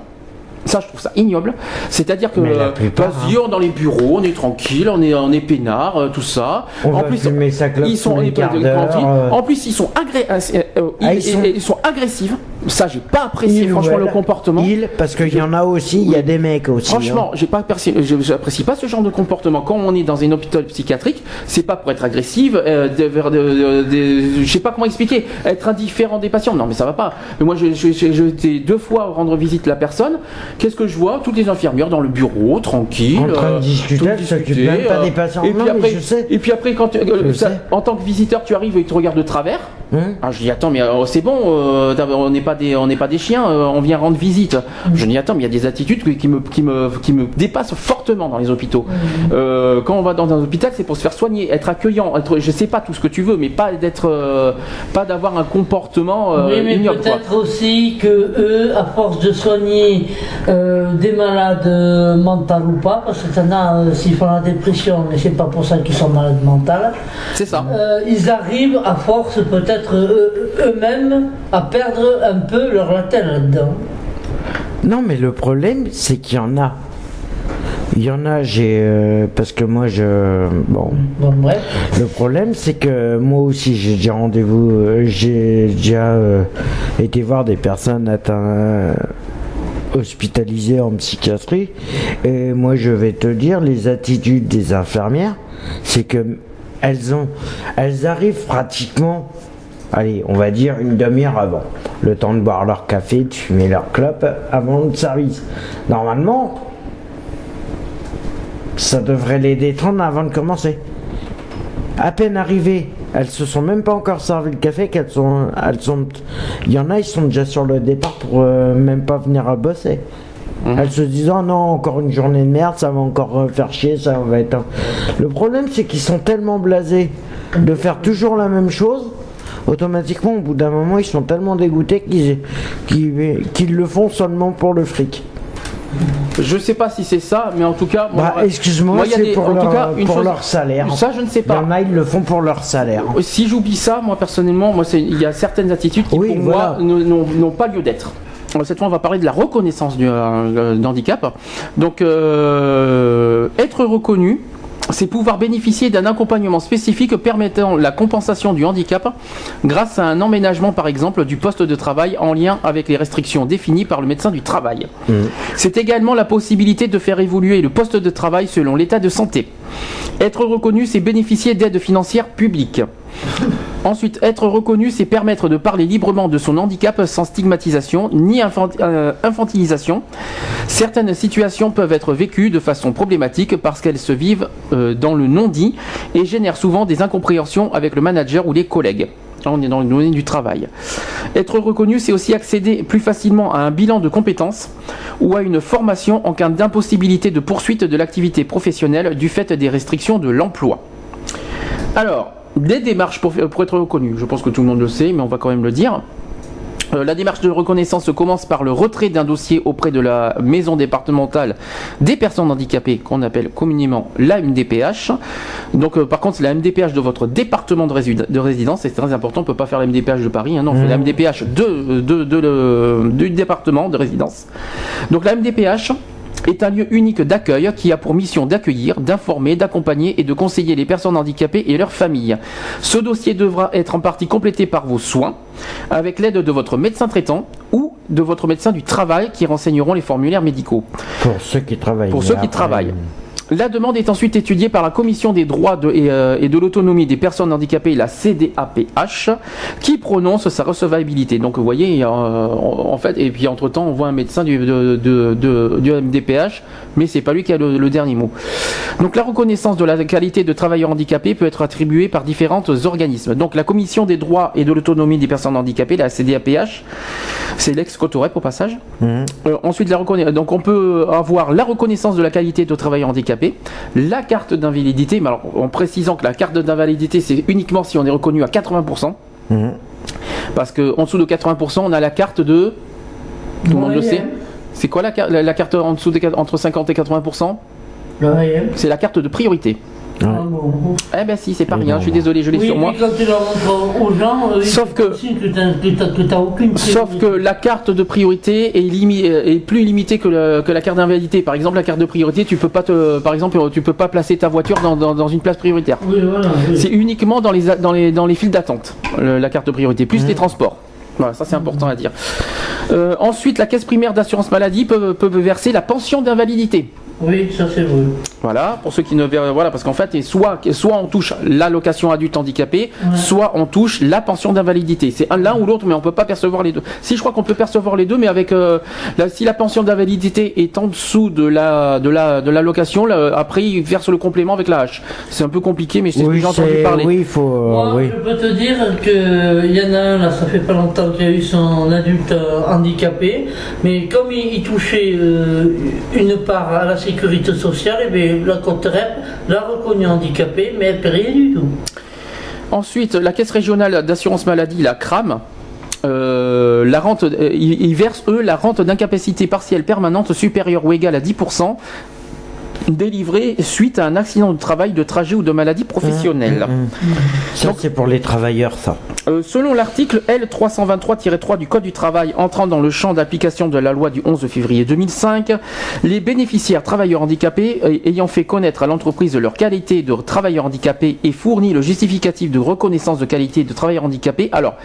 Ça, je trouve ça ignoble. C'est-à-dire que Mais la plupart, vas-y, on est dans les bureaux, on est tranquille, on est, on est peinard, euh, tout ça. On va fumer sa clope ils sont, les euh. En plus, ils sont, agré- euh, Ah, ils, ils sont- ils- ils sont agressifs. Ça, j'ai pas apprécié franchement le comportement. Il, parce qu'il y en a aussi, il y a des mecs aussi. Franchement, hein. j'ai pas apprécié- je- j'apprécie pas ce genre de comportement. Quand on est dans un hôpital psychiatrique, c'est pas pour être agressive, euh, de, de- de- je sais pas comment expliquer, être indifférent des patients. Non, mais ça va pas. Mais moi, été deux fois rendre visite à la personne. Qu'est-ce que je vois? Toutes les infirmières dans le bureau, tranquille, En train de euh, discuter, discuter, même pas euh, des patients. Et Non, puis mais après, je sais. et puis après, quand tu- euh, ça- en tant que visiteur, tu arrives et ils te regardent de travers. Hein Ah, je dis attends mais c'est bon, euh, on n'est pas des on n'est pas des chiens, euh, on vient rendre visite. Je dis attends mais il y a des attitudes qui me qui me qui me dépassent fortement dans les hôpitaux. Euh, quand on va dans un hôpital, c'est pour se faire soigner, être accueillant, être je sais pas tout ce que tu veux, mais pas d'être euh, pas d'avoir un comportement euh, oui, mais peut-être aussi que eux, à force de soigner des malades mentales ou pas, parce que euh, s'ils font la dépression, mais c'est pas pour ça qu'ils sont malades mentales, C'est ça. ils arrivent à force peut-être eux- eux-mêmes à perdre un peu leur latin là-dedans. Non, mais le problème, c'est qu'il y en a. Il y en a, j'ai. euh, parce que moi, je. Bon. Bon, bref. Le problème, c'est que moi aussi, j'ai déjà rendez-vous. euh, j'ai déjà euh, été voir des personnes atteintes. hospitalisées en psychiatrie. Et moi, je vais te dire, les attitudes des infirmières, c'est que elles ont. Elles arrivent pratiquement. Allez, on va dire une demi-heure avant. Le temps de boire leur café, de fumer leur clope avant le service. Normalement, ça devrait les détendre avant de commencer. À peine arrivées, elles se sont même pas encore servi le café qu'elles sont, elles sont, il y en a ils sont déjà sur le départ pour euh, même pas venir à bosser. Mhm. Elles se disent oh non encore une journée de merde, ça va encore faire chier, ça va être. Le problème c'est qu'ils sont tellement blasés de faire toujours la même chose automatiquement, au bout d'un moment, ils sont tellement dégoûtés qu'ils le font seulement pour le fric. Je sais pas si c'est ça, mais en tout cas. Bah, excuse-moi, c'est pour, leur, pour leur salaire. Ça, je ne sais pas. Il y en a, ils le font pour leur salaire. Euh, si j'oublie ça, moi personnellement, moi, il y a certaines attitudes qui, pour moi, n'ont pas lieu d'être. Cette fois, on va parler de la reconnaissance du euh, handicap. Donc, euh, être reconnu, c'est pouvoir bénéficier d'un accompagnement spécifique permettant la compensation du handicap grâce à un emménagement par exemple du poste de travail en lien avec les restrictions définies par le médecin du travail. Mmh. C'est également la possibilité de faire évoluer le poste de travail selon l'état de santé. Être reconnu, c'est bénéficier d'aides financières publiques. Ensuite, être reconnu, c'est permettre de parler librement de son handicap sans stigmatisation ni euh, infantilisation. Certaines situations peuvent être vécues de façon problématique parce qu'elles se vivent euh, dans le non-dit et génèrent souvent des incompréhensions avec le manager ou les collègues. on est dans le domaine du travail. Être reconnu, c'est aussi accéder plus facilement à un bilan de compétences ou à une formation en cas d'impossibilité de poursuite de l'activité professionnelle du fait des restrictions de l'emploi. Alors, des démarches pour, être reconnu. Je pense que tout le monde le sait, mais on va quand même le dire. Euh, la démarche de reconnaissance commence par le retrait d'un dossier auprès de la maison départementale des personnes handicapées qu'on appelle communément la MDPH. Donc euh, par contre c'est la MDPH de votre département de, résidence, c'est très important, on ne peut pas faire la MDPH de Paris, hein. non, on fait la MDPH de, du département de résidence. Donc la MDPH, est un lieu unique d'accueil qui a pour mission d'accueillir, d'informer, d'accompagner et de conseiller les personnes handicapées et leurs familles. Ce dossier devra être en partie complété par vos soins, avec l'aide de votre médecin traitant ou de votre médecin du travail qui renseigneront les formulaires médicaux. Pour ceux qui travaillent. Pour ceux qui travaillent. La demande est ensuite étudiée par la Commission des droits euh, et, de l'autonomie des personnes handicapées, la CDAPH, qui prononce sa recevabilité. Donc vous voyez, en fait, et puis entre-temps, on voit un médecin du, MDPH, mais c'est pas lui qui a le, dernier mot. Donc la reconnaissance de la qualité de travailleur handicapé peut être attribuée par différents organismes. Donc la Commission des droits et de l'autonomie des personnes handicapées, la CDAPH, c'est l'ex-Cotorep au passage. Mmh. Euh, ensuite, la donc on peut avoir la reconnaissance de la qualité de travailleur handicapé la carte d'invalidité, mais alors en précisant que la carte d'invalidité c'est uniquement si on est reconnu à 80%. Mhm. Parce qu'en dessous de 80%, on a la carte de. Tout le monde le sait. C'est quoi la, la, carte en dessous de, entre 50 et 80% C'est la carte de priorité. Ah eh ben si, c'est pas rien, je suis désolé, je l'ai sur moi. sauf que, sauf que la carte de priorité est, est plus limitée que, la carte d'invalidité. Par exemple, la carte de priorité, tu peux pas te, par exemple, tu peux pas placer ta voiture dans, une place prioritaire. C'est uniquement dans les, dans les, dans les files d'attente, la carte de priorité, plus les transports. Voilà, ça c'est important à dire. Euh, ensuite, la caisse primaire d'assurance maladie peut, peut verser la pension d'invalidité. Oui, ça c'est vrai. Voilà, pour ceux qui ne verraient, voilà, parce qu'en fait, soit, soit on touche l'allocation adulte handicapé, soit on touche la pension d'invalidité. C'est l'un ou l'autre, mais on peut pas percevoir les deux. Si je crois qu'on peut percevoir les deux, mais avec euh, si la pension d'invalidité est en dessous de la de la de l'allocation, après il verse le complément avec la hache. C'est un peu compliqué, mais c'est ce que j'ai entendu parler. Oui, faut. Euh, Moi, oui. je peux te dire que y en a un là, ça fait pas longtemps qu'il a eu son adulte euh, handicapé, mais comme il, touchait une part à la sécurité sociale, eh bien, la l'a reconnu handicapé, mais elle ne rien du tout. Ensuite, la Caisse régionale d'assurance maladie, la CRAM, euh, la rente, euh, ils, versent eux la rente d'incapacité partielle permanente supérieure ou égale à 10% délivré suite à un accident de travail, de trajet ou de maladie professionnelle. Mmh, mmh, mmh. Ça, c'est pour les travailleurs, ça. Euh, selon l'article L323-3 du Code du travail entrant dans le champ d'application de la loi du 11 février 2005, les bénéficiaires travailleurs handicapés euh, ayant fait connaître à l'entreprise leur qualité de travailleur handicapé et fourni le justificatif de reconnaissance de qualité de travailleur handicapé, alors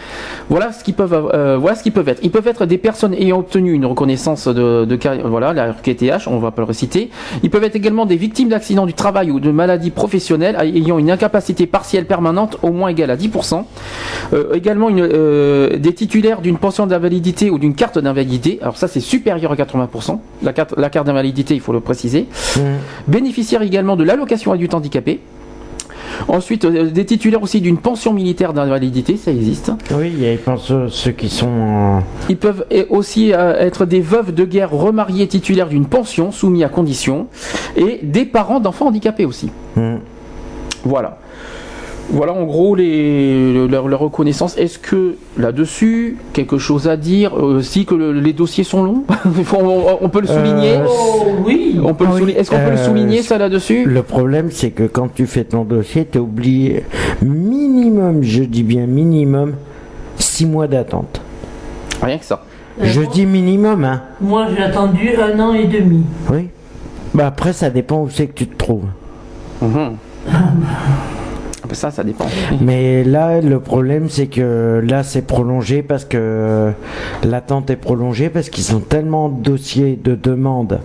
voilà ce qu'ils peuvent, euh, voilà ce qu'ils peuvent être. Ils peuvent être des personnes ayant obtenu une reconnaissance de, de voilà, la QTH, on va pas le reciter. Ils peuvent être également des victimes d'accidents du travail ou de maladies professionnelles ayant une incapacité partielle permanente au moins égale à 10%. Euh, également une, euh, des titulaires d'une pension d'invalidité ou d'une carte d'invalidité. Alors ça c'est supérieur à 80%. La carte, la carte d'invalidité, il faut le préciser. Mmh. Bénéficiaire également de l'allocation adulte handicapé. Ensuite, euh, des titulaires aussi d'une pension militaire d'invalidité, ça existe. Oui, il y a pense, ceux qui sont. Ils peuvent aussi être des veuves de guerre remariées titulaires d'une pension soumis à conditions et des parents d'enfants handicapés aussi. Hmm. Voilà. Voilà en gros les, leur, reconnaissance. Est-ce que là-dessus, quelque chose à dire aussi euh, que les dossiers sont longs [laughs] on, peut le souligner euh, oh, Oui. On peut Est-ce qu'on peut le euh, souligner ça là-dessus Le problème, c'est que quand tu fais ton dossier, tu oublié minimum, je dis bien minimum, 6 mois d'attente. Rien que ça. Je dis minimum, hein. Moi, j'ai attendu un an et demi. Oui. Bah après, ça dépend où c'est que tu te trouves. Mhm. Ça, ça dépend. Mais là, le problème, c'est que là, c'est prolongé parce que l'attente est prolongée parce qu'ils ont tellement de dossiers de demandes.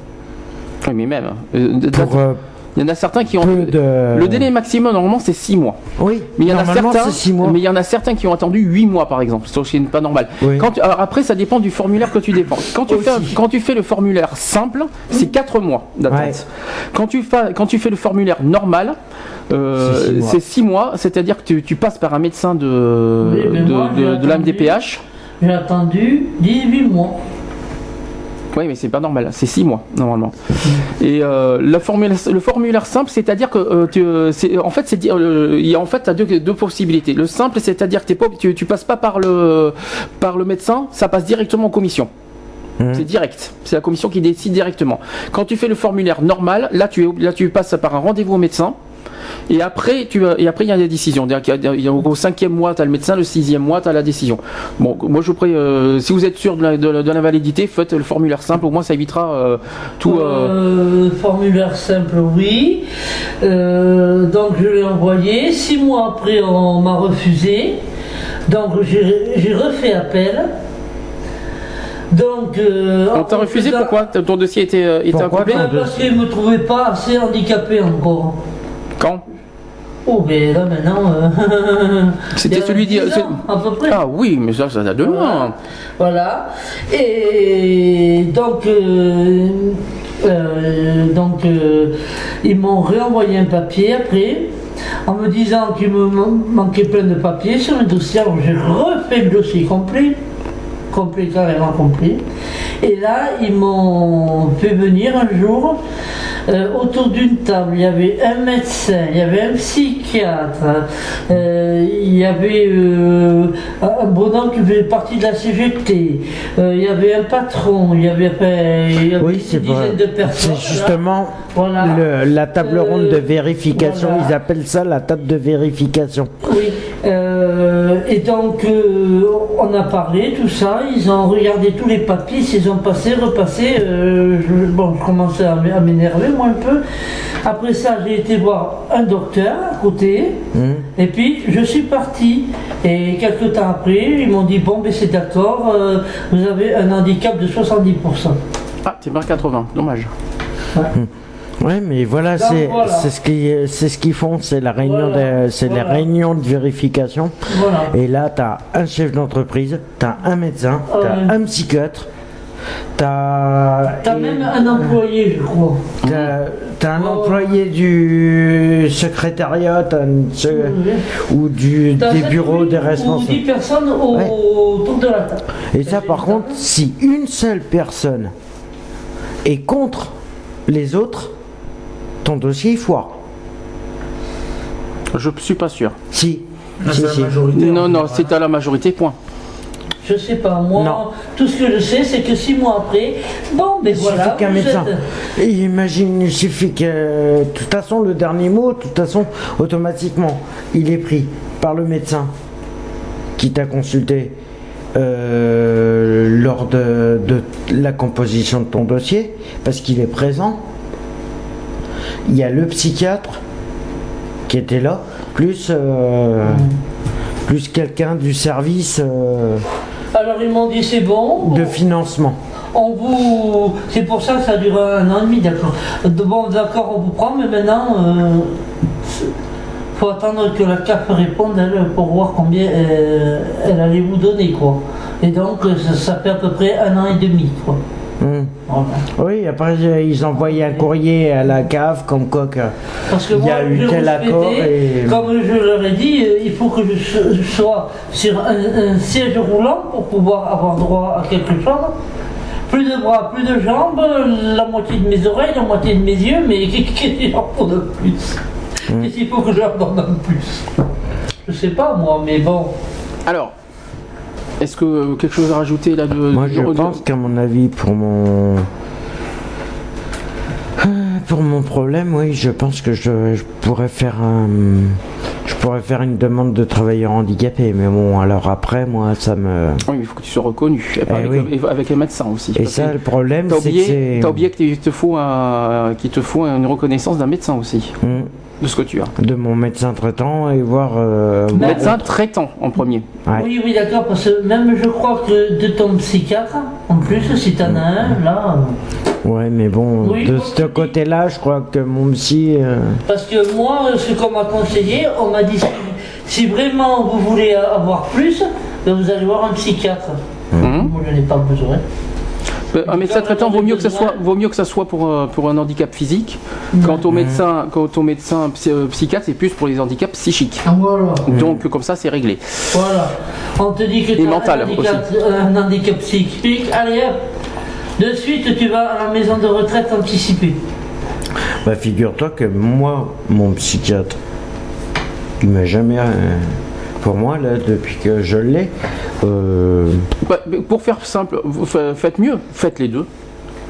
Oui, mais même. Euh, euh, il y en a certains qui ont. Le délai maximum, normalement, c'est 6 mois. Oui, mais il y en a certains. Mois. Mais il y en a certains qui ont attendu 8 mois, par exemple. Ce qui n'est pas normal. Quand alors après, ça dépend du formulaire que tu dépends. Quand tu, fais, quand tu fais le formulaire simple, c'est 4 mois d'attente. Quand, tu quand tu fais le formulaire normal, euh, c'est 6 mois, c'est-à-dire que tu, tu, passes par un médecin de, de, de, l'AMDPH. J'ai attendu 18 mois. Oui, mais c'est pas normal, c'est 6 mois normalement. Et euh, le formulaire simple, c'est-à-dire que euh, tu, en fait, c'est il y a en fait as deux, deux possibilités. Le simple, c'est-à-dire que tu, tu passes pas par le par le médecin, ça passe directement en commission. Mmh. C'est direct. C'est la commission qui décide directement. Quand tu fais le formulaire normal, là tu, là, tu passes par un rendez-vous au médecin. Et après, tu, et après, il y a des décisions. Au cinquième mois, tu as le médecin, le sixième mois, tu as la décision. Bon, moi, je prie, euh, si vous êtes sûr de l'invalidité, faites le formulaire simple, au moins ça évitera euh, tout. Euh... formulaire simple, oui. Euh, donc, je l'ai envoyé. Six mois après, on m'a refusé. Donc, j'ai refait appel. Donc, on t'a refusé pourquoi? Ton dossier était, était incomplet Parce qu'il ne me trouvait pas assez handicapé encore. Quand? Oh, mais là maintenant. Euh, [laughs] C'était celui d'hier. À peu près. Ah oui, mais ça, ça date de loin. Voilà. Et donc. Euh, euh, donc, ils m'ont réenvoyé un papier après, en me disant qu'il me manquait plein de papiers sur le dossier. Alors, j'ai refait le dossier complet, complet, carrément complet. Et là, ils m'ont fait venir un jour euh, autour d'une table, il y avait un médecin, il y avait un psychiatre, euh, il y avait euh, un bonhomme qui faisait partie de la CGT, il y avait un patron, il y avait, une dizaine de personnes. C'est justement la table ronde de vérification, ils appellent ça la table de vérification. Oui, et donc on a parlé, tout ça, ils ont regardé tous les papiers, ils ont passé, repassé, je, bon, je commençais à m'énerver un peu. Après ça, j'ai été voir un docteur à côté. Mmh. Et puis, je suis parti. Et quelques temps après, ils m'ont dit Bon, ben c'est d'accord, euh, vous avez un handicap de 70%. Ah, c'est pas 80, dommage. Ouais. Mmh. Mais voilà, c'est ce qu'ils ce qu'ils font, c'est la réunion de c'est la réunion de vérification. Et là, tu as un chef d'entreprise, tu as un médecin, tu as un psychiatre, T'as. T'as même un employé, je crois. T'as un oh. employé du secrétariat ou du, des bureaux des responsables. Ou 10 personnes autour de la table. Et ça, par contre, si une seule personne est contre les autres, ton dossier est foire. Je suis pas sûr. Si. Ah, si, si. Non, non, c'est à la majorité, point. Je sais pas, moi, tout ce que je sais, c'est que six mois après, bon, ben il voilà. qu'un médecin. imagine, il suffit que, de toute façon, le dernier mot, de toute façon, automatiquement, il est pris par le médecin qui t'a consulté euh, lors de, la composition de ton dossier, parce qu'il est présent. Il y a le psychiatre qui était là, plus, euh, plus quelqu'un du service. Euh, alors ils m'ont dit c'est bon. De financement. On vous, c'est pour ça que ça dure un an et demi, d'accord. Bon, d'accord, on vous prend, mais maintenant, il euh, faut attendre que la CAF réponde elle, pour voir combien elle, allait vous donner, quoi. Et donc, ça, fait à peu près un an et demi, quoi. Voilà. Oui, après euh, ils envoyaient un courrier à la cave comme quoi que Parce que il y moi, a je eu tel accord et comme je leur ai dit, euh, il faut que je so- je sois sur un, un siège roulant pour pouvoir avoir droit à quelque chose. Plus de bras, plus de jambes, la moitié de mes oreilles, la moitié de mes yeux, mais [laughs] qu'est-ce qu'il en faut de plus? Qu'est-ce qu'il faut que je leur donne de plus? Je sais pas moi, mais bon. Alors, est-ce que euh, quelque chose à rajouter là de moi de- je de- pense qu'à mon avis pour mon [sighs] pour mon problème, oui, je pense que je, je pourrais faire un je pourrais faire une demande de travailleur handicapé, mais bon, alors après, moi, ça me. Oui, il faut que tu sois reconnu. Et Eh avec, oui. et avec un médecin aussi. Et ça, le problème, c'est que t'as oublié qu'il te faut un, qu'il te faut une reconnaissance d'un médecin aussi Hmm. De ce que tu as. de mon médecin traitant et voir. euh, Médecin traitant en premier. Ouais. Oui, oui, d'accord, parce que même je crois que de ton psychiatre, en plus, si t'en as un, là. euh, Ouais, mais bon, Oui, de ce côté-là, je crois que mon psy. euh, Parce que moi, ce qu'on m'a conseillé, on m'a dit si, si vraiment vous voulez avoir plus, ben vous allez voir un psychiatre. Moi, je n'ai pas besoin. Euh, Un médecin traitant vaut mieux que ça soit, vaut mieux que ça soit pour, euh, pour un handicap physique. Quant au médecin, quant au médecin psy- euh, psychiatre, c'est plus pour les handicaps psychiques. Voilà. Donc comme ça, c'est réglé. Voilà. On te dit que tu as mental un, handicap, un handicap psychique, allez hop, de suite tu vas à la maison de retraite anticipée. Bah, figure-toi que moi, mon psychiatre, il m'a jamais. euh, pour moi, là, depuis que je l'ai, euh, Bah, pour faire simple, vous faites mieux, faites les deux.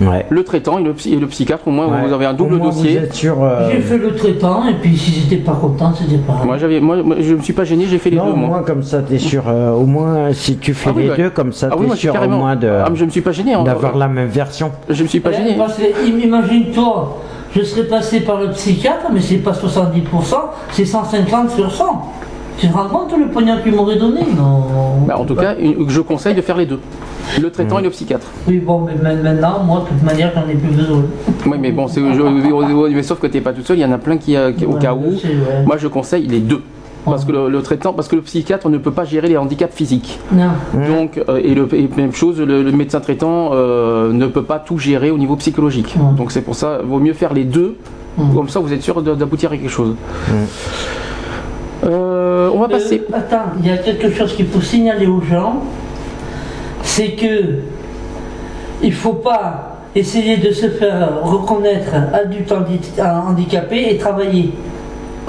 ouais. Le traitant et le, psy- et le psychiatre, au moins Ouais. vous avez un double moins, dossier. Euh, J'ai fait le traitant et puis si j'étais pas content, c'était pas grave. Moi, j'avais, moi, moi, je me suis pas gêné, j'ai fait les Non, deux. au moi. moins comme ça, t'es sûr. euh, au moins, si tu fais Ah oui, les ouais. deux, comme ça, Ah oui, t'es sûr au moins de Ah, mais je me suis pas gêné. hein. d'avoir la même version. Je me suis pas Ouais, gêné. parce que, im- Imagine-toi, je serais passé par le psychiatre, mais c'est pas 70%, c'est 150 sur 100. Tu te rends compte le pognon que tu m'aurais donné Non. Bah, en tout cas, je conseille de faire les deux. Le traitant et le psychiatre. Oui, bon, mais ma- maintenant, moi, de toute manière, j'en ai plus besoin. Oui, mais bon, c'est, je- mais sauf que t'es pas tout seul, il y en a plein qui, euh, qui- au Ouais, cas où. sais, ouais. Moi, je conseille les deux. Parce que le, le traitant, parce que le psychiatre ne peut pas gérer les handicaps physiques. Non. Donc, euh, et, le, et même chose, le, le médecin traitant euh, ne peut pas tout gérer au niveau psychologique. Ouais. Donc c'est pour ça, vaut mieux faire les deux. Mm. Comme ça, vous êtes sûr d'aboutir à quelque chose. Euh, on va passer. Euh, attends, il y a quelque chose qu'il faut signaler aux gens, c'est que il faut pas essayer de se faire reconnaître adulte handi- handicapé et travailler.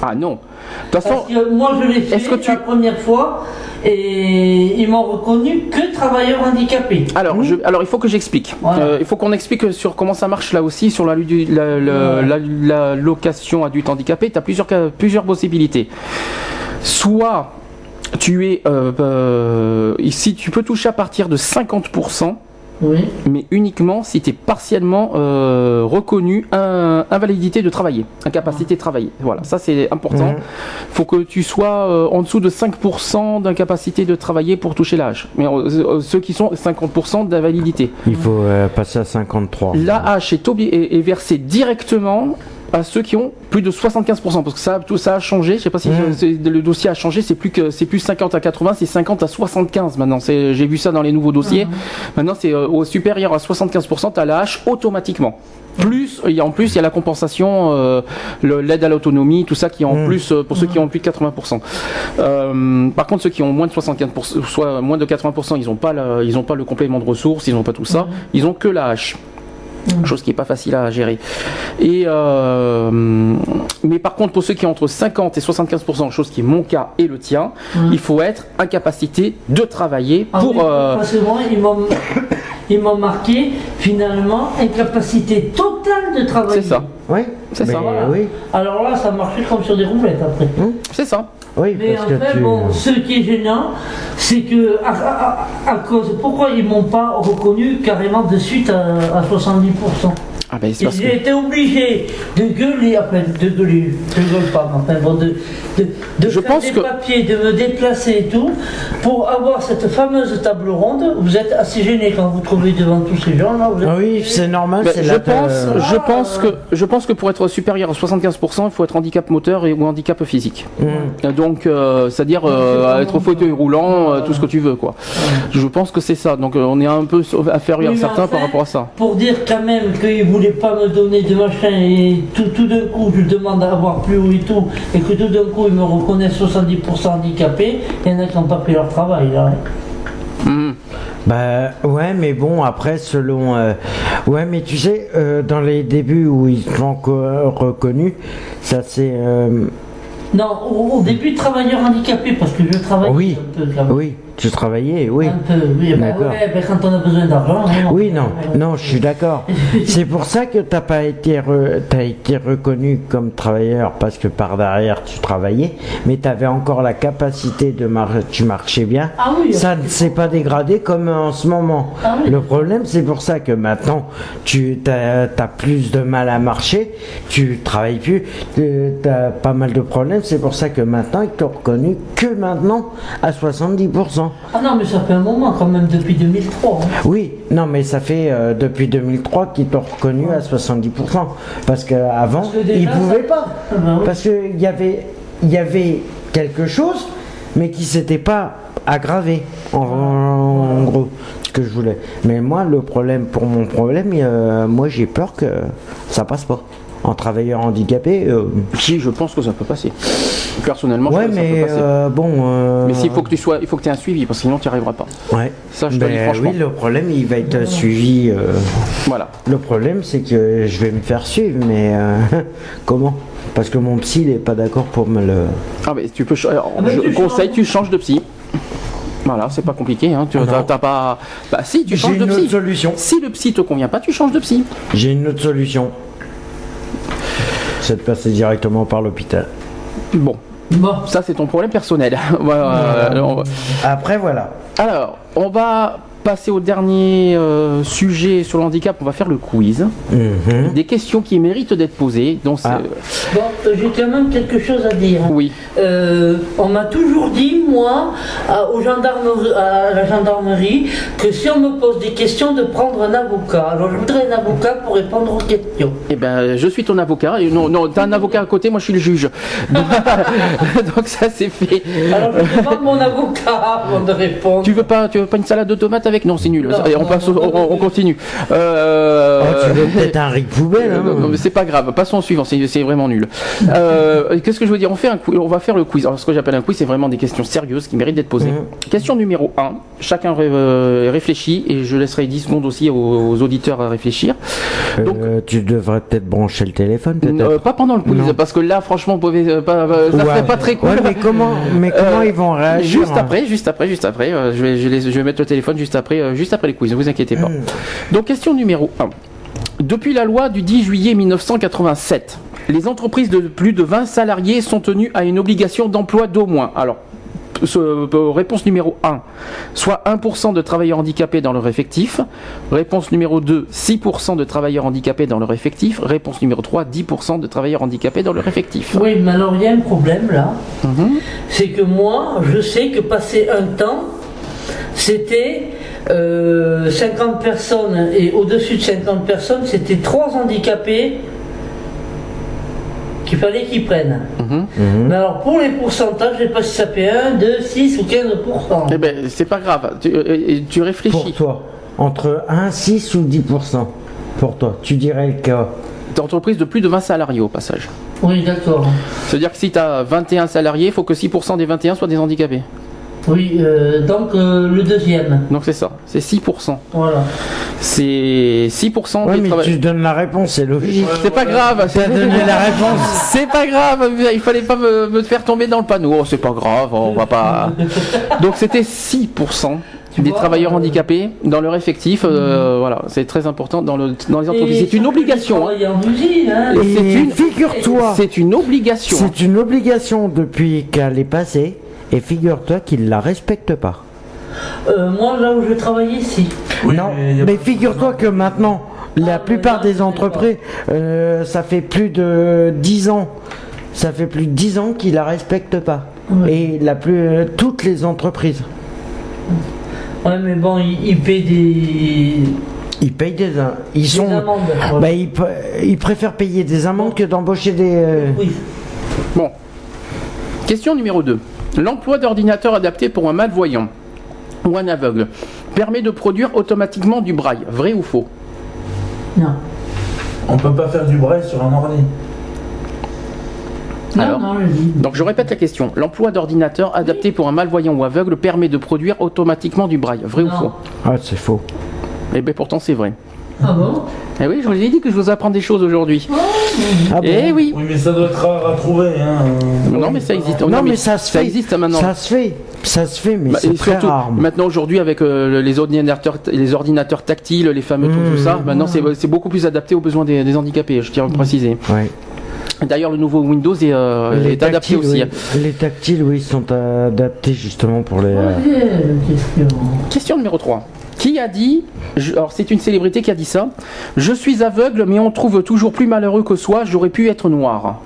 Ah non. De toute façon, Parce que moi je l'ai fait Est-ce que tu- la première fois et ils m'ont reconnu que travailleur handicapé. Alors, je- alors il faut que j'explique. Voilà. Euh, il faut qu'on explique sur comment ça marche là aussi sur la, la, la- la- la location adulte handicapé. Tu as plusieurs, plusieurs possibilités. Soit tu es euh, euh, ici, tu peux toucher à partir de 50%, Oui. mais uniquement si tu es partiellement euh, reconnu un- invalidité de travailler, incapacité de travailler. Voilà, ça c'est important. Mhm. faut que tu sois euh, en dessous de 5% d'incapacité de travailler pour toucher l'âge. Mais euh, ceux qui sont 50% d'invalidité. Il faut passer à 53. L'AH est, est, est versé directement à ceux qui ont plus de 75% parce que ça tout ça a changé. Je sais pas si c'est- le dossier a changé c'est plus que c'est plus 50 à 80 c'est 50 à 75 maintenant. C'est j'ai vu ça dans les nouveaux dossiers. Maintenant c'est euh, au supérieur à 75% tu as l'AH automatiquement. Plus il y a en plus il y a la compensation euh, l'aide à l'autonomie tout ça qui est en Mhm. plus euh, pour ceux qui ont plus de 80% Euh, par contre ceux qui ont moins de 75% soit moins de 80% ils ont pas la- ils ont pas le complément de ressources ils ont pas tout ça. Ils ont que l'AH chose qui est pas facile à gérer. Et euh, mais par contre pour ceux qui ont entre 50 et 75 chose qui est mon cas et le tien, il faut être incapacité de travailler Ah pour oui, euh, Parce que moi, ils m'ont, ils m'ont marqué finalement incapacité totale de travailler. c'est ça, Oui, C'est ça, voilà. Oui, Alors là, ça marchait comme sur des roulettes après. c'est ça. Oui Mais parce en que fait, tu. bon, ce qui est gênant, c'est que à, à- à cause, pourquoi ils m'ont pas reconnu carrément de suite à, à 70% Ah ben, c'est parce Ils que- étaient obligés de gueuler, enfin de gueuler, je gueule pas, mais enfin bon, de, de, de Je faire pense des que- papiers, de me déplacer et tout, pour avoir cette fameuse table ronde. Vous êtes assez gêné quand vous trouvez devant tous ces gens là. vous êtes- Ah Oui, c'est normal, Ben, c'est je, la pense, je, Ah. pense que, je pense que pour être supérieur à 75%, il faut être handicap moteur et, ou handicap physique. Mm. Donc, euh, c'est-à-dire euh, être au fauteuil roulant, euh, tout ce que tu veux. quoi. Je pense que c'est ça. Donc, euh, on est un peu inférieur Oui, mais certains enfin, par rapport à ça. Pour dire quand même qu'ils ne voulaient pas me donner de machin et tout, tout d'un coup je demande à avoir plus haut et tout, et que tout d'un coup ils me reconnaissent 70% handicapé, il y en a qui n'ont pas pris leur travail là. hein. Mhm. Bah ouais, mais bon, après, selon... euh, ouais, mais tu sais, euh, dans les débuts où ils sont co- reconnus, ça c'est... euh, Non, au, au début travailleur handicapé, parce que je travaille Oui, un peu quand même. oui, tu travaillais, oui. Un peu, oui. bah D'accord. quand on a besoin d'argent. hein, Oui, on- non, non, je suis d'accord. [laughs] C'est pour ça que t'as pas été, re- t'as été reconnu comme travailleur parce que par derrière tu travaillais, mais tu avais encore la capacité de mar tu marchais bien. Ah oui. Ça ne s'est pas dégradé comme en ce moment. Ah oui. Le problème, c'est pour ça que maintenant tu as, plus de mal à marcher, tu travailles plus, tu as pas mal de problèmes. C'est pour ça que maintenant ils t'ont reconnu que maintenant à 70%. Ah non, mais ça fait un moment quand même, depuis 2003. hein. Oui, non, mais ça fait euh, depuis 2003 qu'ils t'ont reconnu à 70%. Parce qu'avant, ils pouvaient ça- pas. Ah bah oui. Parce qu'il y avait, il y avait quelque chose, mais qui s'était pas aggravé, en, en gros, ce que je voulais. Mais moi, le problème, pour mon problème, euh, moi j'ai peur que ça passe pas. En travailleur handicapé, euh, Si, je pense que ça peut passer. Personnellement, je ouais, pense que ça mais peut passer. euh, bon. euh, Mais s'il faut que tu sois, il faut que tu aies un suivi, parce que sinon tu n'y arriveras pas. Ouais. Ça, je te dis Ben franchement. oui, le problème, il va être suivi. euh, Voilà. Le problème, c'est que je vais me faire suivre, mais euh, [laughs] comment? Parce que mon psy, il est pas d'accord pour me le. Ah, mais tu peux. alors, Ah, mais je tu conseille, changes. tu changes de psy. Voilà, c'est pas compliqué. Hein. Tu Ah t'as- pas. Bah si, tu J'ai changes de une autre psy. solution. Si le psy te convient pas, tu changes de psy. J'ai une autre solution. C'est de passer directement par l'hôpital. Bon, Bon. ça c'est ton problème personnel. [laughs] Euh, Après, voilà. Alors, on va passer au dernier euh, sujet sur le handicap. On va faire le quiz. Mhm. Des questions qui méritent d'être posées. Donc, Ah. Bon, j'ai quand même quelque chose à dire. oui. Euh, on m'a toujours dit, moi, à, aux gendarmeries- à la gendarmerie, que si on me pose des questions, de prendre un avocat. Alors je voudrais un avocat pour répondre aux questions. Eh ben, je suis ton avocat. Et non, non, t'as un avocat à côté. Moi, je suis le juge. [laughs] Donc, [laughs] donc ça, c'est fait. Alors je demande mon avocat avant de répondre. Tu veux pas, tu veux pas une salade de tomates avec Non, c'est nul. Non, on non, passe, non, au- non, on, on non. continue. Euh, Oh, tu veux peut-être un riz poubelle, hein Non, mais c'est pas grave. Passons au suivant. C'est vraiment nul. Euh, Qu'est-ce que je veux dire? On fait un quiz. On va faire le quiz. Alors, ce que j'appelle un quiz, c'est vraiment des questions sérieuses qui méritent d'être posées. Mhm. Question numéro 1. Chacun ré- euh, réfléchit et je laisserai 10 secondes aussi aux, aux auditeurs à réfléchir. Donc, Euh, tu devrais peut-être brancher le téléphone, peut-être. euh, pas pendant le quiz, Non. parce que là, franchement, vous pouvez, euh, pas, euh, ça Ouais. serait pas très cool. Ouais, mais comment, mais comment Euh, ils vont réagir Juste hein après, juste après, juste après. euh, je, vais, je, vais- je vais mettre le téléphone juste après, euh, juste après les quiz. Ne vous inquiétez pas. Hmm. Donc, question numéro 1. Depuis la loi du 10 juillet 1987, les entreprises de plus de 20 salariés sont tenues à une obligation d'emploi d'au moins. Alors, ce- euh, réponse numéro 1, soit 1% de travailleurs handicapés dans leur effectif. Réponse numéro 2, 6% de travailleurs handicapés dans leur effectif. Réponse numéro 3, 10% de travailleurs handicapés dans leur effectif. Oui, mais alors il y a un problème là. Mhm. C'est que moi, je sais que passé un temps, c'était euh, 50 personnes et au-dessus de 50 personnes, c'était trois handicapés qu'il fallait qu'ils prennent. Mhm. Mhm. Mais alors pour les pourcentages, je sais pas si ça fait 1, 2, 6 ou 15%. Eh ben, c'est pas grave. Tu, euh, euh, tu Pour réfléchis. toi, entre 1, 6 ou 10% Pour toi, tu dirais le cas. D'entreprise de plus de 20 salariés au passage. Oui, d'accord. C'est-à-dire que si tu as 21 salariés, il faut que 6% des 21 soient des handicapés. Oui, euh, donc euh, le deuxième. Donc c'est ça, c'est 6%. Voilà. C'est 6% Ouais, des mais tu donnes la réponse, c'est logique. C'est pas grave, T'as donné la réponse. C'est pas grave, il fallait pas me, me faire tomber dans le panneau. Oh, c'est pas grave, on va pas. Donc c'était 6% des vois, travailleurs euh, handicapés dans leur effectif. euh, Voilà, c'est très important dans, le, dans les entreprises. C'est une obligation. hein. travailler en usine, hein. Et c'est une- figure-toi, C'est une obligation. hein. c'est une obligation depuis qu'elle est passée, et figure-toi qu'il la respecte pas. Euh, moi, là où je travaillais, si. Oui, non, mais figure-toi que maintenant, La Ah, plupart des entreprises, euh, ça fait plus de 10 ans. Ça fait plus de 10 ans qu'ils la respectent pas. Ouais. Et la plus, euh, toutes les entreprises, Ouais, mais bon, ils, ils paient des, ils payent des, ils des sont, amendes. bah, ils, pr- ils préfèrent payer des amendes que d'embaucher des. euh, Oui. Bon. Question numéro 2. L'emploi d'ordinateur adapté pour un malvoyant ou un aveugle permet de produire automatiquement du braille. Vrai ou faux? Non. On peut pas faire du braille sur un ordi. Non, Alors non, je dis. Donc je répète la question. L'emploi d'ordinateur adapté pour un malvoyant ou aveugle permet de produire automatiquement du braille. Vrai ou faux? Ah, c'est faux. Eh bien pourtant c'est vrai. Ah bon Eh oui, je vous ai dit que je vous apprends des choses aujourd'hui. Ah bon Eh oui. Oui, mais ça doit être rare à trouver. Hein. Non mais ça existe. Non, mais ça se fait. existe maintenant. Ça se fait. Ça se fait, mais Bah, c'est et très surtout, rare. maintenant aujourd'hui avec euh, les ordinateurs, les ordinateurs tactiles, les fameux tout, Mmh. tout ça, maintenant c'est c'est beaucoup plus adapté aux besoins des, des handicapés. Je tiens à le préciser. Ouais. D'ailleurs, le nouveau Windows est, euh, est adapté aussi. oui. Les tactiles, oui, sont adaptés justement pour les. euh, question. Question numéro 3. Qui a dit, je- alors c'est une célébrité qui a dit ça, je suis aveugle mais on trouve toujours plus malheureux que soi, j'aurais pu être noir.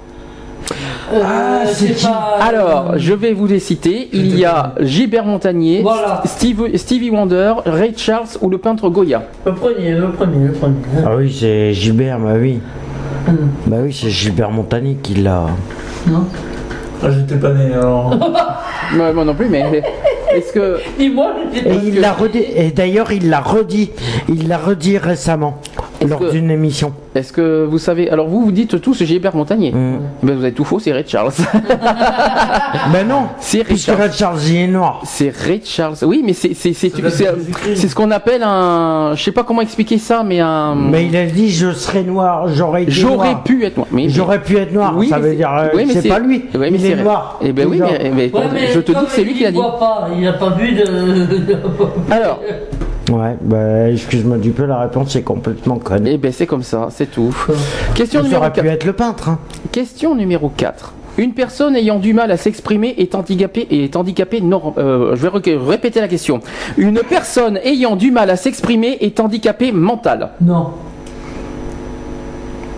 Euh, Ah, c'est qui pas, Alors, je vais vous les citer. Il y a Gilbert Montagnier, Voilà. Steve- Stevie Wonder, Ray Charles ou le peintre Goya. Le premier, le premier, le premier. Ah oui, c'est Gilbert, bah oui. Hum. Bah oui, c'est Gilbert Montagny qui l'a. Non Ah, j'étais pas né alors. [laughs] Moi non plus, mais est-ce que Et moi, Et pas- il l'a redit. Et d'ailleurs, il l'a redit. Il l'a redit récemment lors que- d'une émission. Est-ce que vous savez Alors vous, vous dites tous Gilbert Montagnier. Mm. Eh ben, vous avez tout faux, c'est Ray Charles. [laughs] Ben non, c'est Ray Charles. Red Charles il est noir. C'est Ray Charles. Oui, mais c'est ce qu'on appelle un. Je sais pas comment expliquer ça, mais un. Mais il a dit je serais noir, j'aurais été J'aurais noir. pu être noir. Mais, J'aurais pu être noir. Oui, ça veut c'est- dire euh, oui, mais c'est pas lui. Oui, mais il est c'est- noir. Eh ben oui, Déjà. mais, mais- Ouais, mais je te dis que c'est lui qui l'a dit. voit pas, il a pas vu de. Alors, Ouais, bah excuse-moi du peu, la réponse est complètement conne. eh ben c'est comme ça, c'est tout. Question Ça numéro aurait pu 4. être le peintre. hein. Question numéro 4. Une personne ayant du mal à s'exprimer est handicapée et est handicapée euh, je vais ré- répéter la question. Une personne ayant du mal à s'exprimer est handicapée mentale. Non.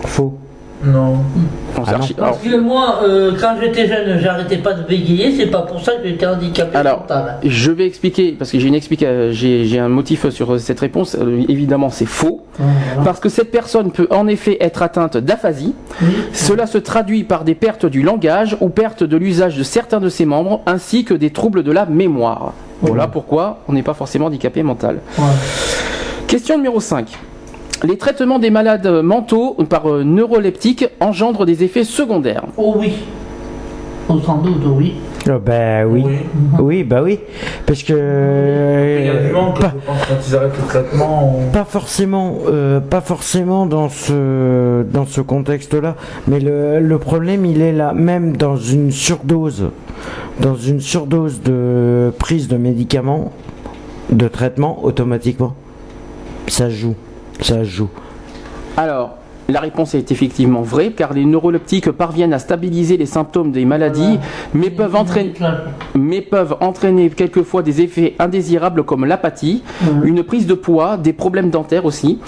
Faux. Non. C'est Ah non. Parce que moi, euh, quand j'étais jeune, j'arrêtais pas de bégayer, c'est pas pour ça que j'étais handicapé Alors, mental. je vais expliquer parce que j'ai une explica- j'ai un motif sur cette réponse. Euh, évidemment, c'est faux Voilà. parce que cette personne peut en effet être atteinte d'aphasie. Oui. Cela se traduit par des pertes du langage ou pertes de l'usage de certains de ses membres, ainsi que des troubles de la mémoire. Voilà pourquoi on n'est pas forcément handicapé mental. Question numéro 5. Les traitements des malades mentaux par euh, neuroleptiques engendrent des effets secondaires. Oh oui. Oh, sans doute, oui. Oh, bah oui. Oui. oui. bah oui. Parce que. Il y a du manque, pas, je pense, quand ils arrêtent le traitement. on- pas forcément, euh, pas forcément dans ce dans ce contexte-là, mais le, le problème il est là, même dans une surdose, dans une surdose de prise de médicaments, de traitement automatiquement, ça joue, ça joue. Alors, la réponse est effectivement vraie, car les neuroleptiques parviennent à stabiliser les symptômes des maladies, mais, peuvent entraîner, mais peuvent entraîner quelquefois des effets indésirables comme l'apathie, une prise de poids, des problèmes dentaires aussi.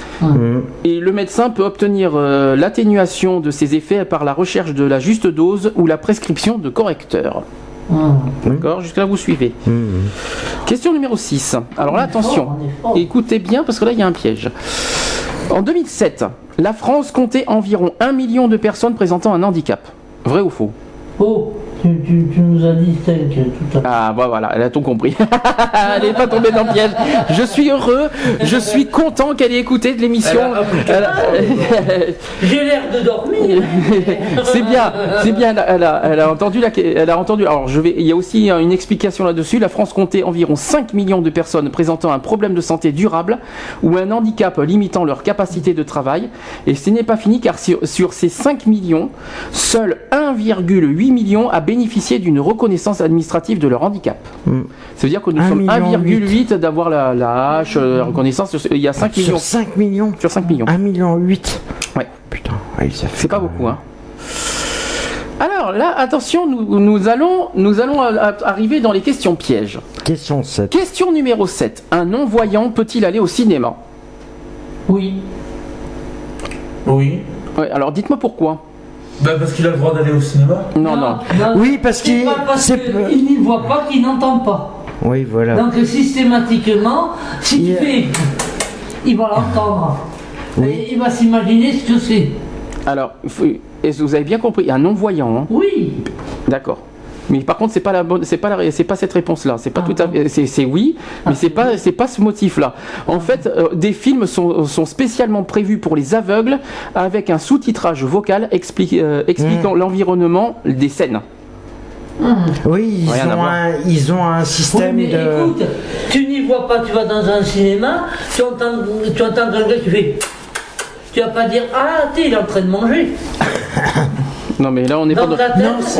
Et le médecin peut obtenir euh, l'atténuation de ces effets par la recherche de la juste dose ou la prescription de correcteurs. Hum. D'accord Jusque-là, vous suivez. Mm. Question numéro 6. Alors là, attention. Écoutez bien parce que là, il y a un piège. En 2007, la France comptait environ 1 million de personnes présentant un handicap. Vrai ou faux? Oh, tu, tu, tu nous as dit 5 tout à l'heure. Ah, bah voilà, elle a tout compris. [laughs] elle n'est pas tombée dans le piège. Je suis heureux, je suis content qu'elle ait écouté de l'émission. Elle a appris Elle a- [laughs] J'ai l'air de dormir. [laughs] c'est bien, c'est bien. Elle a, elle a- elle a entendu la, elle a entendu. Alors, je vais. Il y a aussi une explication là-dessus. La France comptait environ 5 millions de personnes présentant un problème de santé durable ou un handicap limitant leur capacité de travail. Et ce n'est pas fini car sur, sur ces 5 millions, seul 1,8 million a bénéficié d'une reconnaissance administrative de leur handicap. Mm. Ça veut dire que nous sommes million 1,8 d'avoir la, la hache, euh, la reconnaissance. sur- Il y a 5 millions. Sur 5 millions, Sur 5 millions. 1 million 8. Ouais. Putain, ouais, ça fait C'est pas beaucoup, hein. Alors là, attention, nous, nous allons, nous allons a- a- arriver dans les questions pièges. Question 7. Question numéro 7. Un non-voyant peut-il aller au cinéma? Oui. Oui. Ouais, alors dites-moi pourquoi. Bah parce qu'il a le droit d'aller au cinéma. Non, non. Oui, parce c'est qu'il- pas parce c'est- qu'il n'y voit pas qu'il n'entend pas. Oui, voilà. Donc systématiquement, si Il- tu fais, il va l'entendre. Oui. Et il va s'imaginer ce que c'est. Alors, il faut- est-ce que vous avez bien compris? Un non-voyant, hein? Oui. D'accord. Mais par contre, c'est pas la bonne, c'est pas la, c'est pas cette réponse-là. C'est pas Ah tout à, c'est, c'est oui, mais Ah, c'est pas, c'est pas ce motif-là. En fait, euh, des films sont, sont spécialement prévus pour les aveugles avec un sous-titrage vocal expli- euh, expliquant l'environnement des scènes. Oui, ils ont, un, ils ont un Oui, système mais de. écoute, tu n'y vois pas, tu vas dans un cinéma, tu entends, tu entends quelqu'un qui fait. Tu vas pas dire Ah, t'es, il est en train de manger. [laughs] Non, mais là, on n'est pas, Dans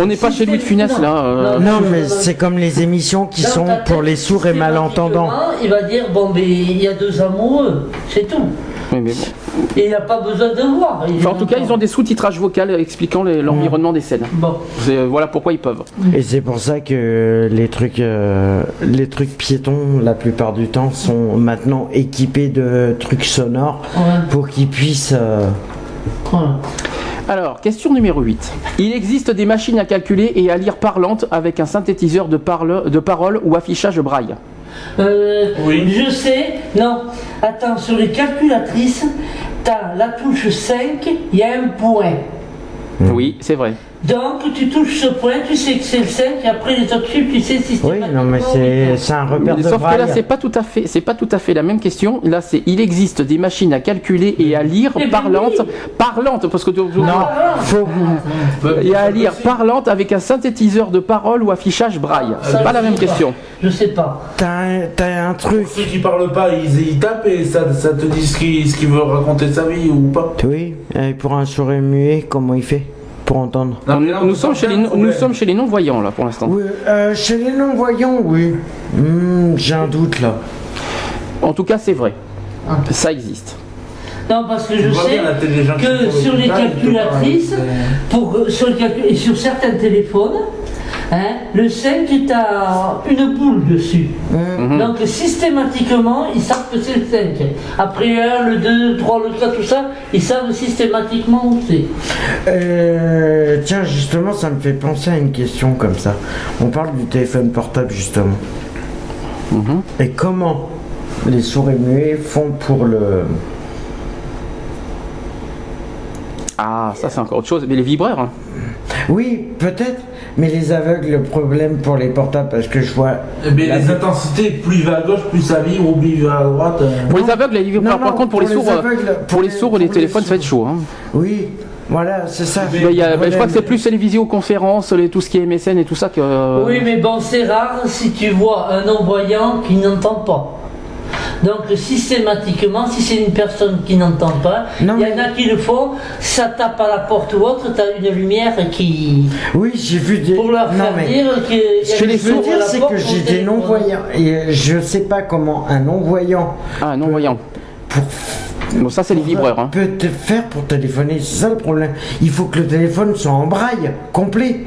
on n'est pas chez Louis de Funès non, là. euh. Non, mais c'est comme les émissions qui Dans sont pour les sourds et malentendants. Il va dire Bon, ben, il y a deux amoureux, c'est tout. Oui, mais bon. Et il n'a pas besoin de voir. Enfin, en tout cas, ils ont des sous-titrages vocaux expliquant l'environnement des scènes. Bon. C'est- voilà pourquoi ils peuvent. Et c'est pour ça que les trucs, euh, les trucs piétons, la plupart du temps, sont maintenant équipés de trucs sonores Ouais. pour qu'ils puissent. euh. Alors, question numéro 8. Il existe des machines à calculer et à lire parlantes avec un synthétiseur de, parle, de paroles ou affichage braille. Euh, Oui. Je sais, non. Attends, sur les calculatrices, t'as la touche 5, il y a un point. Oui, c'est vrai. Donc tu touches ce point, tu sais que c'est le 5, et après les autres chiffres, tu sais Oui, systématiquement. non, mais c'est c'est un repère de Sauf que là, c'est pas tout à fait, c'est pas tout à fait la même question. Là, c'est il existe des machines à calculer et à lire Eh ben parlantes, oui. parlantes, parce que tu- Non, faut. et à lire parlantes avec un synthétiseur de paroles ou affichage braille. C'est pas la même question. Je sais pas. T'as un, t'as un truc. Ceux qui parlent pas, ils, ils tapent et ça, ça te dit ce qu'il ce qu'il veut raconter sa vie ou pas. Oui, et pour un sourd et muet, comment il fait? Pour entendre Non, Nous sommes pas chez les, nous sommes chez les non-voyants là pour l'instant. Oui, euh, chez les non-voyants, oui. Hmm, J'ai un doute là. En tout cas, c'est vrai. Ah. Ça existe. Non, parce que Tu je sais les que sur le les calculatrices, parlent, pour, sur le calcul- et sur certains téléphones, hein, le 5, tu as une boule dessus. Mhm. Donc systématiquement, ils savent que c'est le 5. Après 1, le 2, le 3, le 4, tout ça, ils savent systématiquement où c'est. Euh, tiens, justement, ça me fait penser à une question comme ça. On parle du téléphone portable, justement. Mhm. Et comment les sourds et muets font pour le. Ah, ça c'est encore autre chose. Mais les vibreurs. hein. Oui, peut-être, mais les aveugles, le problème pour les portables, parce que je vois. Eh ben, la- les intensités, plus il va à gauche, plus ça vibre, ou plus il va à droite. euh. Pour les aveugles, les vibreurs. Non, par non, contre, pour, les sourds, euh, aveugles, pour les sourds, les téléphones, ça va être chaud. hein. Oui, voilà, c'est ça. Il y a- Le ben, je crois que c'est plus les visioconférences, les, tout ce qui est MSN et tout ça que. euh, Oui, mais bon, c'est rare si tu vois un non-voyant qui n'entend pas. Donc systématiquement, si c'est une personne qui n'entend pas, il y mais- en a qui le font, ça tape à la porte ou autre, tu as une lumière qui... Oui, j'ai vu des. pour leur non, faire mais... dire a Ce que je veux dire, c'est que j'ai des non-voyants. Et je sais pas comment un non-voyant Ah, non-voyant. pour Bon, ça, c'est les vibreurs. hein. peut te faire pour téléphoner. C'est ça le problème. Il faut que le téléphone soit en braille, complet.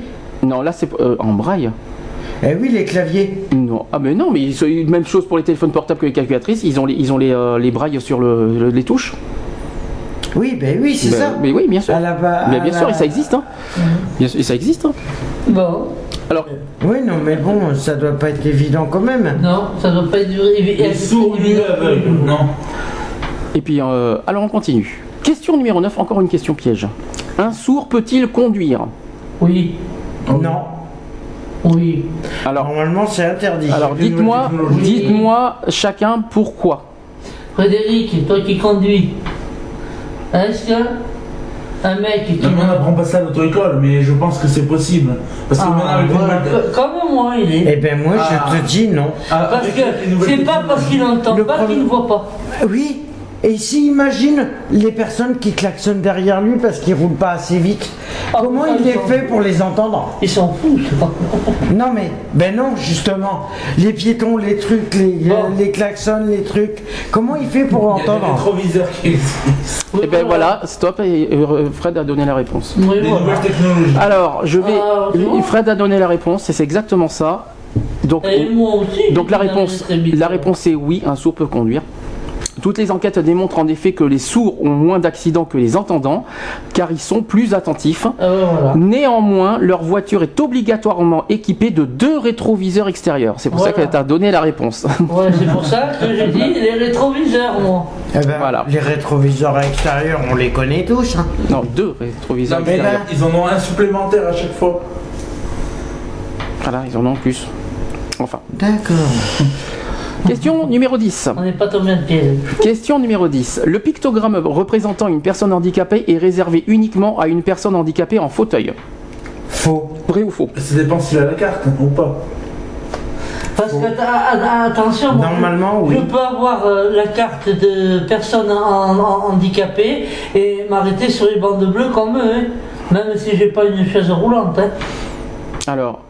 Non, là, c'est euh, en braille. Eh oui, les claviers. Non. Ah, mais non, mais ils sont- même chose pour les téléphones portables que les calculatrices. Ils ont les, ils ont les, euh, les brailles sur le, le- les touches. Oui, ben oui, c'est Ben, ça. Mais oui, bien sûr. À la ba- Mais à bien la- sûr, et ça existe. Hein. Bien sûr, et ça existe. hein. Bon, Alors, Oui, non, mais bon, ça doit pas être évident quand même. non, ça doit pas être... Les sourds, lui, aveugles. Non. et puis, euh, alors on continue. Question numéro 9, encore une question piège. Un sourd peut-il conduire? Oui, Non. Oui. Alors, Normalement, c'est interdit. alors dites-moi, dites-moi chacun pourquoi. Frédéric, toi qui conduis, est-ce que un mec qui... Non, mais on n'apprend pas ça à l'auto-école, mais je pense que c'est possible. Parce que Ah, maintenant, avec les voilà, nouvelles- Comme moi, il est. Eh ben moi, Ah. je te dis non. Ah, Parce avec que les nouvelles c'est pas parce qu'il n'entend Le pas problème- qu'il ne voit pas. Oui. Et si imagine les personnes qui klaxonnent derrière lui parce qu'il roule pas assez vite. Ah, Comment il ils est fait foutent. pour les entendre? Il s'en fout. ça. [laughs] Non mais, ben non, justement. Les piétons, les trucs, les, Bon. les klaxons, les trucs. Comment il fait pour Il y a des entendre? rétroviseurs qui Et ben voilà, stop, et euh, Fred a donné la réponse. Oui, voilà. Alors, je vais. Ah, Fred a donné la réponse, et c'est exactement ça. Donc, Et moi aussi. donc la réponse, la réponse est oui, un sourd peut conduire. Toutes les enquêtes démontrent en effet que les sourds ont moins d'accidents que les entendants, car ils sont plus attentifs. Ah voilà. Néanmoins, leur voiture est obligatoirement équipée de deux rétroviseurs extérieurs. C'est pour ça qu'elle t'a donné la réponse. Ouais, c'est pour ça que j'ai dit les rétroviseurs, moi. Eh ben, Voilà. Les rétroviseurs extérieurs, on les connaît tous. hein. non, deux rétroviseurs Non, mais extérieurs. là, ils en ont un supplémentaire à chaque fois. Voilà, ils en ont plus. Enfin. D'accord. Question numéro 10. On n'est pas tombé de pied. Question numéro 10. Le pictogramme représentant une personne handicapée est réservé uniquement à une personne handicapée en fauteuil. Faux. Vrai ou faux? Ça dépend s'il a la carte ou pas. Parce que, ah, ah, attention, Normalement, je, oui. je peux avoir euh, la carte de personne en, en- handicapée et m'arrêter sur les bandes bleues comme eux, hein. même si j'ai pas une chaise roulante. hein. Alors,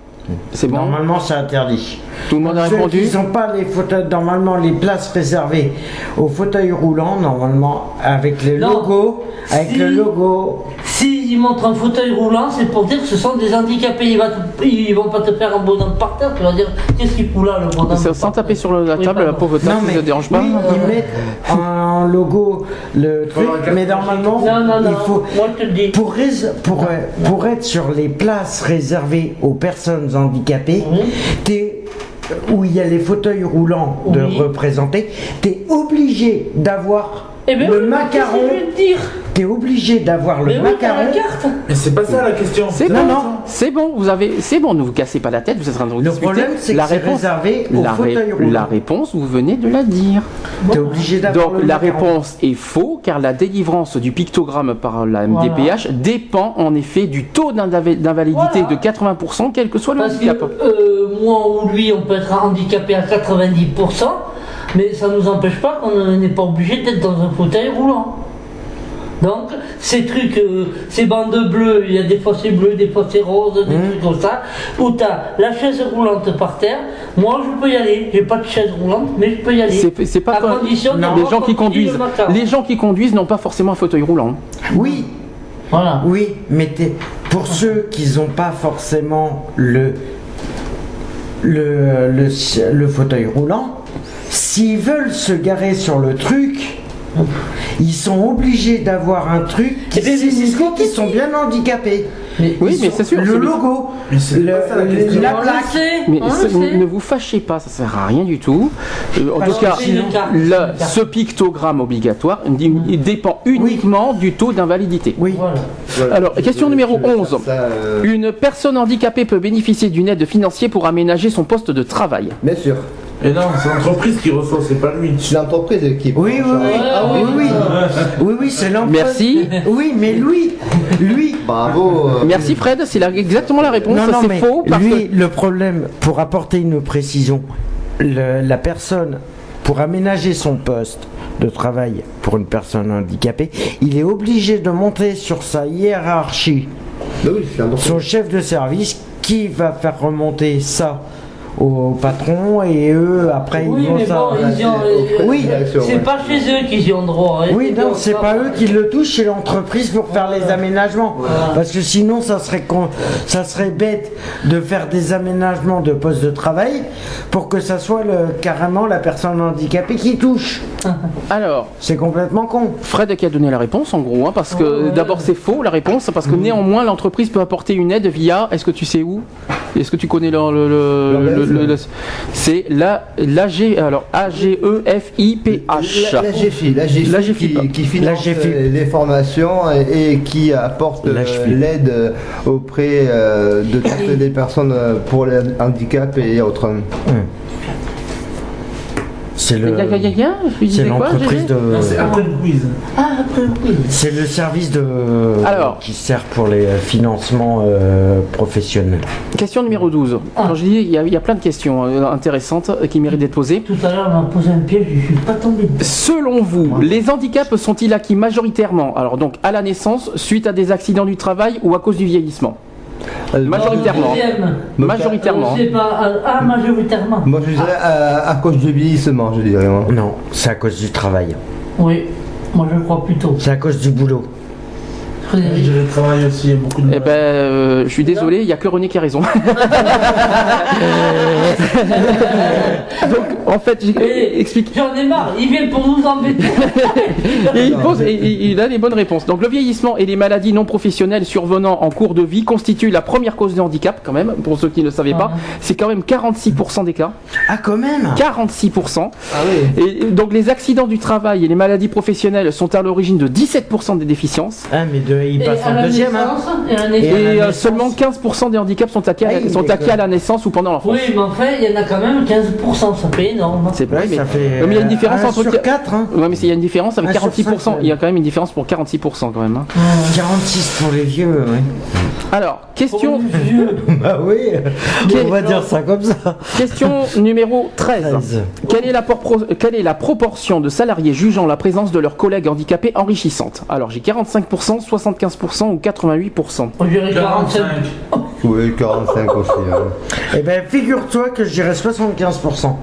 c'est bon? Normalement, c'est interdit. Tout le monde a Ceux répondu qui n'ont pas les fauteuils, normalement les places réservées aux fauteuils roulants, normalement avec le Non. logo, avec Si. le logo. S'ils montrent un fauteuil roulant, c'est pour dire que ce sont des handicapés. Ils, va te- ils vont pas te faire un bonhomme par terre, tu vas dire qu'est-ce qu'il fout là le bonhomme Sans par taper sur le- la Oui, table, la pauvre table, ça ne dérange pas. oui, ils mettent en logo le truc, mais normalement, Non, non, non, il faut. moi je te le dis. Pour, pour, euh, pour être sur les places réservées aux personnes handicapées, t'es- où il y a les fauteuils roulants de Oui. représenter, tu es obligé d'avoir Eh ben le macaron. je dire? Tu es obligé d'avoir Mais le oui, t'as macaron. la carte Mais c'est pas ça la question. C'est Non, bon, non. c'est bon, vous avez, c'est bon, ne vous cassez pas la tête, vous êtes en train de Le discuter. problème, c'est que la c'est réponse, réservé aux la, ré- la réponse, vous venez de la dire. Tu es obligé d'avoir Donc le la macaron. réponse est faux, car la délivrance du pictogramme par la Voilà. MDPH dépend en effet du taux d'invalidité Voilà. de 80%, quel que soit le Parce que handicap. euh, moi ou lui, on peut être handicapé à 90%, mais ça ne nous empêche pas qu'on n'est pas obligé d'être dans un fauteuil roulant. Donc, ces trucs, euh, ces bandes bleues, il y a des fois c'est bleu, des fois c'est rose, des trucs comme ça, où tu as la chaise roulante par terre, moi je peux y aller. J'ai pas de chaise roulante, mais je peux y aller. C'est c'est pas à condition les gens qui conduisent. le macaron. Les gens qui conduisent n'ont pas forcément un fauteuil roulant. Oui, Voilà. oui, mais t'es- pour ceux qui n'ont pas forcément le, le, le, le fauteuil roulant, s'ils veulent se garer sur le truc, ils sont obligés d'avoir un truc qui signifie qu'ils sont bien handicapés. Mais- Oui, mais c'est sûr, Le logo, Mais c'est le- pas ça la plaque. sait, Mais ne vous fâchez pas, ça sert à rien du tout. Euh, en tout cas, ce pictogramme obligatoire il- dépend uniquement du taux d'invalidité. Oui. Voilà. Voilà. Alors, question numéro je vais 11. faire ça, euh, Une personne handicapée peut bénéficier d'une aide financière pour aménager son poste de travail. Bien sûr. Et non, c'est l'entreprise qui reçoit, c'est pas lui. C'est l'entreprise qui Oui, oui, oui. Ah oui, oui. oui. Oui, oui, c'est l'emploi. Merci. Oui, mais lui, lui. Bravo. euh, Merci Fred, c'est la- exactement la réponse. Non, non, c'est mais faux parce lui, que le problème, pour apporter une précision, le- la personne, pour aménager son poste de travail pour une personne handicapée, il est obligé de monter sur sa hiérarchie, bah oui, c'est l'entreprise. son chef de service, qui va faire remonter ça au patron et eux après Oui, ils vont mais ça. bon, ils y ont- de Oui, C'est pas chez eux qu'ils y ont droit. hein. Oui, non, c'est pas eux qui le touchent, c'est l'entreprise pour faire les aménagements. Parce que sinon, ça serait, con- ça serait bête de faire des aménagements de poste de travail pour que ça soit le, carrément la personne handicapée qui touche. [laughs] alors C'est complètement con. Fred qui a donné la réponse en gros, hein, parce que d'abord c'est faux la réponse, parce que néanmoins l'entreprise peut apporter une aide via. Est-ce que tu sais où? Est-ce que tu connais le, le- le- L'organisme. le- le- c'est la l'AG alors A G E F I P H. La, la GFI, la GFI, La GFI, qui, qui La finance GFI. euh, les formations et, et qui apporte La euh, l'aide euh, auprès de toutes les personnes pour le handicap et autres. C'est le, c'est l'entreprise de, Non, c'est après le quiz. Ah, après, c'est le service de, Alors. qui sert pour les financements euh, professionnels. Question numéro 12. Ah. Alors je dis, il y, a- il y a plein de questions euh, intéressantes euh, qui méritent d'être posées. Tout à l'heure, on m'a posé un piège, je suis pas tombé. Selon vous, les handicaps sont-ils acquis majoritairement, alors donc à la naissance, suite à des accidents du travail ou à cause du vieillissement? Majoritairement. Deuxième. Majoritairement. On sait pas. euh, Ah, majoritairement. Moi je dirais à, à cause du vieillissement, je dirais. moi. Non, c'est à cause du travail. Oui, moi je crois plutôt. C'est à cause du boulot. Je travaille aussi, il y a beaucoup de. Eh ben, euh, je suis désolé, il n'y a que René qui a raison. [laughs] Donc, en fait, Eh, explique. J'en ai marre, il vient pour nous embêter. [laughs] Et il, pose- et il- il a les bonnes réponses. Donc le vieillissement et les maladies non professionnelles survenant en cours de vie constituent la première cause de handicap, quand même, pour ceux qui ne le savaient pas. Ah. C'est quand même 46% des cas. Ah, quand même 46%. Ah oui. Et donc les accidents du travail et les maladies professionnelles sont à l'origine de 17% des déficiences. Ah, mais de, passe en la deuxième, hein. et la Et la euh, seulement 15% des handicaps sont acquis, à, Ah oui, sont acquis à la naissance ou pendant l'enfance. Oui, mais enfin, il y en a quand même 15%, ça fait énorme. C'est Ouais, vrai, mais, ça fait. Mais il y a une différence un entre. sur 4, hein. Ouais, mais il y a une différence avec Un sur 46%. cinq, ouais. Il y a quand même une différence pour 46% quand même. hein. 46 pour les vieux, oui. Alors, question, Pour les vieux. [laughs] Bah oui, on va dire ça comme ça. question numéro 13. 13. Quelle est, la propro- quelle est la proportion de salariés jugeant la présence de leurs collègues handicapés enrichissante? Alors j'ai 45%, 75% ou 88%. On dirait 45. 45. Oui, 45 aussi. hein. Eh ben, figure-toi que je dirais 75%.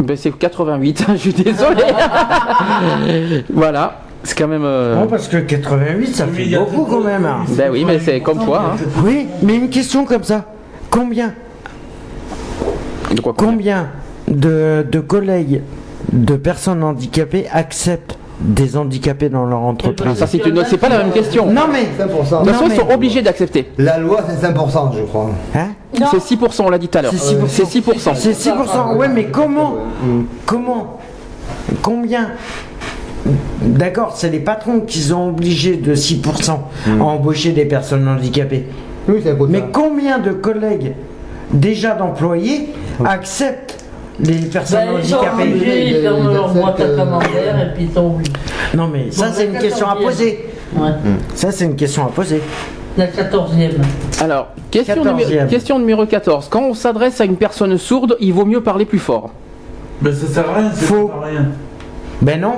Ben, c'est 88, je suis désolé. [laughs] voilà, c'est quand même... euh, Bon, parce que 88, ça fait beaucoup quand même. hein. Ben oui, mais c'est comme toi, hein. Oui, mais une question comme ça. Combien, De quoi combien combien de, de collègues de personnes handicapées acceptent des handicapés dans leur entreprise Ça c'est une, pas la même question. Non mais, 5%. De toute façon, Non, ils mais- sont obligés d'accepter. La loi, c'est 5%, je crois. hein Non. C'est 6%, on l'a dit tout à l'heure. C'est 6%. C'est 6%. C'est 6%. Ouais, mais comment Comment Combien D'accord, c'est les patrons qui sont obligés de 6% à embaucher des personnes handicapées. Oui, c'est. Mais combien de collègues déjà d'employés acceptent les personnes Ben, ils sont handicapées obligés, ils leur acceptent, boîte à euh, et puis ils sont obligés. Non mais ça c'est une question à 14e. poser. Ouais. Ça c'est une question à poser. La 14e. Alors, question, 14e. numéro, question numéro 14. Quand on s'adresse à une personne sourde, il vaut mieux parler plus fort. Ben ça sert à rien, c'est Faux. rien. Ben non.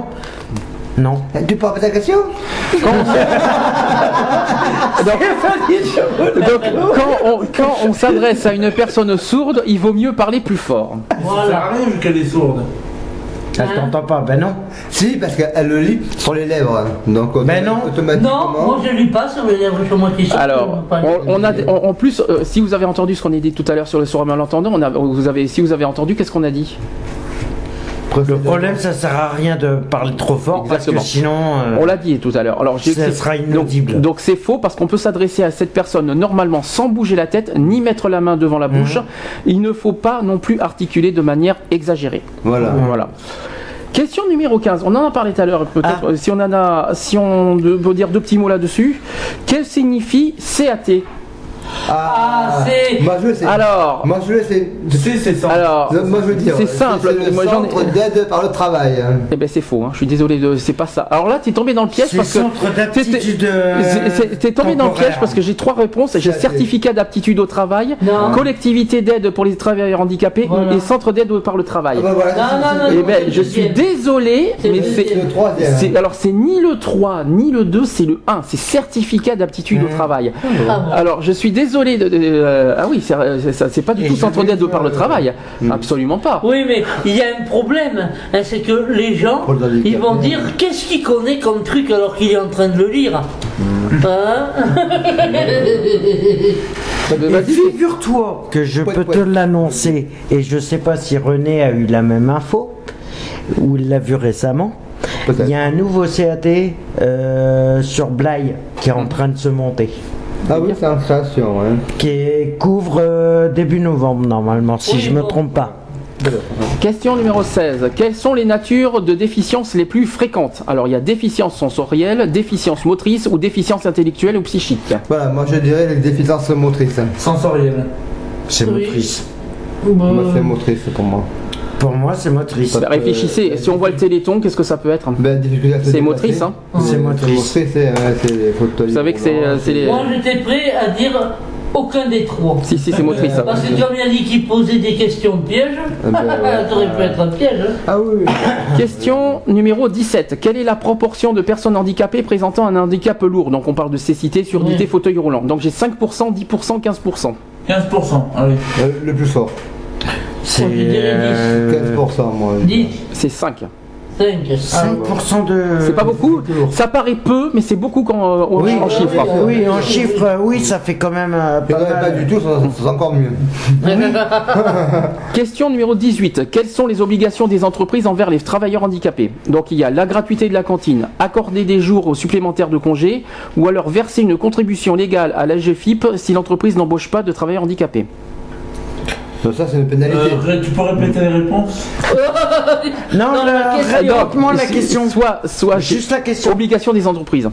Non. Tu parles pas ta question [laughs] Donc, quand on, quand on s'adresse à une personne sourde, il vaut mieux parler plus fort. Ça sert Voilà. à rien vu qu'elle est sourde. Elle t'entend pas. Ben non. Si, parce qu'elle le lit sur les lèvres. Donc, Mais non. automatiquement. Non, moi je lis pas sur les lèvres sur moi qui. Alors, on, on a, on- en plus, euh, si vous avez entendu ce qu'on a dit tout à l'heure sur le un malentendant, on a, vous avez, si vous avez entendu, qu'est-ce qu'on a dit? Le problème, ça sert à rien de parler trop fort Exactement. parce que sinon. euh, On l'a dit tout à l'heure. Alors, j'ai- Ça sera donc- inaudible. Donc c'est faux parce qu'on peut s'adresser à cette personne normalement sans bouger la tête ni mettre la main devant la bouche. Mhm. Il ne faut pas non plus articuler de manière exagérée. Voilà. Voilà. Question numéro 15. On en a parlé tout à l'heure. Peut-être Ah. si on en a, si on veut dire deux petits mots là-dessus. Que signifie CAT Ah, c'est. Moi, je le sais. Alors, Moi, je sais. C'est, c'est ça. alors, Moi, je dire. c'est simple. C'est le Moi, j'en ai- centre d'aide par le travail. hein. Eh ben c'est faux. hein. Je suis désolé. De... C'est pas ça. Alors là, t'es tombé dans le piège parce que. centre T'es- d'aptitude. t'es- euh, c'est- T'es tombé dans le piège parce que j'ai trois réponses. J'ai certificat d'aptitude au travail, Non. collectivité d'aide pour les travailleurs handicapés Voilà. et centre d'aide par le travail. Ah bah voilà, Non, non, non, Eh ben, je suis désolé, C'est mais c'est. Alors c'est ni le 3 ni le 2, c'est le 1, c'est certificat d'aptitude au travail. Ah bon. Alors je suis désolé de, de- euh, ah oui, c'est c'est pas du tout d'aide dire, par le euh, travail, absolument pas. Oui, mais il y a un problème, hein, c'est que les gens, ils vont dire qu'est-ce qu'il connaît comme truc alors qu'il est en train de le lire. Hein Euh, [laughs] Et vas-y. figure-toi que je peux te l'annoncer, et je sais pas si René a eu la même info, ou il l'a vu récemment. Il y a un nouveau CAT euh, sur Blaye qui est en train de se monter, Ah oui, c'est en création. Hein. qui couvre euh, début novembre normalement, si Oui, je me bon. trompe pas. Question numéro 16. Quelles sont les natures de déficiences les plus fréquentes? Alors il y a déficience sensorielle, déficience motrice ou déficience intellectuelle ou psychique. Voilà, moi je dirais les déficiences motrices. hein. Sensoriel. C'est Oui. motrice. Moi, c'est motrice pour moi. Pour moi, c'est motrice. Bah, réfléchissez, si on voit le téléthon, qu'est-ce que ça peut être Ben, à se C'est motrice, hein C'est motrice. fauteuils. Vous savez que c'est euh, c'est les... Moi j'étais prêt à dire aucun des trois. Si, si, c'est motrice. ça. Parce que comme il a dit qu'il posait des questions de piège, Ah ben, [laughs] ouais. ça aurait pu être un piège. hein. Ah oui, oui. Question numéro 17. Quelle est la proportion de personnes handicapées présentant un handicap lourd? Donc on parle de cécité, surdité, Oui. fauteuil roulant. Donc j'ai 5%, 10%, 15%. 15%, allez. Euh, le plus fort. C'est euh, 15% moi. 10. C'est 5. 5. 5% de. C'est pas beaucoup. Ça paraît peu, mais c'est beaucoup quand, euh, en, Oui, en chiffres. Oui, en chiffres, oui, ça fait quand même euh, pas pas du tout, ça- c'est encore mieux. [laughs] Question numéro 18. Quelles sont les obligations des entreprises envers les travailleurs handicapés? Donc il y a la gratuité de la cantine, accorder des jours supplémentaires de congé, ou alors verser une contribution légale à l'AGFIP si l'entreprise n'embauche pas de travailleurs handicapés. Donc ça, c'est une pénalité. Euh, tu peux répéter les réponses Non, Non, la- la question- répète-moi la C'est- question. Soit, soit Juste la question. obligation des entreprises.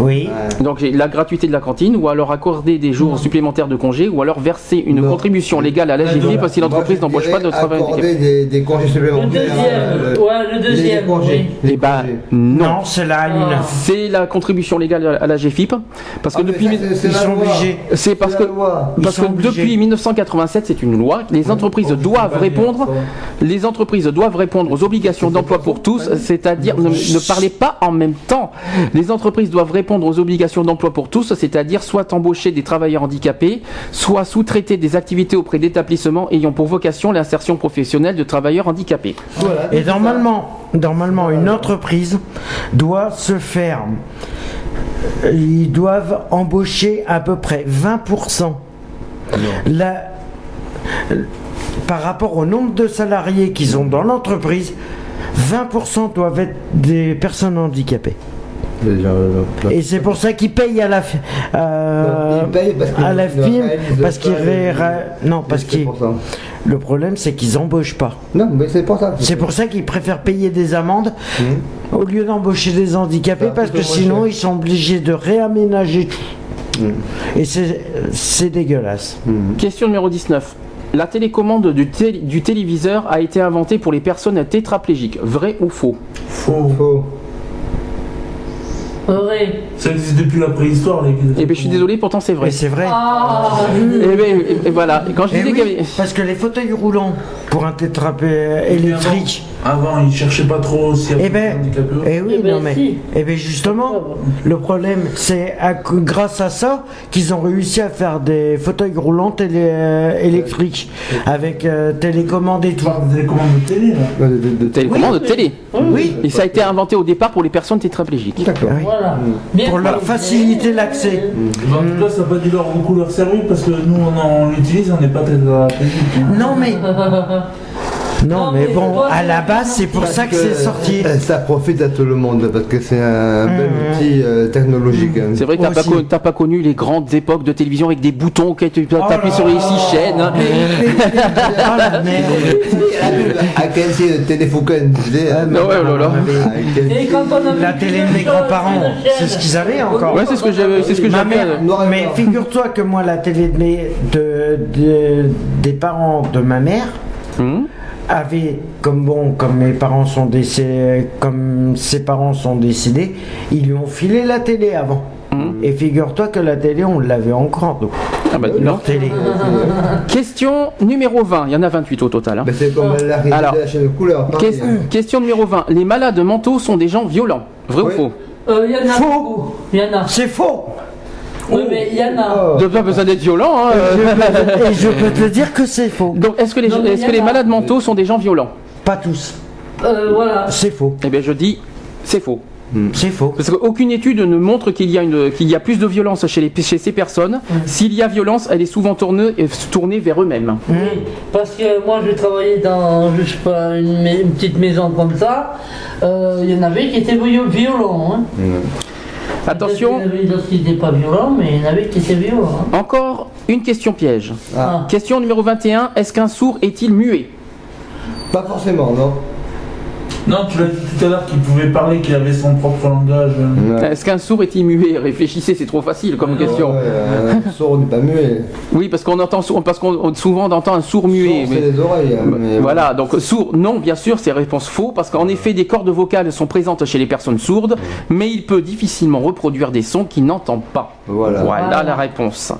Oui. Donc j'ai la gratuité de la cantine, ou alors accorder des jours supplémentaires de congé, ou alors verser une Non. contribution légale à l'AGFIP si l'entreprise Moi, je n'embauche pas de accorder des, des congés Le supplémentaires. euh, deuxième, ouais, le deuxième, Les congés. oui. Les Eh ben congés. non. Non, c'est la une. Ah. C'est la contribution légale à la GFIP. Parce que Ah, depuis. c'est- c'est Ils la sont loi. obligés. C'est parce C'est que, la loi. Ils parce que obligés. depuis 1987, c'est une loi. Les entreprises doivent répondre. Les entreprises doivent répondre aux obligations d'emploi pour tous, c'est-à-dire ne, ne parlez pas en même temps. Les entreprises doivent répondre aux obligations d'emploi pour tous, c'est-à-dire soit embaucher des travailleurs handicapés, soit sous-traiter des activités auprès d'établissements ayant pour vocation l'insertion professionnelle de travailleurs handicapés. Voilà. Et normalement, normalement, une entreprise doit se faire. Ils doivent embaucher à peu près 20%. La- par rapport au nombre de salariés qu'ils ont dans l'entreprise, 20% doivent être des personnes handicapées. Déjà, Et c'est pour ça qu'ils payent à la, euh, Ils payent parce qu'ils à la ne film, parce qu'ils non parce qu'ils le problème c'est qu'ils embauchent pas. Non, mais c'est pour ça. C'est pour ça qu'ils préfèrent payer des amendes au lieu d'embaucher des handicapés Ça parce que sinon cher. ils sont obligés de réaménager tout. Et c'est c'est dégueulasse. Question numéro 19. La télécommande du, tél- du téléviseur a été inventée pour les personnes tétraplégiques. Vrai ou faux? Faux. Faux. Vrai. Ça existe depuis la préhistoire, les Eh bien, je suis désolé, pourtant c'est vrai. Et c'est vrai. Ah Eh ben, et- et voilà. Et Quand je Eh disais oui, qu'il y avait- parce que les fauteuils roulants pour un tétrapé électrique, Avant, ils cherchaient pas trop s'il y eh avait des ben, handicapés. eh oui, Eh ben, non mais, si. eh ben justement, le problème c'est grâce à ça qu'ils ont réussi à faire des fauteuils roulants télé- euh, électriques avec euh, télécommande et tout. des télécommandes de télé, là de- de- de- télécommande de télé. Oui, Et ça a été inventé au départ pour les personnes tétraplégiques. D'accord. oui. Voilà. Bien Pour leur faciliter l'accès. Bah, En tout cas, ça n'a pas dû leur beaucoup leur servir parce que nous, on, l'utilise, on n'est pas très téléphonique. Non mais, [laughs] non Non, mais mais bon, à la base c'est pour ça que c'est sorti. euh, Ça profite à tout le monde parce que c'est un bel outil euh, technologique. hein. C'est vrai que t'as pas, con- pas connu les grandes époques de télévision avec des boutons que tu Oh appuies là sur les six chaînes. hein. Ah, [laughs] la merde. [laughs] À quel c'est le téléphone oh avait [laughs] La télé de mes grands-parents, c'est ce qu'ils avaient encore. Ouais, c'est ce que j'avais, c'est ce que j'avais. mais figure-toi que moi, la télé de mes, de, de- des parents de ma mère hum. Avait, comme bon, comme mes parents sont décédés, comme ses parents sont décédés, ils lui ont filé la télé avant. Et figure-toi que la télé, on l'avait encore, donc. Ah bah, Leur télé. Question numéro 20. Il y en a 28 au total. hein. C'est comme la Alors, de la chaîne de couleur. pareil, Ques- hein. question numéro 20. Les malades mentaux sont des gens violents. Vrai Oui. ou faux? Euh, Il y en a Faux. beaucoup. Il y en a. C'est faux Oui, mais il y en a. De pas besoin d'être violent. hein, euh. Et je peux te dire que c'est faux. Donc, est-ce que les, Non, est-ce que les malades mentaux sont des gens violents Pas tous. Euh, voilà. C'est faux. Eh bien, je dis, c'est faux. C'est faux. Parce qu'aucune étude ne montre qu'il y, a une- qu'il y a plus de violence chez, les, chez ces personnes. S'il y a violence, elle est souvent tournée, tournée vers eux-mêmes. Oui, parce que moi je travaillais dans je sais pas, une, petite maison comme ça. Euh, Il y en avait qui étaient viol- violents. Hein. Attention, qui n'étaient pas violents, mais il y en avait qui étaient violents. hein. encore une question piège. Ah. Question numéro 21. Est-ce qu'un sourd est-il muet? Pas forcément, non. Non, tu l'as dit tout à l'heure qu'il pouvait parler, qu'il avait son propre langage. Ouais. Est-ce qu'un sourd est-il muet Réfléchissez, c'est trop facile comme question. Ouais, un [laughs] sourd n'est pas muet. Oui, parce qu'on entend parce qu'on souvent on entend un sourd muet. Sourd, mais- les oreilles. hein, mais Voilà, donc sourd, non, bien sûr, c'est réponse faux, parce qu'en effet, des cordes vocales sont présentes chez les personnes sourdes, mais il peut difficilement reproduire des sons qu'il n'entend pas. Voilà. Voilà la réponse.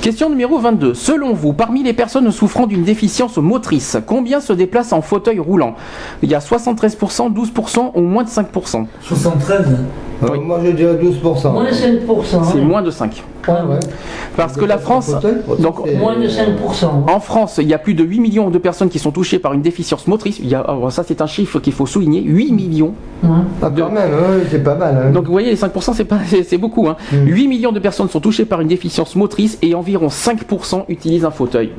Question numéro 22. Selon vous, parmi les personnes souffrant d'une déficience motrice, combien se déplacent en fauteuil roulant? Il y a 73%, 12% ou moins de 5% 73 Euh, Moi je dirais 12%. Moins de 5%. C'est hein. moins de 5. Ouais, ouais. Parce que la France, donc Moins de 5%. En France, il y a plus de 8 millions de personnes qui sont touchées par une déficience motrice. Il y a, alors ça, c'est un chiffre qu'il faut souligner. 8 millions. Ah, quand même, ouais, c'est pas mal. hein. Donc, vous voyez, les 5%, c'est pas, [laughs] c'est c'est beaucoup. Hein. 8 millions de personnes sont touchées par une déficience motrice et environ 5% utilisent un fauteuil.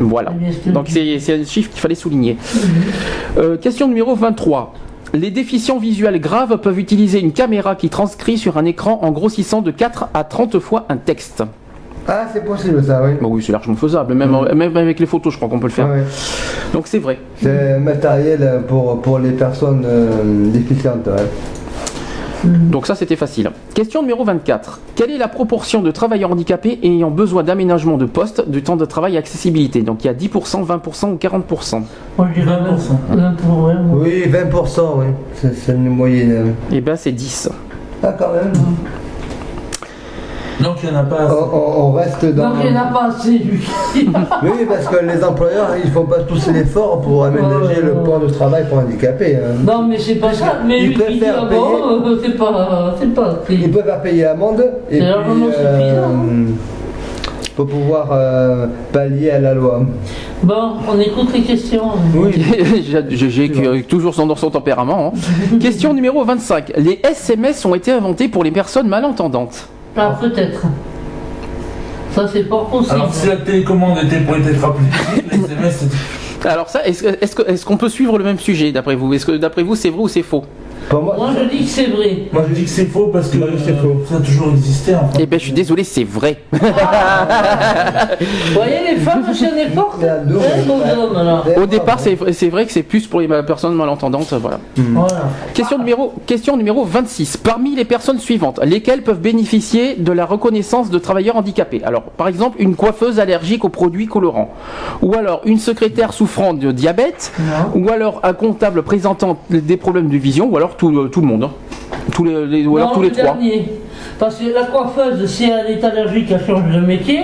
Voilà. Donc, c'est c'est un chiffre qu'il fallait souligner. Euh, question numéro 23. Les déficients visuels graves peuvent utiliser une caméra qui transcrit sur un écran en grossissant de 4 à 30 fois un texte. Ah, c'est possible ça, oui. Bon, oui, c'est largement faisable. Même, même avec les photos, je crois qu'on peut le faire. Donc, c'est vrai. C'est matériel pour, pour les personnes euh, déficientes. ouais. Donc ça c'était facile. Question numéro 24. Quelle est la proportion de travailleurs handicapés ayant besoin d'aménagement de poste, du temps de travail et accessibilité? Donc il y a 10%, 20% ou 40% Moi, je dirais 20%. 20 pour- ouais, moi. Oui, 20%, oui. C'est une moyenne. Eh ben c'est 10. Ah, quand même. Donc il n'y en a pas assez. on- on reste dans. Donc, il n'y en a pas assez, lui. [laughs] Oui, parce que les employeurs, ils font pas tous l'effort pour aménager le temps de travail pour handicapés. hein. Non, mais c'est pas ça. Mais Ils lui qui dit préfèrent ah payer. bon, euh, c'est pas. C'est pas. Ils peuvent faire payer l'amende et C'est largement suffisant. pour pouvoir euh, pallier à la loi. Bon, on écoute les questions. [laughs] J'ai j'ai- j'ai toujours son, dans son tempérament. hein. [laughs] Question numéro 25. Les SMS ont été inventés pour les personnes malentendantes. Ah, peut-être. Ça, c'est pas possible. Alors si la télécommande était pour être rapide, [laughs] les SMS. Alors ça, est-ce est-ce que- est-ce qu'on peut suivre le même sujet d'après vous? Est-ce que d'après vous c'est vrai ou c'est faux? Pour moi, Moi, je dis que c'est vrai. Moi je dis que c'est faux parce que c'est faux. ça a toujours existé en fait. Eh ben je suis désolé, c'est vrai. Vous voyez, les femmes, Hein, vos hommes, alors. Au départ, c'est c'est vrai que c'est plus pour les personnes malentendantes. Voilà. Voilà. Question numéro, question numéro 26. Parmi les personnes suivantes, lesquelles peuvent bénéficier de la reconnaissance de travailleurs handicapés? Alors, par exemple, une coiffeuse allergique aux produits colorants. Ou alors, une secrétaire souffrant de diabète. Non. Ou alors, un comptable présentant des problèmes de vision. Ou alors, tout, le- tout le monde. hein. Tous les, les- ou alors Non, tous les le trois. dernier. Parce que la coiffeuse, si elle est allergique, elle change de métier.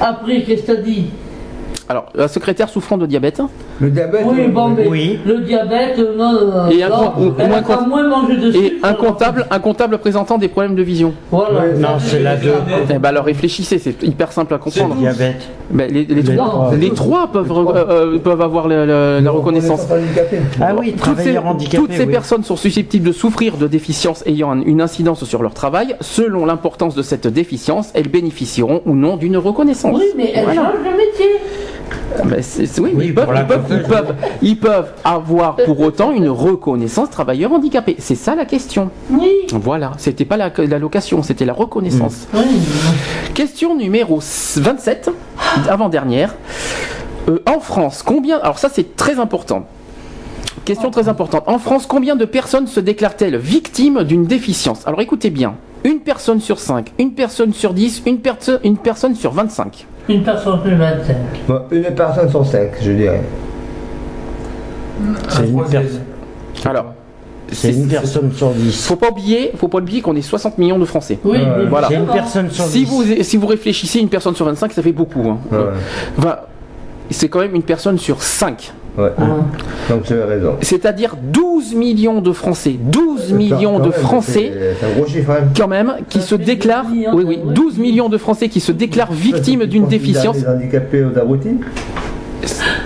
Après, qu'est-ce que t'as dit? Alors, la secrétaire souffrant de diabète. le diabète. Oui, bon, mais Oui. le diabète, euh, non, euh, Et un non, con- ou- elle pas moins mangé de Et un comptable, un comptable présentant des problèmes de vision. Voilà. Ouais, Non, c'est la 2. Eh ben alors réfléchissez, c'est hyper simple à comprendre. Diabète. Ben, les, les Les trois, trois. les trois peuvent, euh, euh, peuvent avoir la, la- la reconnaissance. Ah oui, Toutes ces, handicapé. toutes ces oui. personnes sont susceptibles de souffrir de déficiences ayant un- une incidence sur leur travail. Selon l'importance de cette déficience, elles bénéficieront ou non d'une reconnaissance. Oui, mais elle Voilà. change de métier. C'est- c'est- oui, mais Oui, ils, peuvent, pour la ils peuvent- ils coiffeuse. peuvent- ils peuvent avoir pour autant une reconnaissance travailleur handicapé. C'est ça la question. Oui. Voilà, c'était pas la, la location, c'était la reconnaissance. Oui. Question numéro 27, avant-dernière. Euh, en France, combien. Alors, ça, c'est très important. Question très importante. En France, combien de personnes se déclarent-elles victimes d'une déficience? Alors, écoutez bien. Une personne sur 5, une personne sur 10, une, perso- une personne sur 25. Une personne sur 25. Bon, une personne sur cinq, je dirais. C'est une, troisième. per- Alors, c'est une personne sur 10. faut pas oublier, faut pas oublier qu'on est 60 millions de Français. Oui, mais Voilà. C'est une personne sur Si 10. vous, si vous réfléchissez, une personne sur 25, ça fait beaucoup. hein. Ouais. Enfin, c'est quand même une personne sur 5. Ouais. Ah. Donc tu as raison. C'est-à-dire 12 millions de Français. 12 millions Quand de Français C'est c'est un gros chiffre. hein. quand même qui Ça se déclarent 12 millions oui oui de- 12 millions de Français qui se déclarent victimes d'une déficience handicapés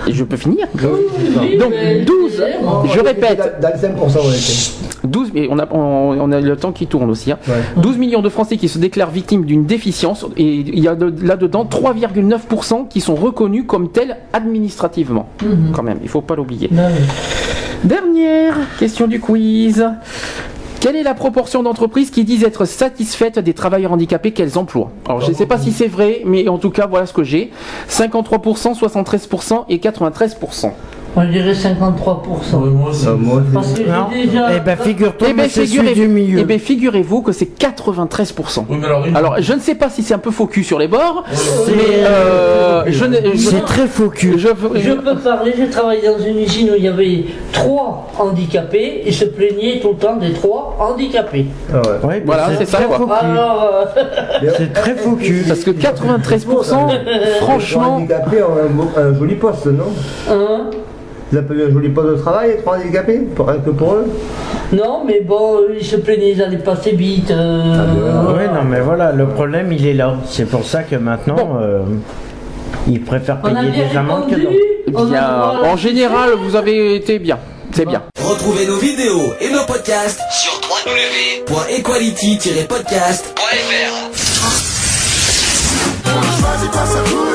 je peux finir Oui, Donc, mais- 12. mais- bon. je répète Dans les 5%, on était. 12 mais on a on, a le temps qui tourne aussi hein. Ouais. 12 millions de Français qui se déclarent victimes d'une déficience et il y a de- là-dedans 3,9% qui sont reconnus comme tels administrativement Mhm. quand même il faut pas l'oublier. Dernière question du quiz. Quelle est la proportion d'entreprises qui disent être satisfaites des travailleurs handicapés qu'elles emploient Alors je ne sais pas si c'est vrai, mais en tout cas voilà ce que j'ai. 53%, 73% et 93%. Moi, je dirais 53%. Ouais, moi. Non, moi, Parce que Non. j'ai déjà. Eh ben figure-toi, Eh du milieu. eh ben, figurez-vous que c'est 93%. Oui, mais alors, une- Alors je ne sais pas si c'est un peu faux cul sur les bords, C'est- mais euh, je, ne- je- C'est très faux cul. je- Je peux parler, j'ai travaillé dans une usine où il y avait trois handicapés et se plaignaient tout le temps des trois handicapés. Ah ouais. Ouais, Voilà, c'est ça, très quoi. faux cul. Alors, euh, C'est très [laughs] faux cul. parce que 93%, Les franchement, handicapés ont un, beau- un joli poste, non? Hein, Ils appellent un joli poste de travail, être handicapés pour, Rien que pour eux Non, mais bon, ils se plaignaient, ils allaient passer vite. euh, Oui, non, mais voilà, le problème, il est là. C'est pour ça que maintenant, euh, ils préfèrent payer des amendes que non. Bien. En général, vous avez été bien. C'est bien. Retrouvez nos vidéos et nos podcasts sur www.equality-podcast.fr.